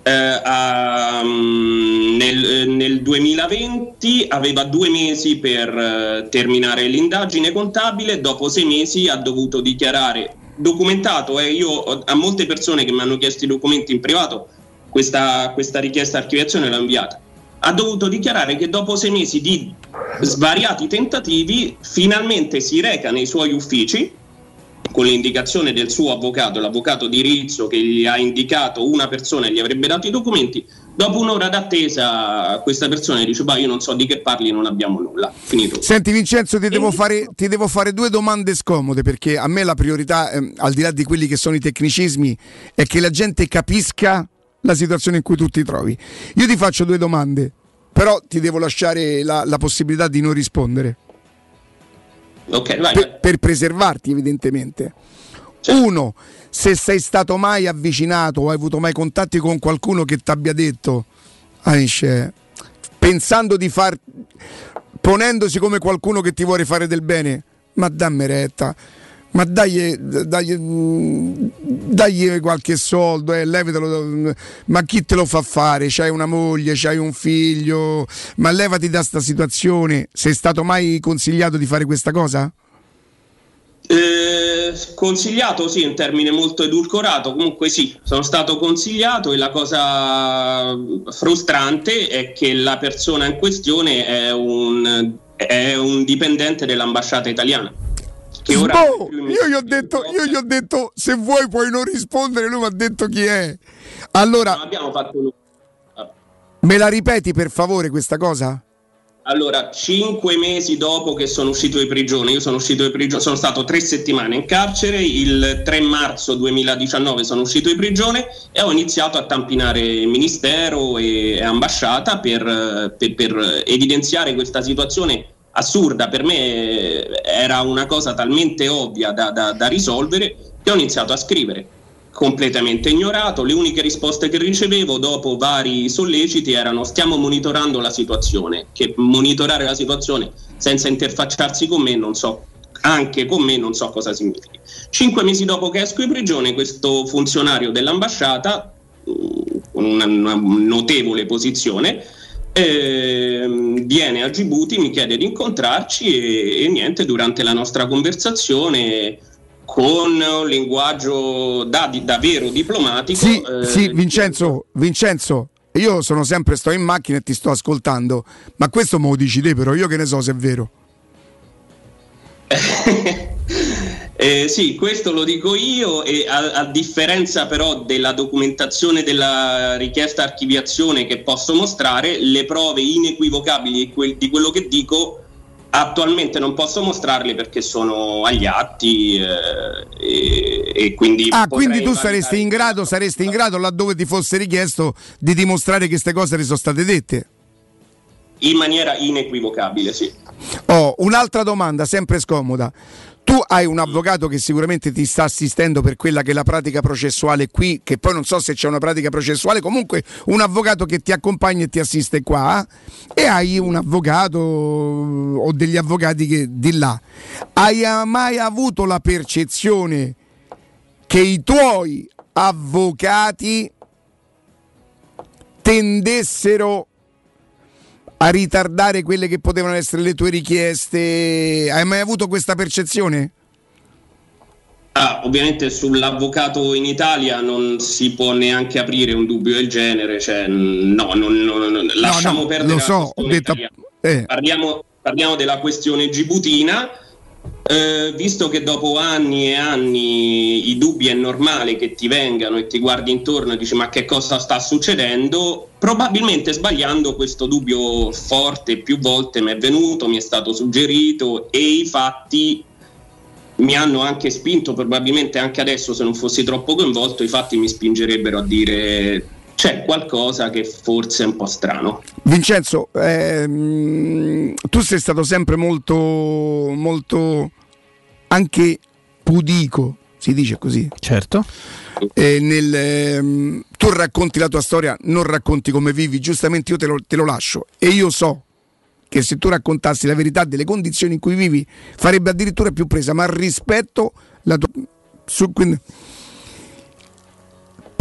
eh, a- mm, nel, eh, nel 2020, aveva due mesi per eh, terminare l'indagine contabile, dopo sei mesi ha dovuto dichiarare documentato e io a molte persone che mi hanno chiesto i documenti in privato questa, questa richiesta archiviazione l'ho inviata. Ha dovuto dichiarare che dopo sei mesi di svariati tentativi finalmente si reca nei suoi uffici con l'indicazione del suo avvocato, l'avvocato di Rizzo che gli ha indicato una persona e gli avrebbe dato i documenti, dopo un'ora d'attesa questa persona dice bah io non so di che parli, non abbiamo nulla, finito. Senti Vincenzo, ti devo, fare, ti devo fare due domande scomode perché a me la priorità, ehm, al di là di quelli che sono i tecnicismi, è che la gente capisca la situazione in cui tu ti trovi. Io ti faccio due domande, però ti devo lasciare la, la possibilità di non rispondere. Ok, vai, per, per preservarti evidentemente. Uno, se sei stato mai avvicinato o hai avuto mai contatti con qualcuno che ti abbia detto, Aisce, pensando di far, ponendosi come qualcuno che ti vuole fare del bene, ma dammi retta. Ma dagli, dagli, dagli qualche soldo, eh, levitelo, ma chi te lo fa fare? C'hai una moglie, c'hai un figlio, ma levati da sta situazione. Sei stato mai consigliato di fare questa cosa? Eh, consigliato sì, un termine molto edulcorato, comunque sì, sono stato consigliato e la cosa frustrante è che la persona in questione è un, è un dipendente dell'ambasciata italiana. Che ora Boh, io, gli ho detto, io gli ho detto se vuoi puoi non rispondere, lui mi ha detto chi è. Allora, abbiamo fatto nulla. me la ripeti per favore questa cosa? Allora, cinque mesi dopo che sono uscito di prigione, io sono uscito di prigione, sono stato tre settimane in carcere, il 3 marzo 2019 sono uscito di prigione e ho iniziato a tampinare ministero e ambasciata per, per- per evidenziare questa situazione assurda. Per me era una cosa talmente ovvia da, da- da risolvere che ho iniziato a scrivere completamente ignorato. Le uniche risposte che ricevevo dopo vari solleciti erano stiamo monitorando la situazione, che monitorare la situazione senza interfacciarsi con me non so, anche con me non so cosa significhi. Cinque mesi dopo che esco di prigione, questo funzionario dell'ambasciata, mh, con una, una notevole posizione, ehm, viene a Djibouti, mi chiede di incontrarci e, e niente, durante la nostra conversazione con un linguaggio da, di- davvero diplomatico. Sì, eh, sì, Vincenzo, Vincenzo, io sono sempre, sto in macchina e ti sto ascoltando, ma questo me lo dici te però, io che ne so se è vero. <laughs> eh, sì, questo lo dico io e a, a differenza però della documentazione della richiesta archiviazione che posso mostrare, le prove inequivocabili di, quel- di quello che dico attualmente non posso mostrarle perché sono agli atti eh, e, e quindi... Ah, quindi tu saresti in grado, saresti in grado laddove ti fosse richiesto di dimostrare che queste cose ti sono state dette. In maniera inequivocabile, sì. Oh, un'altra domanda, sempre scomoda. Tu hai un avvocato che sicuramente ti sta assistendo per quella che è la pratica processuale qui, che poi non so se c'è una pratica processuale, comunque un avvocato che ti accompagna e ti assiste qua, e hai un avvocato o degli avvocati che di là. Hai eh, mai avuto la percezione che i tuoi avvocati tendessero a ritardare quelle che potevano essere le tue richieste. Hai mai avuto questa percezione? Ah, ovviamente sull'avvocato in Italia non si può neanche aprire un dubbio del genere, cioè, no, non- non- non- lasciamo no, perdere lo so, ho detto- eh. Parliamo, parliamo della questione gibutina. Eh, visto che dopo anni e anni i dubbi è normale che ti vengano e ti guardi intorno e dici ma che cosa sta succedendo, probabilmente sbagliando questo dubbio forte più volte mi è venuto, mi è stato suggerito e i fatti mi hanno anche spinto, probabilmente anche adesso se non fossi troppo coinvolto, i fatti mi spingerebbero a dire c'è qualcosa che forse è un po' strano. Vincenzo, ehm, tu sei stato sempre molto, molto anche pudico, si dice così. Certo. E nel, ehm, tu racconti la tua storia, non racconti come vivi, giustamente io te lo, te lo lascio e io so che se tu raccontassi la verità delle condizioni in cui vivi farebbe addirittura più presa, ma rispetto la tua... su- quindi-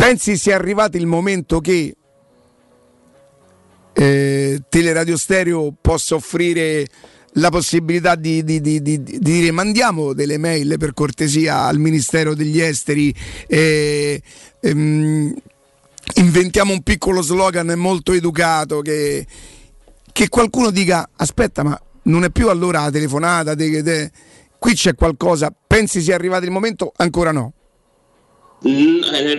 pensi sia arrivato il momento che eh, Teleradio Stereo possa offrire la possibilità di, di- di- di- di dire mandiamo delle mail per cortesia al Ministero degli Esteri e ehm, inventiamo un piccolo slogan molto educato che, che qualcuno dica aspetta ma non è più allora la telefonata de- de- qui c'è qualcosa. Pensi sia arrivato il momento? Ancora no. eh,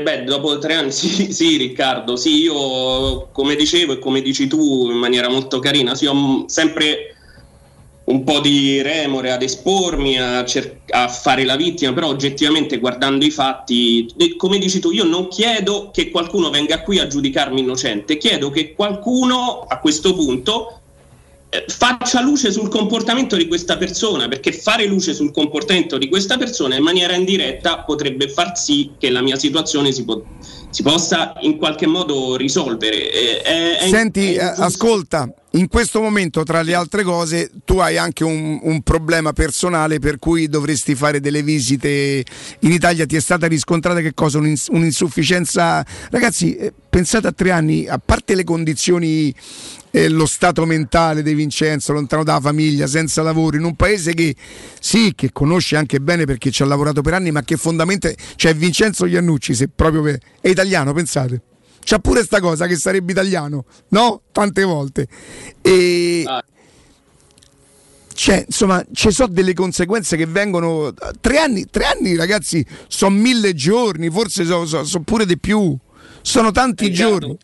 beh, dopo tre anni, <laughs> sì, sì, Riccardo, sì, io come dicevo e come dici tu in maniera molto carina, sì, ho mm, sempre un po' di remore ad espormi, a, cer- a fare la vittima, però oggettivamente guardando i fatti, e come dici tu, io non chiedo che qualcuno venga qui a giudicarmi innocente, chiedo che qualcuno a questo punto eh, faccia luce sul comportamento di questa persona, perché fare luce sul comportamento di questa persona in maniera indiretta potrebbe far sì che la mia situazione si, po- si possa in qualche modo risolvere. Eh, è- è- Senti, è- eh, ascolta, in questo momento, tra le altre cose, tu hai anche un, un problema personale per cui dovresti fare delle visite in Italia. Ti è stata riscontrata che cosa? Un'ins- un'insufficienza. Ragazzi, eh, pensate a tre anni, a parte le condizioni, eh, lo stato mentale di Vincenzo, lontano dalla famiglia, senza lavoro, in un paese che sì, che conosce anche bene perché ci ha lavorato per anni, ma che fondamentalmente. Cioè, Vincenzo Iannucci, se proprio per- è italiano, pensate. C'ha pure sta cosa che sarebbe italiano, no? Tante volte. E cioè, insomma, ci sono delle conseguenze che vengono. Tre anni, tre anni ragazzi, sono mille giorni, forse sono pure di più. Sono tanti giorni.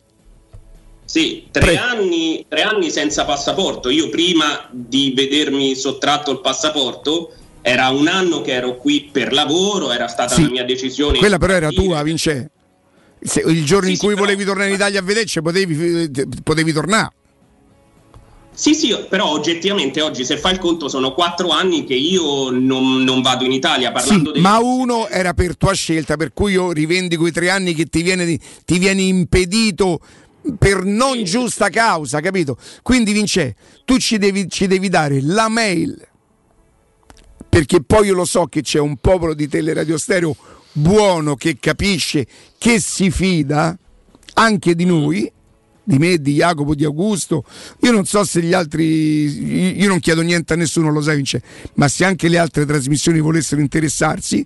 Sì, tre anni, tre anni senza passaporto. Io prima di vedermi sottratto il passaporto era un anno che ero qui per lavoro, era stata Sì. una mia decisione. Quella però era tua, Vince. Se- il giorno in cui volevi tornare in Italia a vederci, potevi, potevi tornare. Sì, sì, però oggettivamente oggi se fai il conto sono quattro anni che io non, non vado in Italia parlando Sì, dei... ma uno era per tua scelta, per cui io rivendico i tre anni che ti viene, ti viene impedito per non giusta causa, capito? Quindi Vince, tu ci devi, ci devi dare la mail, perché poi io lo so che c'è un popolo di teleradio stereo buono che capisce, che si fida anche di noi, di me, di Jacopo, di Augusto. Io non so se gli altri, io non chiedo niente a nessuno, lo sai Vince, ma se anche le altre trasmissioni volessero interessarsi,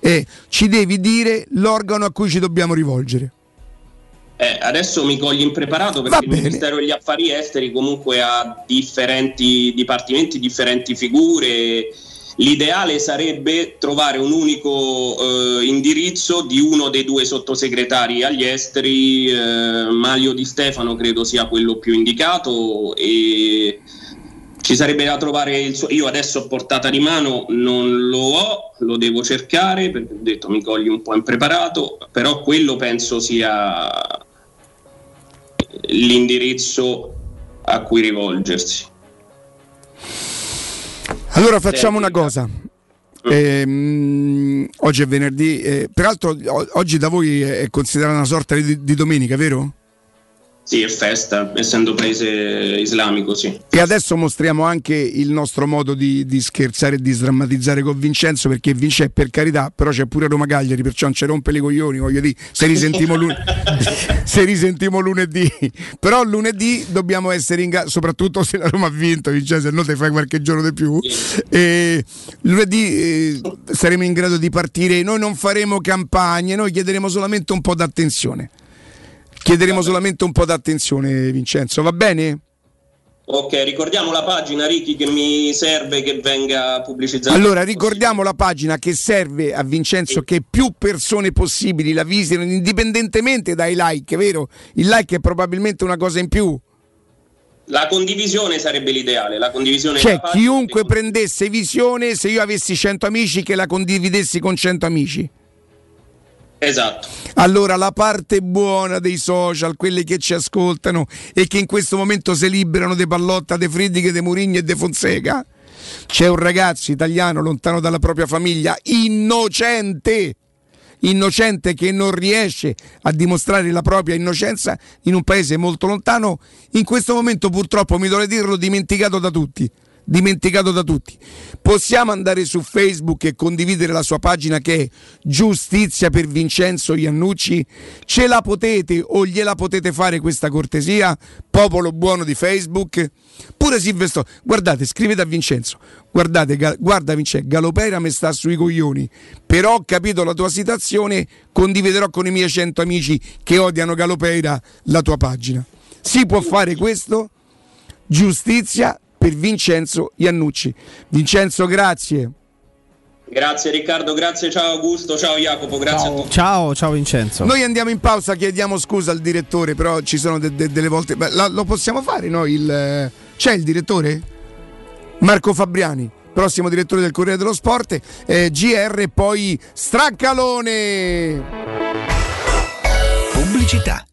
eh, ci devi dire l'organo a cui ci dobbiamo rivolgere. Eh, adesso mi cogli impreparato perché il Ministero degli Affari Esteri comunque ha differenti dipartimenti, differenti figure. L'ideale sarebbe trovare un unico eh, indirizzo di uno dei due sottosegretari agli esteri, eh, Mario Di Stefano credo sia quello più indicato e ci sarebbe da trovare il suo. Io adesso a portata di mano non lo ho, lo devo cercare perché ho detto mi cogli un po' impreparato, però quello penso sia l'indirizzo a cui rivolgersi. Allora facciamo una cosa. Ehm, oggi è venerdì, eh, peraltro o- oggi da voi è considerata una sorta di, di domenica, vero? Sì, è festa, essendo paese islamico, sì. E adesso mostriamo anche il nostro modo di, di scherzare e di sdrammatizzare con Vincenzo, perché Vince per carità, però c'è pure Roma Cagliari, perciò non ci rompe le coglioni, voglio dire, se risentimo, lun- <laughs> se risentimo lunedì. Però lunedì dobbiamo essere in gara, soprattutto se la Roma ha vinto, Vincenzo, se no te fai qualche giorno di più. E lunedì eh, saremo in grado di partire, noi non faremo campagne, noi chiederemo solamente un po' d'attenzione. Chiederemo solamente un po' d'attenzione, Vincenzo, va bene? Ok, ricordiamo la pagina Ricky che mi serve che venga pubblicizzata. Allora ricordiamo la pagina che serve a Vincenzo che più persone possibili la visitino indipendentemente dai like, vero? Il like è probabilmente una cosa in più. La condivisione sarebbe l'ideale, la condivisione Cioè chiunque prendesse visione, se io avessi 100 amici che la condividessi con 100 amici. Esatto. Allora la parte buona dei social, quelli che ci ascoltano e che in questo momento si liberano de Pallotta, de Friedrich, de Murigni e de Fonseca, c'è un ragazzo italiano lontano dalla propria famiglia, innocente, innocente che non riesce a dimostrare la propria innocenza in un paese molto lontano, in questo momento purtroppo mi dovrei dirlo dimenticato da tutti. Dimenticato da tutti. Possiamo andare su Facebook e condividere la sua pagina che è Giustizia per Vincenzo Iannucci? Ce la potete o gliela potete fare questa cortesia? Popolo buono di Facebook? Pure Silvestro, guardate, scrivete a Vincenzo. Guardate, guarda Vincenzo, Galopera mi sta sui coglioni. Però ho capito la tua situazione, condividerò con i miei 100 amici che odiano Galopera la tua pagina. Si può fare questo? Giustizia per Vincenzo Iannucci. Vincenzo, grazie. Grazie Riccardo, grazie, ciao Augusto, ciao Jacopo, grazie a tutti. Ciao, ciao Vincenzo. Noi andiamo in pausa, chiediamo scusa al direttore, però ci sono de- de- delle volte. Beh, la- lo possiamo fare noi? Il, eh, c'è il direttore? Marco Fabriani, prossimo direttore del Corriere dello Sport, eh, GR poi Straccalone. Pubblicità.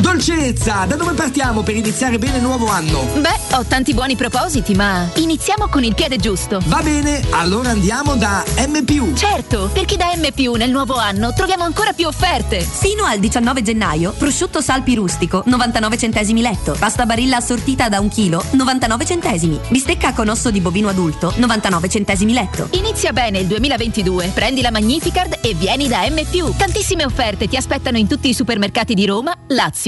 Dolcezza, da dove partiamo per iniziare bene il nuovo anno? Beh, ho tanti buoni propositi, ma iniziamo con il piede giusto. Va bene, allora andiamo da M. Certo, perché da M nel nuovo anno troviamo ancora più offerte. Fino al 19 gennaio, prosciutto salpi rustico, 99 centesimi letto. Pasta barilla assortita da un chilo, 99 centesimi. Bistecca con osso di bovino adulto, 99 centesimi letto. Inizia bene il 2022. Prendi la Magnificard e vieni da M. Tantissime offerte ti aspettano in tutti i supermercati di Roma, Lazio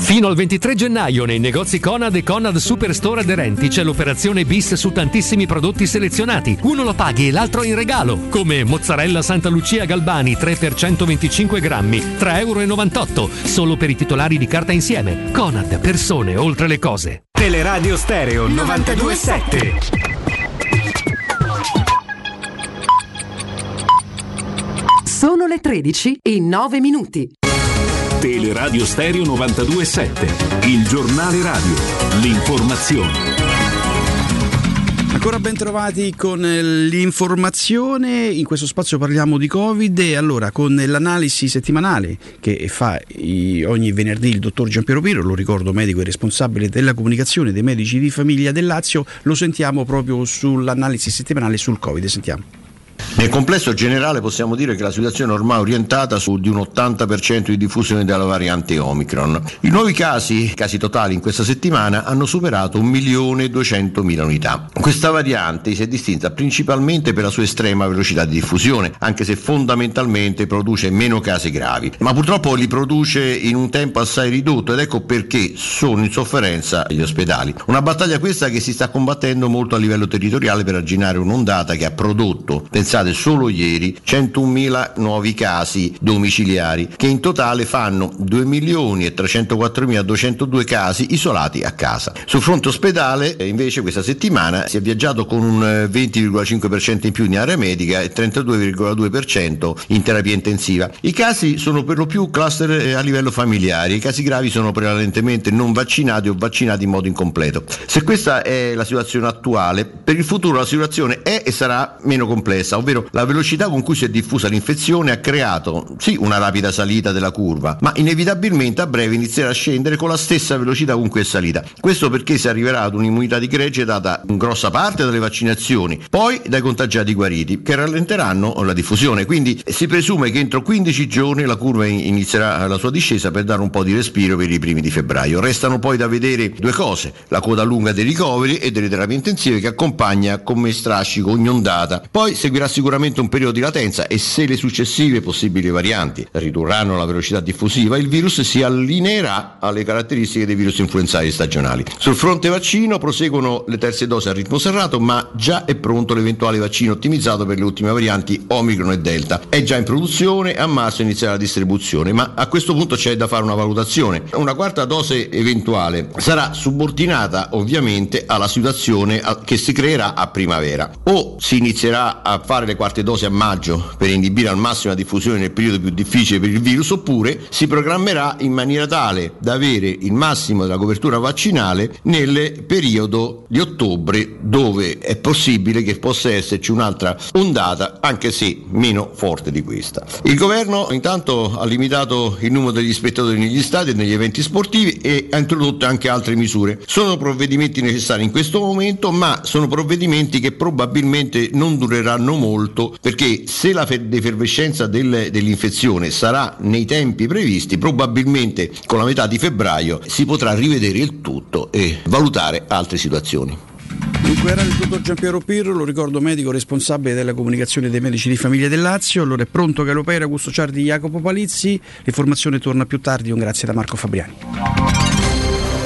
Fino al 23 gennaio nei negozi Conad e Conad Superstore aderenti c'è l'operazione bis su tantissimi prodotti selezionati. Uno lo paghi e l'altro in regalo, come mozzarella Santa Lucia Galbani 3 per 125 grammi, 3,98 euro, solo per i titolari di carta insieme. Conad, persone oltre le cose. Teleradio Stereo 927. Sono le 13 e 9 minuti. Teleradio Stereo 927, il giornale radio, l'informazione. Ancora ben trovati con eh, l'informazione, in questo spazio parliamo di Covid. E allora con l'analisi settimanale che fa ogni venerdì il dottor Giampiero Piro, lo ricordo medico e responsabile della comunicazione dei medici di famiglia del Lazio, lo sentiamo proprio sull'analisi settimanale sul Covid, sentiamo. Nel complesso generale possiamo dire che la situazione è ormai orientata su di un 80% di diffusione della variante Omicron. I nuovi casi, casi totali in questa settimana, hanno superato 1.200.000 unità. Questa variante si è distinta principalmente per la sua estrema velocità di diffusione, anche se fondamentalmente produce meno casi gravi, ma purtroppo li produce in un tempo assai ridotto ed ecco perché sono in sofferenza gli ospedali. Una battaglia questa che si sta combattendo molto a livello territoriale per arginare un'ondata che ha prodotto, pensate pensate solo ieri 101.000 nuovi casi domiciliari che in totale fanno 2 milioni e 304.202 casi isolati a casa. Sul fronte ospedale eh, invece questa settimana si è viaggiato con un eh, 20,5% in più in area medica e 32,2% in terapia intensiva. I casi sono per lo più cluster eh, a livello familiare, i casi gravi sono prevalentemente non vaccinati o vaccinati in modo incompleto. Se questa è la situazione attuale, per il futuro la situazione è e sarà meno complessa, ovvero la velocità con cui si è diffusa l'infezione ha creato sì una rapida salita della curva, ma inevitabilmente a breve inizierà a scendere con la stessa velocità con cui è salita. Questo perché si arriverà ad un'immunità di gregge data in grossa parte dalle vaccinazioni, poi dai contagiati guariti, che rallenteranno la diffusione. Quindi si presume che entro 15 giorni la curva inizierà la sua discesa per dare un po' di respiro per i primi di febbraio. Restano poi da vedere due cose, la coda lunga dei ricoveri e delle terapie intensive che accompagna come strascico ogni ondata. Poi seguirà sicuramente un periodo di latenza e se le successive possibili varianti ridurranno la velocità diffusiva, il virus si allineerà alle caratteristiche dei virus influenzali stagionali. Sul fronte vaccino proseguono le terze dosi a ritmo serrato, ma già è pronto l'eventuale vaccino ottimizzato per le ultime varianti Omicron e Delta. È già in produzione, a marzo inizierà la distribuzione, ma a questo punto c'è da fare una valutazione. Una quarta dose eventuale sarà subordinata ovviamente alla situazione che si creerà a primavera. O si inizierà a fare le quarte dosi a maggio per inibire al massimo la diffusione nel periodo più difficile per il virus, oppure si programmerà in maniera tale da avere il massimo della copertura vaccinale nel periodo di ottobre dove è possibile che possa esserci un'altra ondata anche se meno forte di questa. Il governo intanto ha limitato il numero degli spettatori negli stadi e negli eventi sportivi e ha introdotto anche altre misure. Sono provvedimenti necessari in questo momento ma sono provvedimenti che probabilmente non dureranno molto perché se la defervescenza del, dell'infezione sarà nei tempi previsti probabilmente con la metà di febbraio si potrà rivedere il tutto e valutare altre situazioni. Dunque era il dottor Giampiero Pirro, lo ricordo medico responsabile della comunicazione dei medici di famiglia del Lazio, allora è pronto che l'opera Augusto Ciardi Jacopo Palizzi, l'informazione torna più tardi, un grazie da Marco Fabriani.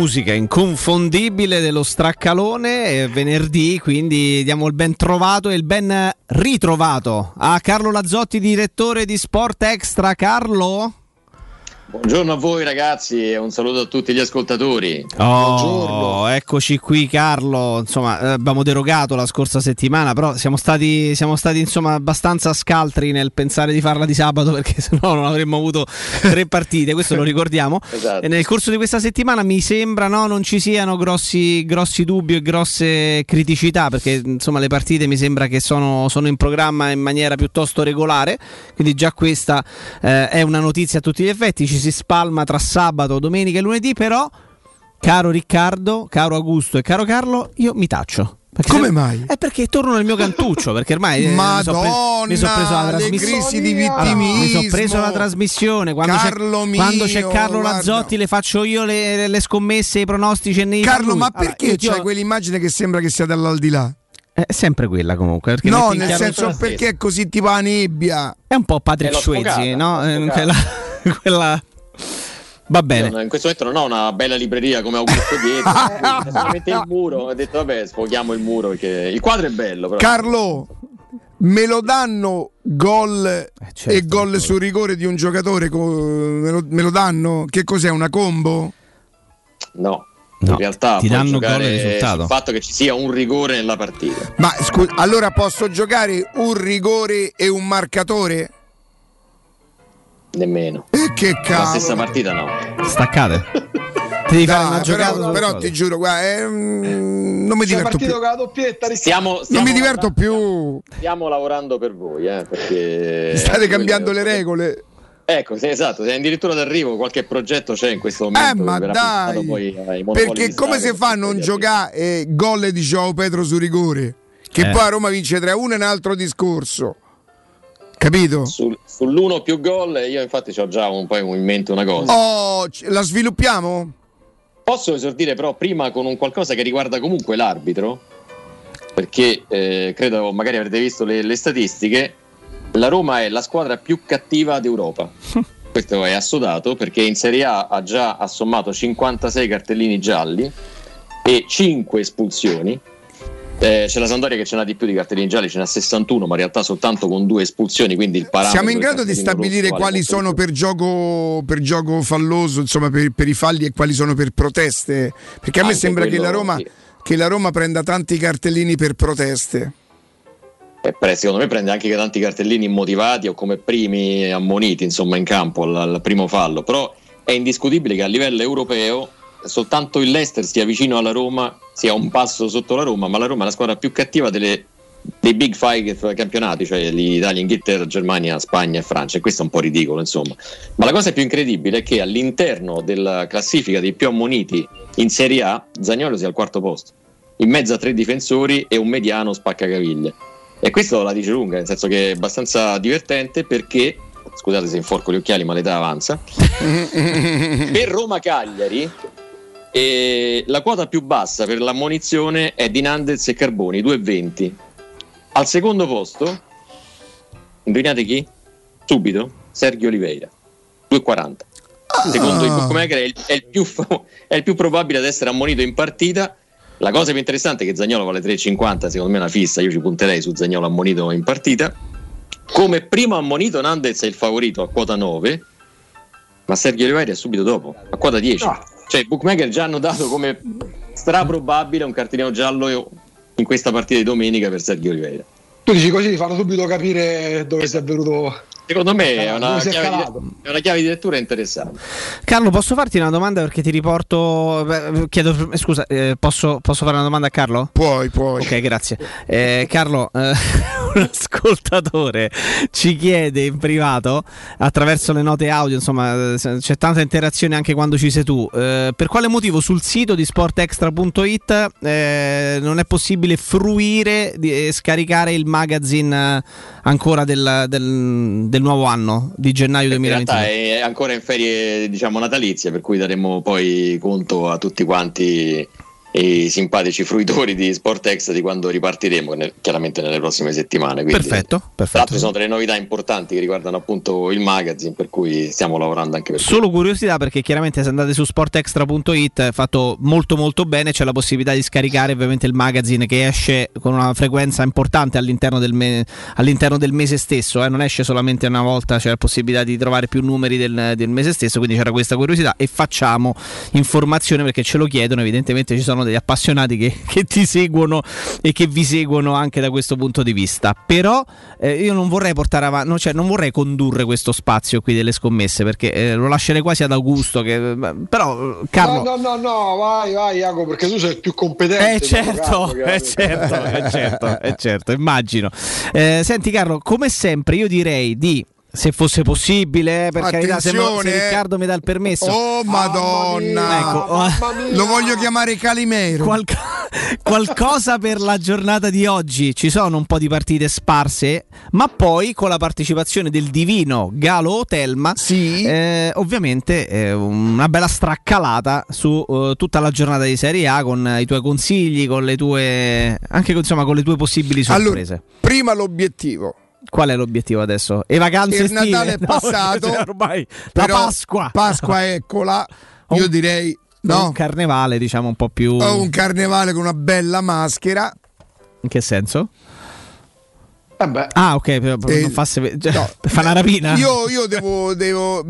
musica inconfondibile dello Straccalone, venerdì, quindi diamo il ben trovato e il ben ritrovato a Carlo Lazzotti, direttore di Sport Extra. Carlo? Buongiorno a voi ragazzi e un saluto a tutti gli ascoltatori. Oh, eccoci qui Carlo, insomma eh, abbiamo derogato la scorsa settimana, però siamo stati, siamo stati insomma abbastanza scaltri nel pensare di farla di sabato <laughs> perché sennò non avremmo avuto tre partite, questo lo ricordiamo. <laughs> Esatto. E nel corso di questa settimana mi sembra no, non ci siano grossi, grossi dubbi e grosse criticità perché insomma le partite mi sembra che sono, sono in programma in maniera piuttosto regolare, quindi già questa eh, è una notizia a tutti gli effetti. Ci si spalma tra sabato, domenica e lunedì, però, caro Riccardo, caro Augusto e caro Carlo, io mi taccio. Perché Come se- mai? È perché torno nel mio cantuccio, perché ormai eh, mi pre- mi so preso la Madonna, le trasmissione. crisi di Allora, mi sono preso la trasmissione. Quando, Carlo c'è, mio, quando c'è Carlo guarda. Lazzotti, le faccio io le, le scommesse, i pronostici e nei Carlo, ma Allora, perché io ti c'è ho- quell'immagine che sembra che sia dall'aldilà? È sempre quella comunque. perché No, nel senso perché è così tipo la nebbia. È un po' Patrick Swayze, no? Eh. Quella, <laughs> quella- Va bene. In questo momento non ho una bella libreria come Augusto dietro, <laughs> solamente il muro. Ho detto vabbè sfoghiamo il muro perché il quadro è bello. Però. Carlo, me lo danno gol certo, e gol su rigore di un giocatore? me, lo, me lo danno? Che cos'è? Una combo? No. No, In realtà ti danno gol giocare risultato. sul fatto che ci sia un rigore nella partita. Ma scusa, allora posso giocare un rigore e un marcatore? Nemmeno. E che La cavolo! stessa partita no. Staccate. Ti devi fare una giocata. però, sul però ti giuro, guarda, eh, non mi diverto più. con la doppietta, Riccardo. Stiamo, Non stiamo mi diverto più. Stiamo lavorando per voi, eh, perché State cambiando le regole. Ecco, sì, esatto, se addirittura d'arrivo qualche progetto c'è in questo momento. Eh, ma dai! poi Perché come si fa a non giocare eh, gol di Joao Pedro su rigore? Che Eh. poi a Roma vince 3-1 è un altro discorso. Capito? Sul- sull'uno più gol, io infatti ho già un po' in mente una cosa. Oh, la sviluppiamo? Posso esordire però prima con un qualcosa che riguarda comunque l'arbitro, perché eh, credo magari avrete visto le, le statistiche, la Roma è la squadra più cattiva d'Europa. <laughs> Questo è assodato perché in Serie A ha già assommato 56 cartellini gialli e 5 espulsioni. Eh, c'è la Sandoria che ce n'ha di più di cartellini gialli, ce n'ha 61, ma in realtà soltanto con due espulsioni, quindi il parametro Siamo in grado di stabilire rosso quali sono per gioco, per gioco falloso, insomma per, per i falli e quali sono per proteste? Perché a me sembra che la, Roma, sì. che la Roma prenda tanti cartellini per proteste. Eh, secondo me prende anche tanti cartellini immotivati o come primi ammoniti insomma in campo al, al primo fallo però è indiscutibile che a livello europeo soltanto il Leicester sia vicino alla Roma sia un passo sotto la Roma ma la Roma è la squadra più cattiva delle- dei big five campionati cioè l'Italia, Inghilterra, Germania, Spagna e Francia e questo è un po' ridicolo insomma. Ma la cosa più incredibile è che all'interno della classifica dei più ammoniti in Serie A Zagnolo sia al quarto posto. In mezzo a tre difensori e un mediano spaccacaviglie. E questo la dice lunga, nel senso che è abbastanza divertente perché, scusate se inforco gli occhiali ma l'età avanza, <laughs> per Roma-Cagliari eh, la quota più bassa per l'ammonizione è di Nandez e Carboni, 2,20. Al secondo posto, indovinate chi? Subito, Sergio Oliveira, 2,40. Secondo il bookmaker è il, è il più, è il più probabile ad essere ammonito in partita. La cosa più interessante è che Zagnolo vale 3,50, secondo me è una fissa, io ci punterei su Zagnolo ammonito in partita. Come primo ammonito Nandez è il favorito a quota 9, ma Sergio Oliveira è subito dopo, a quota 10. Cioè i bookmaker già hanno dato come straprobabile un cartellino giallo in questa partita di domenica per Sergio Oliveira. Tu dici così, ti fanno subito capire dove sei venuto. Secondo me è una, chiave è una chiave di lettura interessante. Carlo, posso farti una domanda perché ti riporto. beh, chiedo, eh, scusa, eh, posso, posso fare una domanda a Carlo? Puoi, puoi. Ok, grazie. Eh, Carlo, eh, <laughs> un ascoltatore ci chiede in privato, attraverso le note audio, insomma, eh, c'è tanta interazione anche quando ci sei tu. eh, per quale motivo sul sito di sportextra.it eh, non è possibile fruire e scaricare il magazine ancora del, del- del nuovo anno di gennaio In realtà 2022? è ancora in ferie diciamo natalizie, per cui daremo poi conto a tutti quanti i simpatici fruitori di Sportex di quando ripartiremo, nel- chiaramente nelle prossime settimane. Quindi, Perfetto, Tra perfetto. l'altro ci sono delle novità importanti che riguardano appunto il magazine, per cui stiamo lavorando anche per Solo curiosità perché chiaramente se andate su sportextra.it è fatto molto molto bene, c'è la possibilità di scaricare ovviamente il magazine che esce con una frequenza importante all'interno del, me- all'interno del mese stesso, eh, non esce solamente una volta, c'è la possibilità di trovare più numeri del, del mese stesso, quindi c'era questa curiosità e facciamo informazione perché ce lo chiedono, evidentemente ci sono degli appassionati che, <laughs> che ti seguono e che vi seguono anche da questo punto di vista, però eh, io non vorrei portare avanti, cioè non vorrei condurre questo spazio qui delle scommesse perché eh, lo lascerei quasi ad Augusto, che, però Carlo... No, no, no, no, vai, vai, Jacopo, perché tu sei il più competente. Eh certo, <laughs> eh certo, eh certo, eh certo, immagino. Eh, senti Carlo, come sempre io direi di, se fosse possibile, eh, per carità, se, mo- se eh. Riccardo mi dà il permesso. Oh madonna! Ecco, oh, Lo voglio chiamare Calimero. Qualco- qualcosa per la giornata di oggi. Ci sono un po' di partite sparse, ma poi con la partecipazione del divino Galo Telma, eh, ovviamente eh, una bella straccalata su eh, tutta la giornata di Serie A con i tuoi consigli, con le tue anche insomma con le tue possibili sorprese. Allora, prima l'obiettivo. Qual è l'obiettivo adesso? E vacanze Il estive? Natale è <laughs> No, passato. ormai la Pasqua. Pasqua <laughs> eccola. Io direi no. Un carnevale, diciamo un po' più. Ho un carnevale con una bella maschera. In che senso? Ah, ok, Eh, non fasse, cioè, per fare una rapina. Io, io devo. devo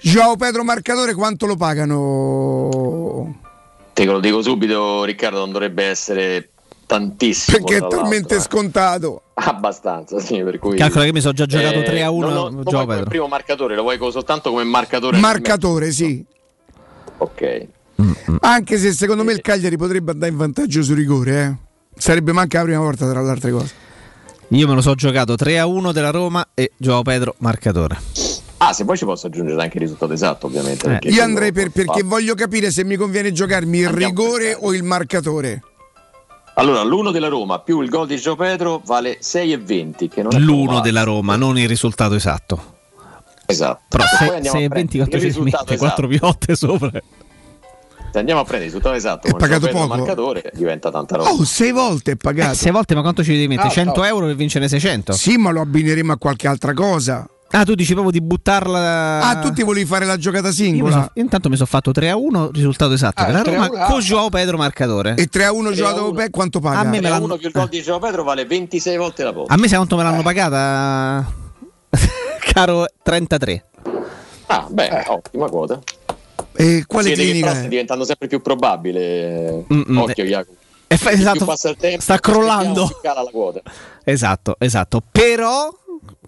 Joao Pedro Marcatore quanto lo pagano? Te lo dico subito, Riccardo, non dovrebbe essere tantissimo. Perché è talmente eh. scontato. <laughs> Abbastanza, sì, per cui... Calcola che mi sono già giocato Eh, 3 a 1 non lo- non Joao vuoi come primo marcatore, lo vuoi soltanto come marcatore? Marcatore, sì. Ok. Anche se secondo me il Cagliari potrebbe andare in vantaggio su rigore, eh. Sarebbe manca la prima volta tra le altre cose. Io me lo so giocato 3 a 1 della Roma e Joao Pedro marcatore. Ah, se poi ci posso aggiungere anche il risultato esatto, ovviamente. Eh. Io andrei per, perché fa- voglio capire se mi conviene giocarmi il Andiamo rigore o il marcatore. Allora, l'uno della Roma più il gol di Gio Pedro vale 6,20, che non è L'uno male. della Roma, non il risultato esatto. Esatto. Però Se poi 6 andiamo a e prendere 20 quanto il ci risultato smette? 4 esatto. piotte sopra. Se andiamo a prendere il risultato esatto Gio pagato poco? marcatore, diventa tanta roba. Oh, sei volte è pagato. Eh, 6 volte, ma quanto ci devi mettere? Ah, 100 no. euro per vincere 600? Sì, ma lo abbineremo a qualche altra cosa. Ah, tu dici proprio di buttarla. Ah, tu ti volevi fare la giocata Io, mi singola. so- io intanto mi sono fatto 3 a 1, risultato esatto. Ah, la 3 a Roma 1, con ah. Joao Pedro marcatore. E 3 a 1 3 a giocato 1. beh, quanto paga? A me me E l'hanno- uno più il gol di Gio Pedro vale 26 volte la posta. A me sai quanto me l'hanno pagata? <laughs> Caro 33. Ah, beh, ottima quota. E quale Si vede che clinica è? diventando sempre più probabile. Mm-mm. Occhio, Jacopo. Fa- esatto, passa il tempo, sta crollando. più cala la quota. Esatto, esatto. Però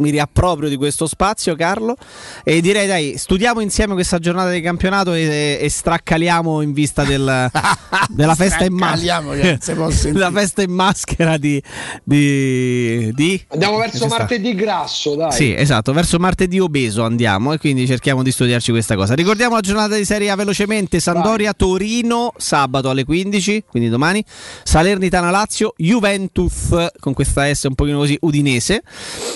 mi riapproprio di questo spazio, Carlo, e direi dai, studiamo insieme questa giornata di campionato e, e straccaliamo in vista del- <laughs> della festa in maschera. <laughs> La festa in maschera di, di, di- Andiamo che verso martedì grasso, dai. Sì, esatto, verso martedì obeso andiamo e quindi cerchiamo di studiarci questa cosa. Ricordiamo la giornata di Serie A velocemente, Sandoria Torino sabato alle 15, quindi domani, Salernitana Lazio, Juventus con questa S un pochino così udinese.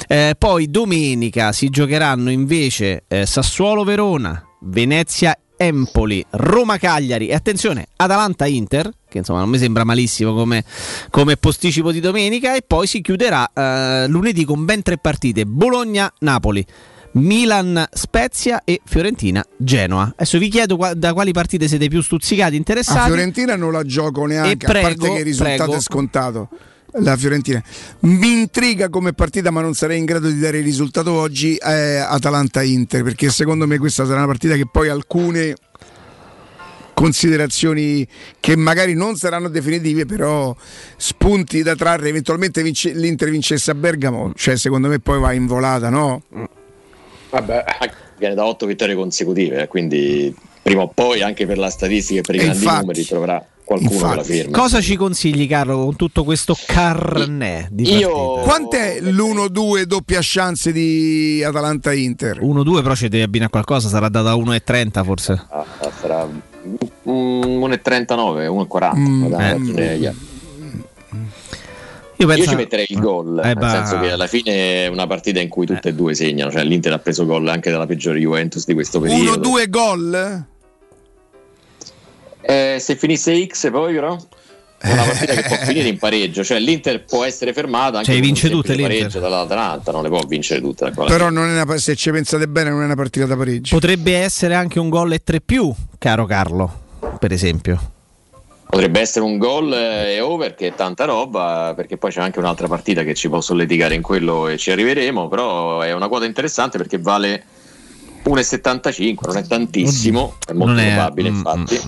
Eh, poi domenica si giocheranno invece eh, Sassuolo Verona, Venezia Empoli, Roma Cagliari e attenzione Atalanta Inter, che insomma non mi sembra malissimo come, come posticipo di domenica, e poi si chiuderà eh, lunedì con ben tre partite: Bologna Napoli. Milan Spezia e Fiorentina Genoa. Adesso vi chiedo qua- da quali partite siete più stuzzicati, A interessati. Fiorentina non la gioco neanche, prego, a parte che il risultato prego. è scontato. La Fiorentina mi intriga come partita, ma non sarei in grado di dare il risultato oggi. È Atalanta-Inter, perché secondo me questa sarà una partita che poi alcune considerazioni che magari non saranno definitive, però spunti da trarre. Eventualmente vince- l'Inter vincesse a Bergamo, cioè secondo me poi va in volata, no? Vabbè. Viene da 8 vittorie consecutive, eh, quindi prima o poi, anche per la statistica e per i E grandi infatti- numeri, troverà qualcuno che la infatti. firma. Cosa ci consigli, Carlo, con tutto questo carnet di Io-? Quant'è l'1-2 doppia chance di Atalanta-Inter? 1-2 però ci devi abbinare a qualcosa, sarà data 1,30 forse. Ah, ah, sarà mm, 1,39, 1,40. Mm, eh. ragione, yeah. Io, Io penso... ci metterei il gol, Eh, nel bah. senso che alla fine è una partita in cui tutte e due segnano, cioè l'Inter ha preso gol anche dalla peggiore Juventus di questo periodo. 1-2 gol? Eh, se finisse X poi però è una partita che può finire in pareggio, cioè l'Inter può essere fermata anche Cioè, vince tutte pareggio dall'Atalanta, non le può vincere tutte. Però non è una, se ci pensate bene non è una partita da pareggio. Potrebbe essere anche un gol e 3 più, caro Carlo, per esempio. Potrebbe essere un gol e over che è tanta roba, perché poi c'è anche un'altra partita che ci può solleticare in quello e ci arriveremo, però è una quota interessante perché vale 1,75, non è tantissimo, è molto Non è- probabile mm, infatti,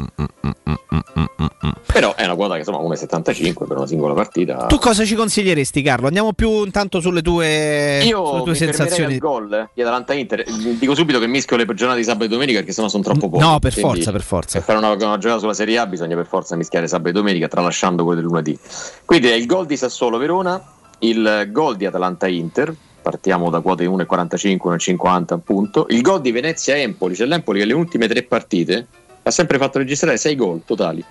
però è una quota che insomma 1,75 per una singola partita. Tu cosa ci consiglieresti, Carlo? Andiamo più intanto sulle tue, Io sulle tue sensazioni. al gol di Atalanta Inter. Dico subito che mischio le giornate di sabato e domenica perché sennò sono troppo poche. No, per Quindi, forza, per forza. Per fare una, una giocata sulla Serie A bisogna per forza mischiare sabato e domenica, tralasciando quello del lunedì. Quindi è il gol di Sassuolo Verona, il gol di Atalanta Inter. Partiamo da quote 1,45, 1,50 appunto. Il gol di Venezia Empoli, c'è l'Empoli che le ultime tre partite ha sempre fatto registrare 6 gol totali.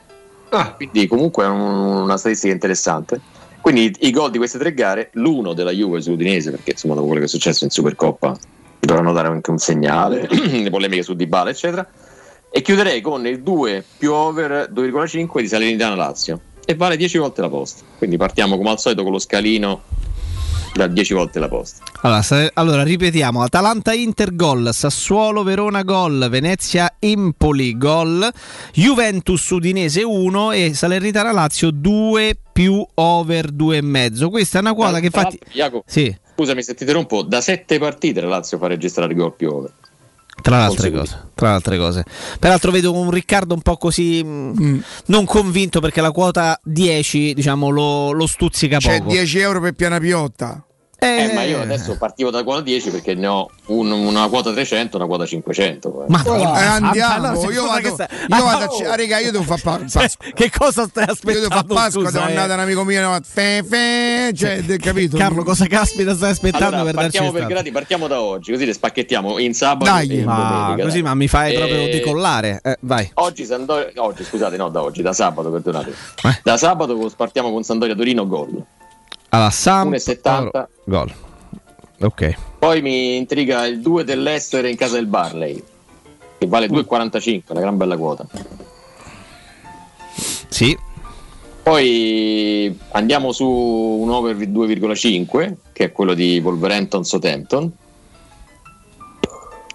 Quindi comunque è un- una statistica interessante. Quindi i, i gol di queste tre gare, l'uno della Juve sull'Udinese, perché insomma dopo quello che è successo in Supercoppa dovranno dare anche un segnale, <clears throat> le polemiche su Dybala eccetera. E chiuderei con il 2 più over 2,5 di Salernitana Lazio e vale 10 volte la posta. Quindi partiamo come al solito con lo scalino da 10 volte la posta. Allora, sa- allora, ripetiamo: Atalanta Inter gol, Sassuolo Verona gol, Venezia Empoli gol, Juventus Udinese 1 e Salernitana Lazio 2 più over 2,5. Questa è una quota che Tra infatti Jacopo, Sì, Scusami se ti interrompo, da 7 partite la Lazio fa registrare gol più over. Tra le altre cose. Tra altre cose. Peraltro vedo un Riccardo un po' così mh, non convinto perché la quota 10, diciamo, lo, lo stuzzica C'è poco. 10 euro per piana piotta. Eh, ma io adesso partivo da quota 10 perché ne ho un- una quota 300 e una quota 500. Ma Eh, andiamo, allora, io scusa vado, stai- io vado Ah, a oh. ah, raga, io devo fare pa- Cioè, Pasqua. che cosa stai Io aspettando? devo fare Pasqua, scusa, devo eh? un amico mio, no, fe, fe, cioè, capito? Carlo, cosa caspita stai aspettando Allora, per darci partiamo per gradi, partiamo da oggi, così le spacchettiamo in sabato Dai. e Ma domenica. così dai. ma mi fai proprio Eh, decollare. Eh, vai. Oggi, Sandoria, oggi, scusate, no, da oggi, da sabato, perdonate. Eh. Da sabato partiamo con Sandoria Torino gol. Allora, Sam 1,70. gol. Ok. Poi mi intriga il 2 dell'Estero in casa del Barley, che vale 2,45, una gran bella quota. Sì. Poi andiamo su un over 2,5, che è quello di Wolverhampton Southampton.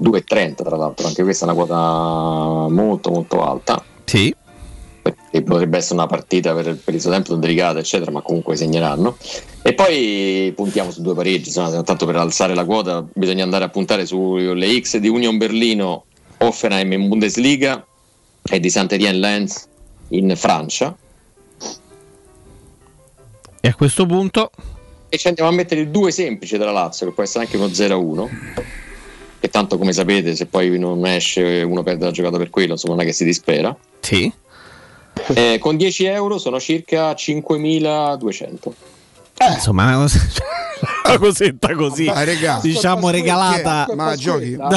2,30 tra l'altro, anche questa è una quota molto molto alta. Sì. Perché potrebbe essere una partita per, per il Southampton delicata, eccetera, ma comunque segneranno. E poi puntiamo su due pareggi, insomma, tanto per alzare la quota bisogna andare a puntare sulle X di Union Berlino, Offenheim in Bundesliga e di Saint-Étienne Lens in Francia. E a questo punto E ci andiamo a mettere il 2 semplice della Lazio, che può essere anche uno 0-1. Che tanto come sapete, se poi non esce uno perde la giocata per quello, insomma non è che si dispera. Sì. Eh, con 10 euro sono circa 5.200. Insomma, una, cosa- <laughs> una cosetta così. Ah, regà. diciamo regalata. Che- Ma giochi? No.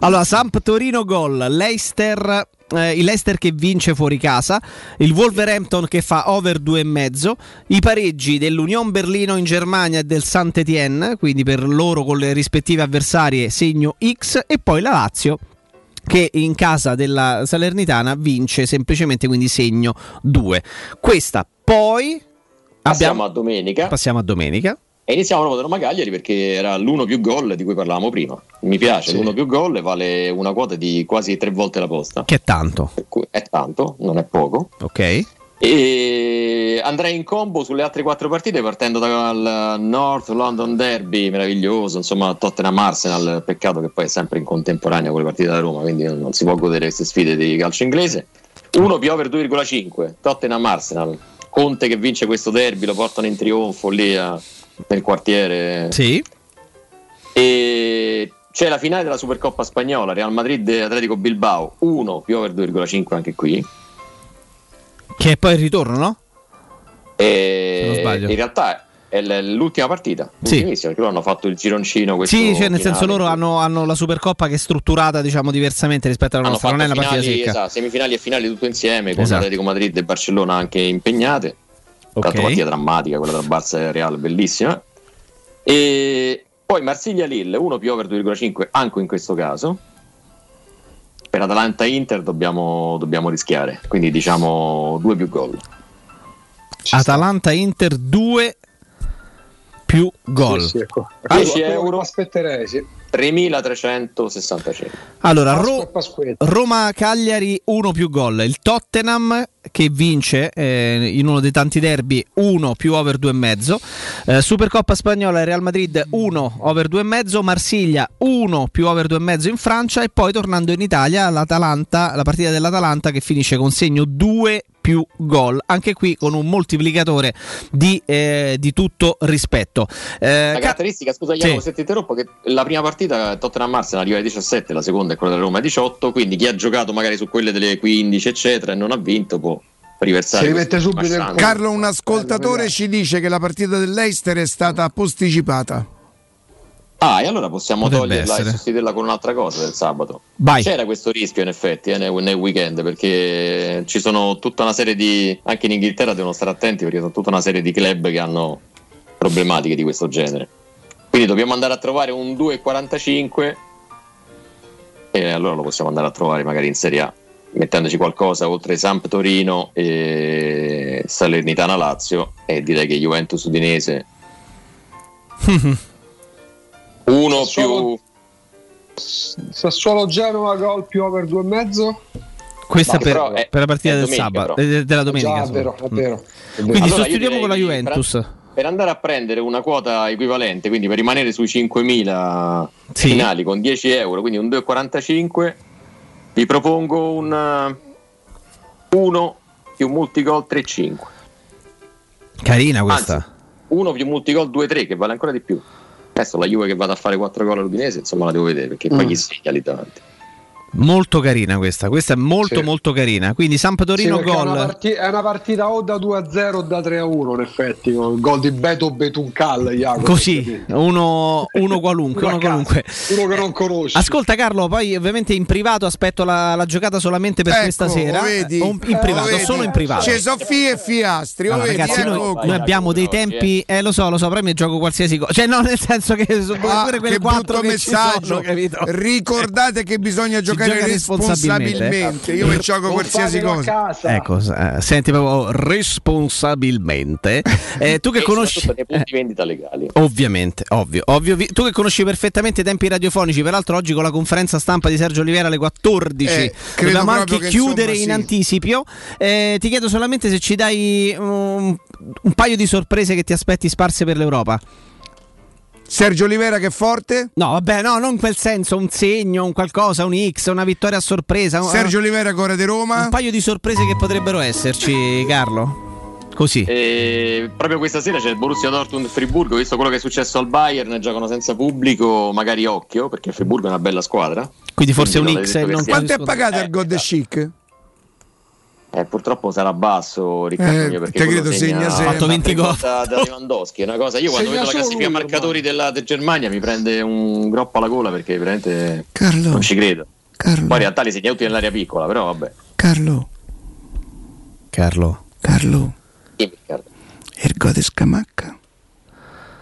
Allora, Samp Torino gol, Leicester, eh, il Leicester che vince fuori casa, il Wolverhampton che fa over 2,5, i pareggi dell'Union Berlino in Germania e del Saint-Étienne, quindi per loro con le rispettive avversarie segno X e poi la Lazio che in casa della Salernitana vince semplicemente quindi segno 2. Questa poi Passiamo abbiamo a domenica passiamo a domenica. e iniziamo da Roma Cagliari perché era l'uno più gol di cui parlavamo prima. Mi piace, l'uno più gol vale una quota di quasi tre volte la posta. Che è tanto, È tanto, non è poco. ok? E andrei in combo sulle altre quattro partite partendo dal North London Derby meraviglioso, insomma Tottenham Arsenal, peccato che poi è sempre in contemporanea con le partite da Roma, quindi non si può godere queste sfide di calcio inglese. 1 più over 2,5, Tottenham Arsenal, Conte che vince questo derby, lo portano in trionfo lì a- nel quartiere. Sì. E c'è la finale della Supercoppa spagnola, Real Madrid e Atletico Bilbao, 1 più over 2,5 anche qui. Che è poi il ritorno, no? E in realtà è l'ultima partita, Sì. perché loro hanno fatto il gironcino. Sì, cioè nel senso loro hanno, hanno la Supercoppa che è strutturata diciamo diversamente rispetto alla nostra, non è una partita finali, secca. esatto, semifinali e finali tutto insieme con Esatto. Atletico Madrid e Barcellona anche impegnate. Ok. Tanto partita drammatica quella tra Barça e Real, bellissima. E poi Marsiglia-Lille, 1 più over 2,5 anche in questo caso. Per Atalanta-Inter dobbiamo, dobbiamo rischiare, quindi diciamo 2 più gol. Atalanta Inter 2 più gol. Sì, sì, ecco. 10 Quello che euro. Aspetterei, sì. 3.365. Allora, Ro-. Roma-Cagliari 1 più gol. Il Tottenham che vince eh, in uno dei tanti derby 1 più over 2,5. Eh, Supercoppa spagnola Real Madrid 1 over 2,5. Marsiglia 1 più over 2,5 in Francia. E poi tornando in Italia l'Atalanta, la partita dell'Atalanta che finisce con segno 2 più gol. Anche qui con un moltiplicatore di, eh, di tutto rispetto. Eh, La ca- caratteristica, scusa Jacopo Sì. se ti interrompo, che la prima partita Tottenham Arsenal arriva ai 17, la seconda è quella della Roma ai 18, quindi chi ha giocato magari su quelle delle 15 eccetera e non ha vinto può riversare. Si rimette subito in. Carlo, un ascoltatore ci dice che la partita dell'Eister è stata posticipata. Ah, e allora possiamo Potrebbe toglierla essere. e sostituirla con un'altra cosa del sabato. Vai. C'era questo rischio in effetti eh, nel, nel weekend perché ci sono tutta una serie di, anche in Inghilterra devono stare attenti perché sono tutta una serie di club che hanno problematiche di questo genere. Quindi dobbiamo andare a trovare un 2,45 e allora lo possiamo andare a trovare magari in Serie A, mettendoci qualcosa oltre Samp Torino e Salernitana Lazio e direi che Juventus Udinese <laughs> <laughs> Uno Sassuolo- più Sassuolo Genova gol più over due e mezzo. Questa No, per, è- per la partita del domenica, sabato, però. della domenica. Già, è vero, è Mm. vero. Quindi Allora, sostituiamo con la Juventus. Per, per andare a prendere una quota equivalente, quindi per rimanere sui 5.000 Sì. finali con 10 euro, quindi un 2,45, vi propongo un 1 più multigol 3,5. Carina questa. 1 più multigol 2-3 che vale ancora di più. Adesso la Juve che vada a fare 4 gol all'Udinese, insomma la devo vedere perché poi Mm. chi segna lì davanti. Molto carina questa. Questa è molto Sì. molto carina. Quindi Samp Torino Sì, perché È una, gol. parti- è una partita o da 2 a 0 o da 3 a 1 in effetti con il gol di Beto Betuncal Jacopo, Così, uno, uno qualunque, Uno qualunque. uno che non conosci Ascolta Carlo, poi ovviamente in privato aspetto la, la giocata solamente per Ecco, questa sera. lo vedi? O in privato, Lo vedi? solo in privato. C'è Sofia e Fiastri, lo Allora, vedi? ragazzi, noi, Ecco noi qua. abbiamo dei tempi, eh lo so, lo so, però mi gioco qualsiasi cosa. Cioè, no, nel senso che su- Ah, pure quelle che quattro che messaggio. sono? Ricordate che bisogna giocare gioca responsabilmente. responsabilmente. Io mi gioco Non qualsiasi cosa. casa. Ecco, eh, senti proprio responsabilmente. <laughs> Eh, tu che E conosci. punti vendita legali. Ovviamente, ovvio, ovvio. Vi- Tu che conosci perfettamente i tempi radiofonici, peraltro oggi con la conferenza stampa di Sergio Olivera alle 14 Eh, credo dobbiamo anche che, chiudere insomma, in sì. anticipio. Eh, ti chiedo solamente se ci dai um, un paio di sorprese che ti aspetti sparse per l'Europa. Sergio Olivera che è forte? No, vabbè, no, non in quel senso, un segno, un qualcosa, un X, una vittoria a sorpresa. Sergio Olivera Core di Roma? un paio di sorprese che potrebbero esserci, Carlo. Così. E proprio questa sera c'è il Borussia Dortmund Friburgo, visto quello che è successo al Bayern, giocano senza pubblico, magari occhio, perché Friburgo è una bella squadra. Quindi forse Quindi un X e non Quanto è pagato Eh, il God Chic? Eh, purtroppo sarà basso Riccardo Eh, perché credo segna sempre. Ha fatto 20 gol. da, da Lewandowski è una cosa io quando Segna vedo la classifica lui, marcatori della, del Germania mi prende un groppo alla gola perché veramente Carlo, non ci credo Carlo, poi in realtà li segna tutti nell'area piccola però vabbè Carlo, Carlo. Carlo, Dimmi, Riccardo. il God Scamacca.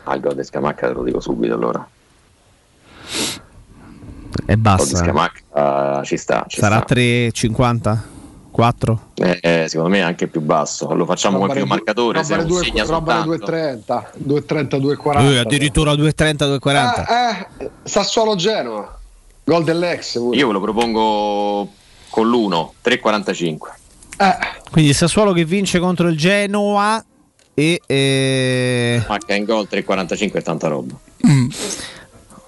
ah il gol di Scamacca te lo dico subito allora È il gol di bassa. Scamacca ci sta ci Sarà sta. 3,50? 4? Eh, secondo me è anche più basso. Lo facciamo come primo marcatore se roba non le segna due- roba le soltanto. 2.30 2.30 2.40 Eh, addirittura 2,30, 2,40. eh, eh, Sassuolo Genoa gol dell'ex pure. io ve lo propongo con l'1 3,45 Eh, Quindi Sassuolo che vince contro il Genoa e... eh, H in gol 3,45 è tanta roba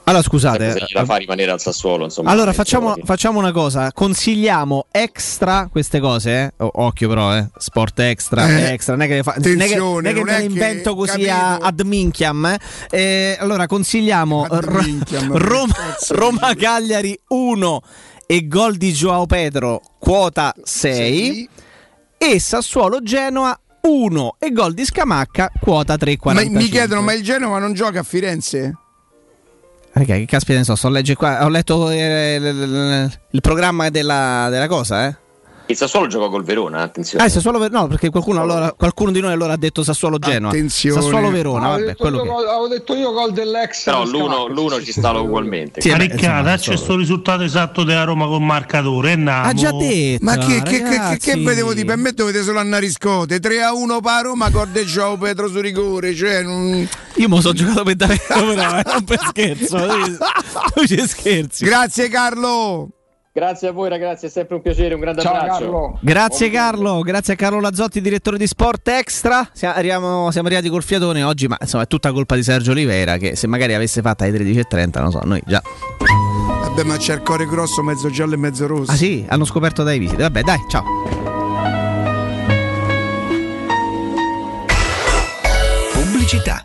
Allora se scusate. gliela fa rimanere al Sassuolo insomma Allora Eh, facciamo, facciamo una cosa, consigliamo extra queste cose, eh? O- occhio però, eh? sport extra, Eh, extra, non è che, le fa- non è che, non è che non me è ne che- invento così a, ad minchiam. eh. Eh, allora consigliamo Ad Ro- minchiam, <laughs> Roma, Roma Cagliari 1 e gol di Joao Pedro quota 6 e Sassuolo Genoa 1 e gol di Scamacca quota 3,45. Ma mi chiedono, ma il Genova non gioca a Firenze? Raga, che caspita ne so, sto a leggere qua, ho letto eh, l- l- l- il programma della, della cosa, eh. Il Sassuolo gioca col Verona attenzione Ah, il Sassuolo no, perché qualcuno, allora, qualcuno di noi allora ha detto Sassuolo Genoa. Attenzione. Sassuolo Verona, avevo, vabbè, detto quello io, che avevo detto io gol dell'ex però l'uno, l'uno ci sta ugualmente Sì, Ma beh, Riccardo, insomma, dacci sto risultato esatto della Roma con marcatore. Andiamo. Ha già detto. Ma che, che, che, che, vedevo di per me dovete solo andare a riscote 3 a 1 per Roma Corde Joao Pedro su rigore cioè non... Io me lo so giocato per davvero, però, eh, non per scherzo. <laughs> Tu ci scherzi. grazie Carlo grazie a voi ragazzi è sempre un piacere un grande ciao abbraccio Carlo Grazie Carlo, grazie a Carlo Lazzotti, direttore di Sport Extra. Siamo, arriviamo- siamo arrivati col fiatone oggi, ma insomma è tutta colpa di Sergio Oliveira che se magari avesse fatta alle 13.30, non so, noi già. vabbè ma c'è il cuore grosso mezzo giallo e mezzo rosso Ah sì, hanno scoperto dai visite. Vabbè, dai, ciao. Pubblicità.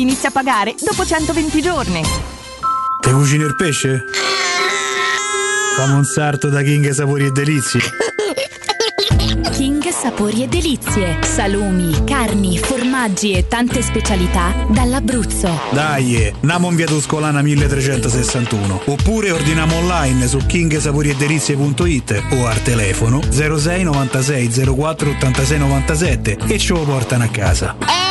inizia a pagare dopo 120 giorni. Te cucini il pesce? Fammi un sarto da King Sapori e Delizie. King sapori e delizie, salumi, carni, formaggi e tante specialità dall'Abruzzo. Dai, namo in via Tuscolana 1361. Oppure ordiniamo online su kingsaporiedelizie.it o al telefono 06 96 04 86 97 e ce lo portano a casa.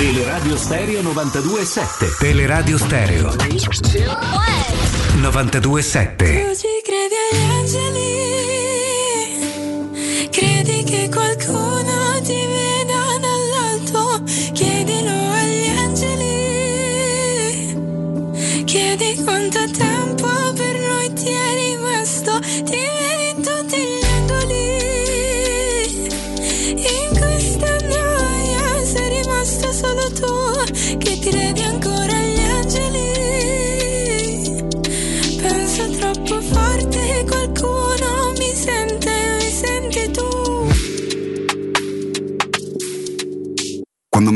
Teleradio Stereo 92.7. Teleradio Stereo 92.7. Tu ci credi agli angeli? Credi che qualcuno ti veda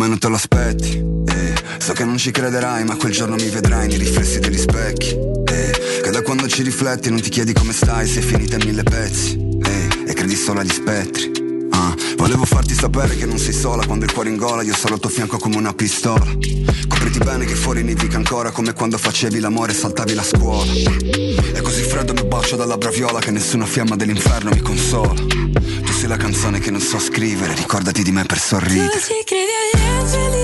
Quando meno te lo aspetti, eh, so che non ci crederai, ma quel giorno mi vedrai nei riflessi degli specchi. Eh, che da quando ci rifletti non ti chiedi come stai, sei finita in mille pezzi. eh, e credi solo agli spettri. Ah, volevo farti sapere che non sei sola quando il cuore in gola, io sarò al tuo fianco come una pistola. Copriti bene che fuori nevica ancora come quando facevi l'amore e saltavi la scuola. È così freddo mi bacio dalla braviola che nessuna fiamma dell'inferno mi consola. Tu sei la canzone che non so scrivere, ricordati di me per sorridere. Ci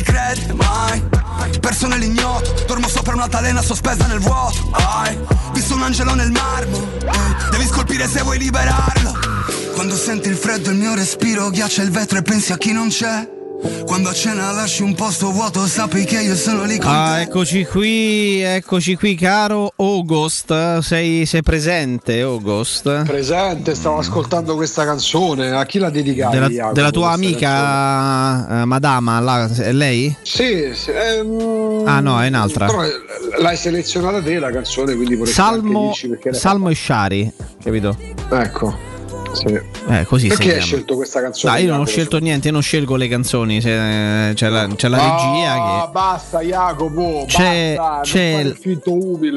ti crede, mai. Perso nell'ignoto, dormo sopra una talena sospesa nel vuoto. Hai visto un angelo nel marmo, eh, devi scolpire se vuoi liberarlo. Quando senti il freddo il mio respiro ghiaccia il vetro e pensi a chi non c'è. Quando a cena lasci un posto vuoto, sappi che io sono lì con Ah, eccoci qui, eccoci qui, caro August. Sei, sei presente, August? Presente, stavo ascoltando questa canzone. A chi la dedicavi? Della, della tua amica eh, Madama, là, è lei? Sì, sì, ehm, Ah, no, è un'altra. Però eh, l'hai selezionata te la canzone, quindi vorresti Salmo, Salmo e Shari, capito? Ecco. Sì. Eh, così Perché hai scelto questa canzone? Dai, io non ho scelto niente, io non scelgo le canzoni. se- C'è la, c'è la regia Ah, che. basta Jacopo, C'è- basta, c'è.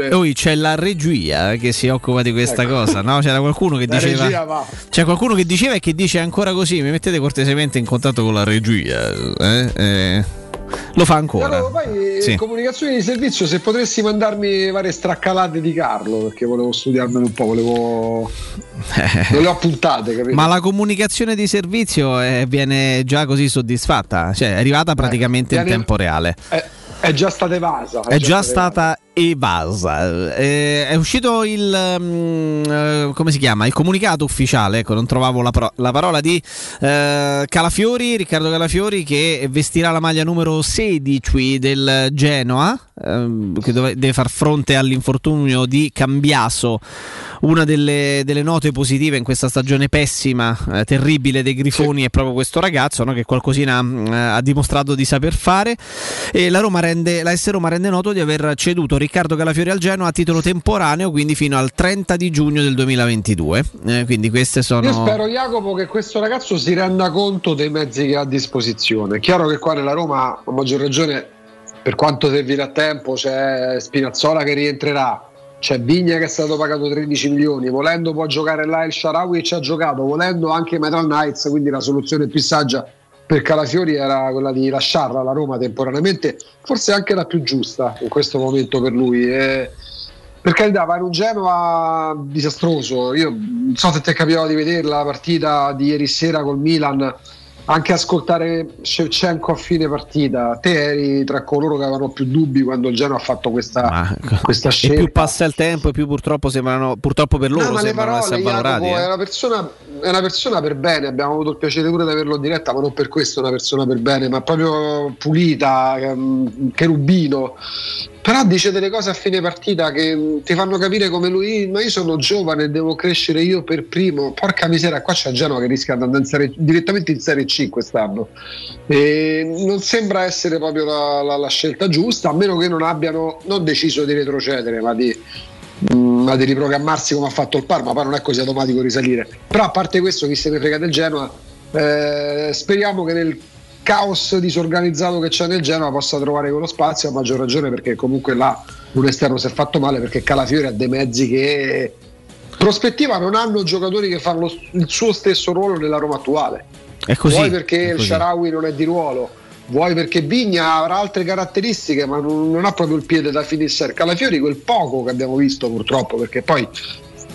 Poi c'è la regia che si occupa di questa Ecco. cosa, no? C'era qualcuno che La diceva. regia va. C'è qualcuno che diceva e che dice ancora così. Mi mettete cortesemente in contatto con la regia. eh? Eh, lo fa ancora. Allora, poi Sì. comunicazioni di servizio, se potresti mandarmi varie straccalate di Carlo, perché volevo studiarmelo un po', volevo. Non le ho appuntate, capito? Ma la comunicazione di servizio eh, viene già così soddisfatta, cioè è arrivata praticamente in viene- tempo reale. È, è già stata evasa. È già stata evasa. Eh, è uscito il eh, come si chiama? Il comunicato ufficiale. Ecco, non trovavo la, pro- la parola di eh, Calafiori, Riccardo Calafiori, che vestirà la maglia numero 16 del Genoa, ehm, che dove- deve far fronte all'infortunio di Cambiaso. Una delle, delle note positive in questa stagione pessima, eh, terribile dei Grifoni è proprio questo ragazzo no, che qualcosina mm, ha dimostrato di saper fare. E la, Roma rende, la S Roma rende noto di aver ceduto Riccardo Calafiori al Genoa a titolo temporaneo, quindi fino al 30 di giugno del 2022. Eh, quindi queste sono. Io spero, Jacopo, che questo ragazzo si renda conto dei mezzi che ha a disposizione. È chiaro che qua nella Roma, a maggior ragione, per quanto servirà tempo, c'è Spinazzola che rientrerà, c'è Vigna che è stato pagato 13 milioni, volendo può giocare là il Sharawi e ci ha giocato, volendo anche Metal Knights, quindi la soluzione più saggia per Calafiori era quella di lasciarla alla Roma temporaneamente, forse anche la più giusta in questo momento per lui. E per carità, va in un Genoa disastroso. Io non so se ti è capitato di vedere la partita di ieri sera col Milan, anche ascoltare Shevchenko a fine partita. Te eri tra coloro che avevano più dubbi quando il Genoa ha fatto questa, questa E scelta. più passa il tempo, e più purtroppo sembrano, purtroppo per loro No, ma le sembrano parole, essere avvalorati. Jacopo, eh. è, una persona, è una persona per bene, abbiamo avuto il piacere pure di averlo in diretta, ma non per questo è una persona per bene, ma proprio pulita, ehm, cherubino. Però dice delle cose a fine partita che mm, ti fanno capire come lui, ma io sono giovane, devo crescere io per primo. Porca miseria, qua c'è Genova che rischia di andare direttamente in Serie C quest'anno. E non sembra essere proprio la, la- la scelta giusta, a meno che non abbiano non deciso di retrocedere, ma di, mm, ma di riprogrammarsi come ha fatto il Parma, poi non è così automatico risalire. Però a parte questo, chi se ne frega del Genoa, eh, speriamo che nel caos disorganizzato che c'è nel Genoa possa trovare quello spazio, a maggior ragione perché comunque là un esterno si è fatto male perché Calafiori ha dei mezzi che prospettiva non hanno giocatori che fanno il suo stesso ruolo nella Roma attuale. È così. Vuoi perché è il così. Sharawi non è di ruolo, vuoi perché Vigna avrà altre caratteristiche, ma non, non ha proprio il piede da finissere. Calafiori, quel poco che abbiamo visto purtroppo, perché poi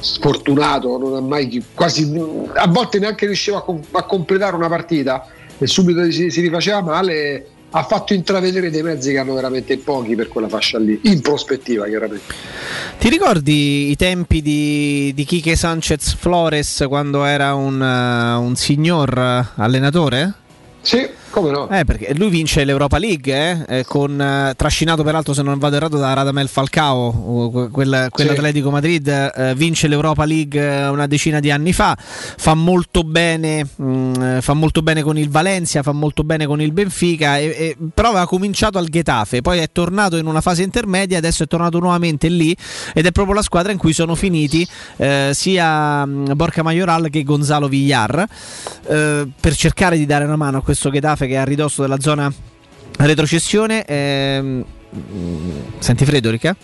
sfortunato, non ha mai quasi a volte neanche riusciva a, com- a completare una partita e subito si, si rifaceva male. Ha fatto intravedere dei mezzi che hanno veramente pochi per quella fascia lì, in prospettiva chiaramente. Ti ricordi i tempi di, di Kike Sanchez Flores quando era un, eh, un signor allenatore? Sì, come no? Eh, perché lui vince l'Europa League, eh, eh, con, eh, trascinato peraltro, se non vado errato, da Radamel Falcao, que- quel- quell'Atletico Madrid, eh, vince l'Europa League eh, una decina di anni fa, fa molto bene, mh, eh, fa molto bene con il Valencia, fa molto bene con il Benfica, e, e- però aveva cominciato al Getafe, poi è tornato in una fase intermedia, adesso è tornato nuovamente lì ed è proprio la squadra in cui sono finiti sia mh, Borca Majoral che Gonzalo Villar per cercare di dare una mano a questo Getafe che è a ridosso della zona retrocessione. ehm, senti freddo, Ricca?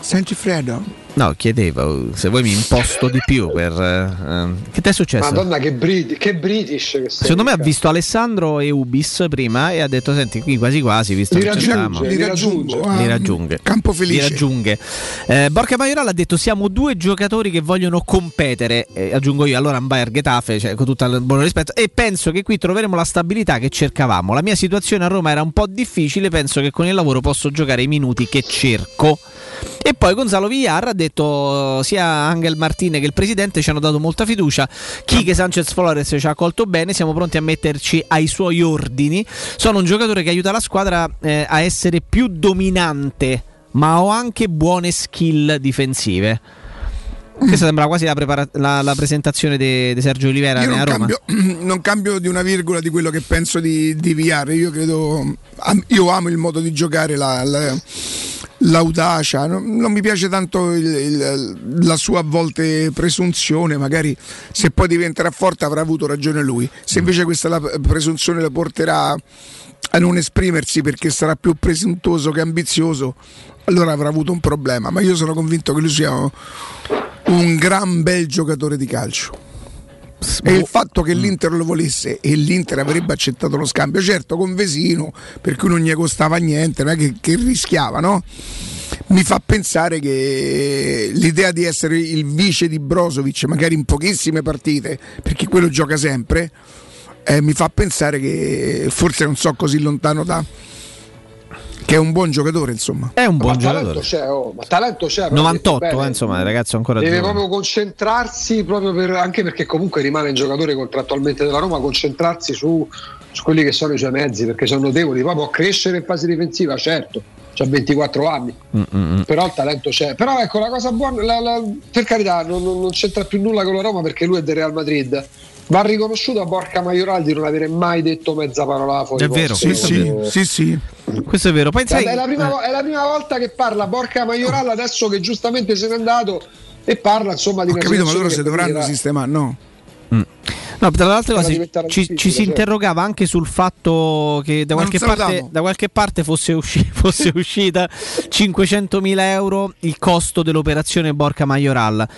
Senti Fredo? No, chiedevo se vuoi mi imposto di più per... eh, ehm, che ti è successo? Madonna, che, Brit- che British che sei. Secondo me ha visto Alessandro e Ubis prima e ha detto: Senti, qui quasi quasi, visto Li che ci raggiunge, siamo. li raggiunge. Li raggiunge. Campo felice. Li raggiunge. Eh, Borca Majoral ha detto: Siamo due giocatori che vogliono competere. Eh, aggiungo io, allora un Bayer Getafe, cioè, con tutto il buon rispetto. E penso che qui troveremo la stabilità che cercavamo. La mia situazione a Roma era un po' difficile. Penso che con il lavoro posso giocare i minuti che cerco. E poi Gonzalo Villar ha detto sia Angel Martine che il presidente ci hanno dato molta fiducia. Quique Sanchez Flores ci ha accolto bene, siamo pronti a metterci ai suoi ordini. Sono un giocatore che aiuta la squadra eh, a essere più dominante, ma ho anche buone skill difensive. Questa sembra quasi la, prepara- la- la presentazione di Sergio Olivera non Roma. cambio, <clears throat> non cambio di una virgola di quello che penso di, di VR. Io credo, io amo il modo di giocare, la- l'audacia. Non, non mi piace tanto il- il- la sua a volte presunzione. Magari se poi diventerà forte avrà avuto ragione lui. Se invece questa la presunzione la porterà a non esprimersi perché sarà più presuntuoso che ambizioso, allora avrà avuto un problema. Ma io sono convinto che lui sia un gran bel giocatore di calcio. E il fatto che l'Inter lo volesse e l'Inter avrebbe accettato lo scambio, certo con Vesino, per cui non gli costava niente, non è che, che rischiava, no? Mi fa pensare che l'idea di essere il vice di Brozovic, magari in pochissime partite, perché quello gioca sempre, eh, mi fa pensare che forse non so così lontano da. Che è un buon giocatore, insomma. È un Ma buon talento giocatore. c'è, oh, ma talento c'è. però 98, detto bene. eh, insomma, il ragazzo ancora Deve giovane. proprio concentrarsi, proprio per, anche perché comunque rimane un giocatore contrattualmente della Roma, concentrarsi su, su quelli che sono i suoi mezzi, perché sono notevoli, poi può crescere in fase difensiva, certo, ha 24 anni, Mm-mm. però il talento c'è. Però ecco, la cosa buona, la- la- per carità, non, non- non c'entra più nulla con la Roma perché lui è del Real Madrid. Va riconosciuto a Borca Maioral di non avere mai detto mezza parola fuori È vero, sì, sì, sì, sì. Questo è vero. Poi sai, Guarda, è, la prima, è la prima volta che parla Borca Maioral adesso che giustamente se n'è andato e parla insomma di Ho una capito, ma loro se dovranno dirà- sistemare, no? No, tra l'altro si- ci, ci si certo. interrogava anche sul fatto che da qualche, parte, da qualche parte fosse, usci- <laughs> fosse uscita 500.000 euro il costo dell'operazione Borca Majoral.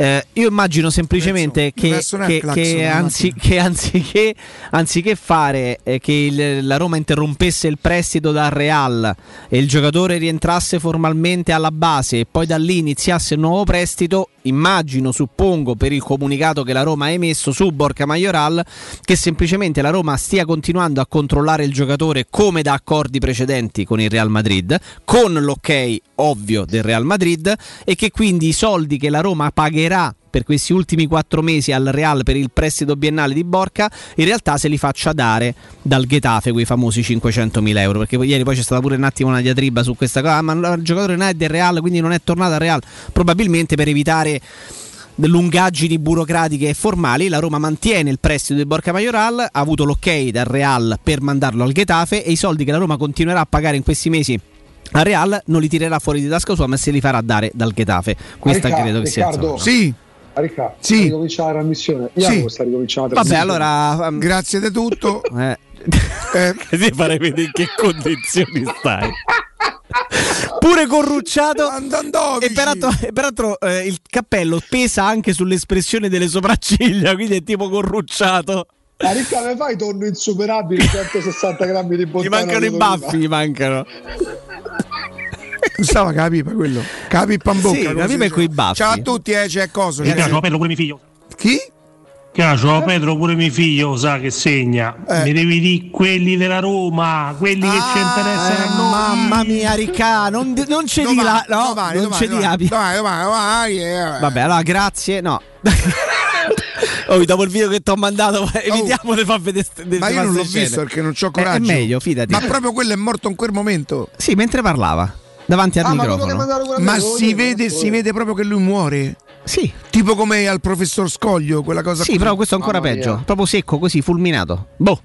Eh, io immagino semplicemente che, che- che anzi- che anziché, anziché fare eh, che il- la Roma interrompesse il prestito dal Real e il giocatore rientrasse formalmente alla base e poi da lì iniziasse il nuovo prestito, immagino, suppongo, per il comunicato che la Roma ha emesso su Borca Majoral, che semplicemente la Roma stia continuando a controllare il giocatore come da accordi precedenti con il Real Madrid, con l'ok ovvio del Real Madrid e che quindi i soldi che la Roma pagherà per questi ultimi quattro mesi al Real per il prestito biennale di Borca in realtà se li faccia dare dal Getafe quei famosi 500.000 euro perché ieri poi c'è stata pure un attimo una diatriba su questa cosa "Ah, ma il giocatore non è del Real quindi non è tornato al Real probabilmente per evitare lungaggini burocratiche e formali la Roma mantiene il prestito di Borca Majoral ha avuto l'ok dal Real per mandarlo al Getafe e i soldi che la Roma continuerà a pagare in questi mesi al Real non li tirerà fuori di tasca sua ma se li farà dare dal Getafe questa Ricca- credo che sia Riccardo, insomma, Sì, Ricca, Sì. ricominciare la trasmissione. Sì. Iago sta ricominciando la Vabbè, allora. um, grazie di tutto. <laughs> eh, Eh, <laughs> Ti farei vedere in che condizioni stai. Pure corrucciato. E peraltro, e peraltro, eh, il cappello pesa anche sull'espressione delle sopracciglia, quindi è tipo corrucciato. Ah, Ricca, come fai tonno insuperabile 160 grammi di Gli bottana mancano i baffi, gli mancano. non stava con la pipa quello. Pipa in bocca. Sì, come la si pipa e coi baffi. Ciao a tutti, eh, c'è cosa. Che c'è- piace, Pedro pure mio figlio. Chi? Piace, Pedro pure mio figlio sa che segna. Eh. Mi devi dire quelli della Roma, quelli che ci interessano a noi. Mamma mia, Ricca, non, non c'è di là. No, domani, non domani, c'è di domani, api. domani, domani, domani, eh. Vabbè, allora grazie. No. <laughs> <laughs> Oh, dopo il video che ti ho mandato, <laughs> evitiamo di far vedere. Ma io non l'ho ste visto scene. perché non ho coraggio. È, meglio, fidati. Ma proprio quello è morto in quel momento. Sì, mentre parlava davanti al Ah, ma microfono. Ma lo si vede, si vede proprio che lui muore. Sì, Tipo come al professor Scoglio, quella cosa sì, così. però questo è ancora Mamma peggio. mia. Proprio secco, così, fulminato. Boh.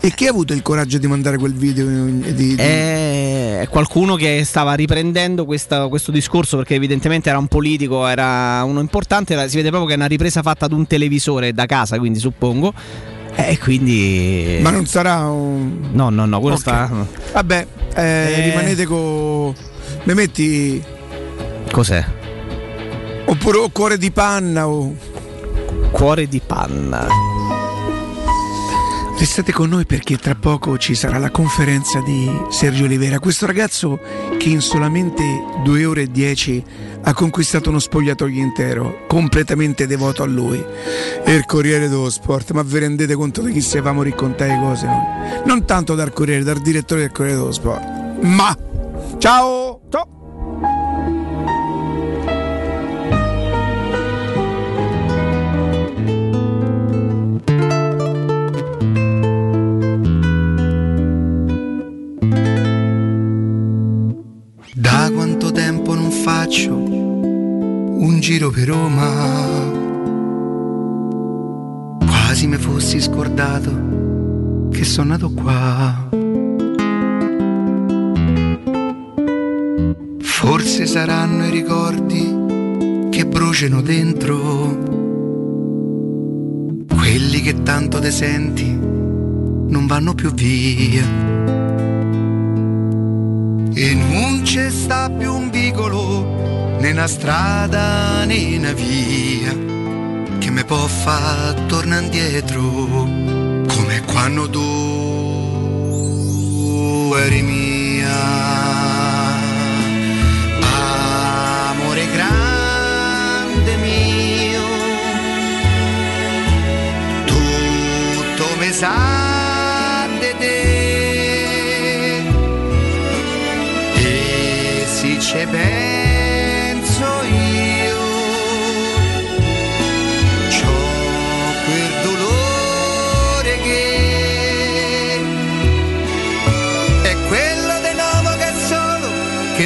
E chi ha avuto il coraggio di mandare quel video? Di, di- È qualcuno che stava riprendendo questa- questo discorso perché evidentemente era un politico, era uno importante, si vede proprio che è una ripresa fatta ad un televisore da casa, quindi suppongo. E quindi... Ma non sarà un... No, no, no, quello Ok. sta... Vabbè, eh, Eh. rimanete con... Mi metti... Cos'è? Oppure o cuore di panna o... Cuore di panna. Restate con noi perché tra poco ci sarà la conferenza di Sergio Olivera, questo ragazzo che in solamente 2 ore e 10 ha conquistato uno spogliatoio intero, completamente devoto a lui. E il Corriere dello Sport, ma vi rendete conto di chi sapevamo raccontare cose? Non tanto dal Corriere, dal direttore del Corriere dello Sport. Ma! Ciao! Ciao! quanto tempo non faccio un giro per Roma. Quasi mi fossi scordato che sono nato qua. Forse saranno i ricordi che bruciano dentro. Quelli che tanto te senti non vanno più via. E non c'è sta più un vicolo, né una strada né una via, che mi può far tornare indietro, come quando tu eri mia. Amore grande mio, tutto mi sa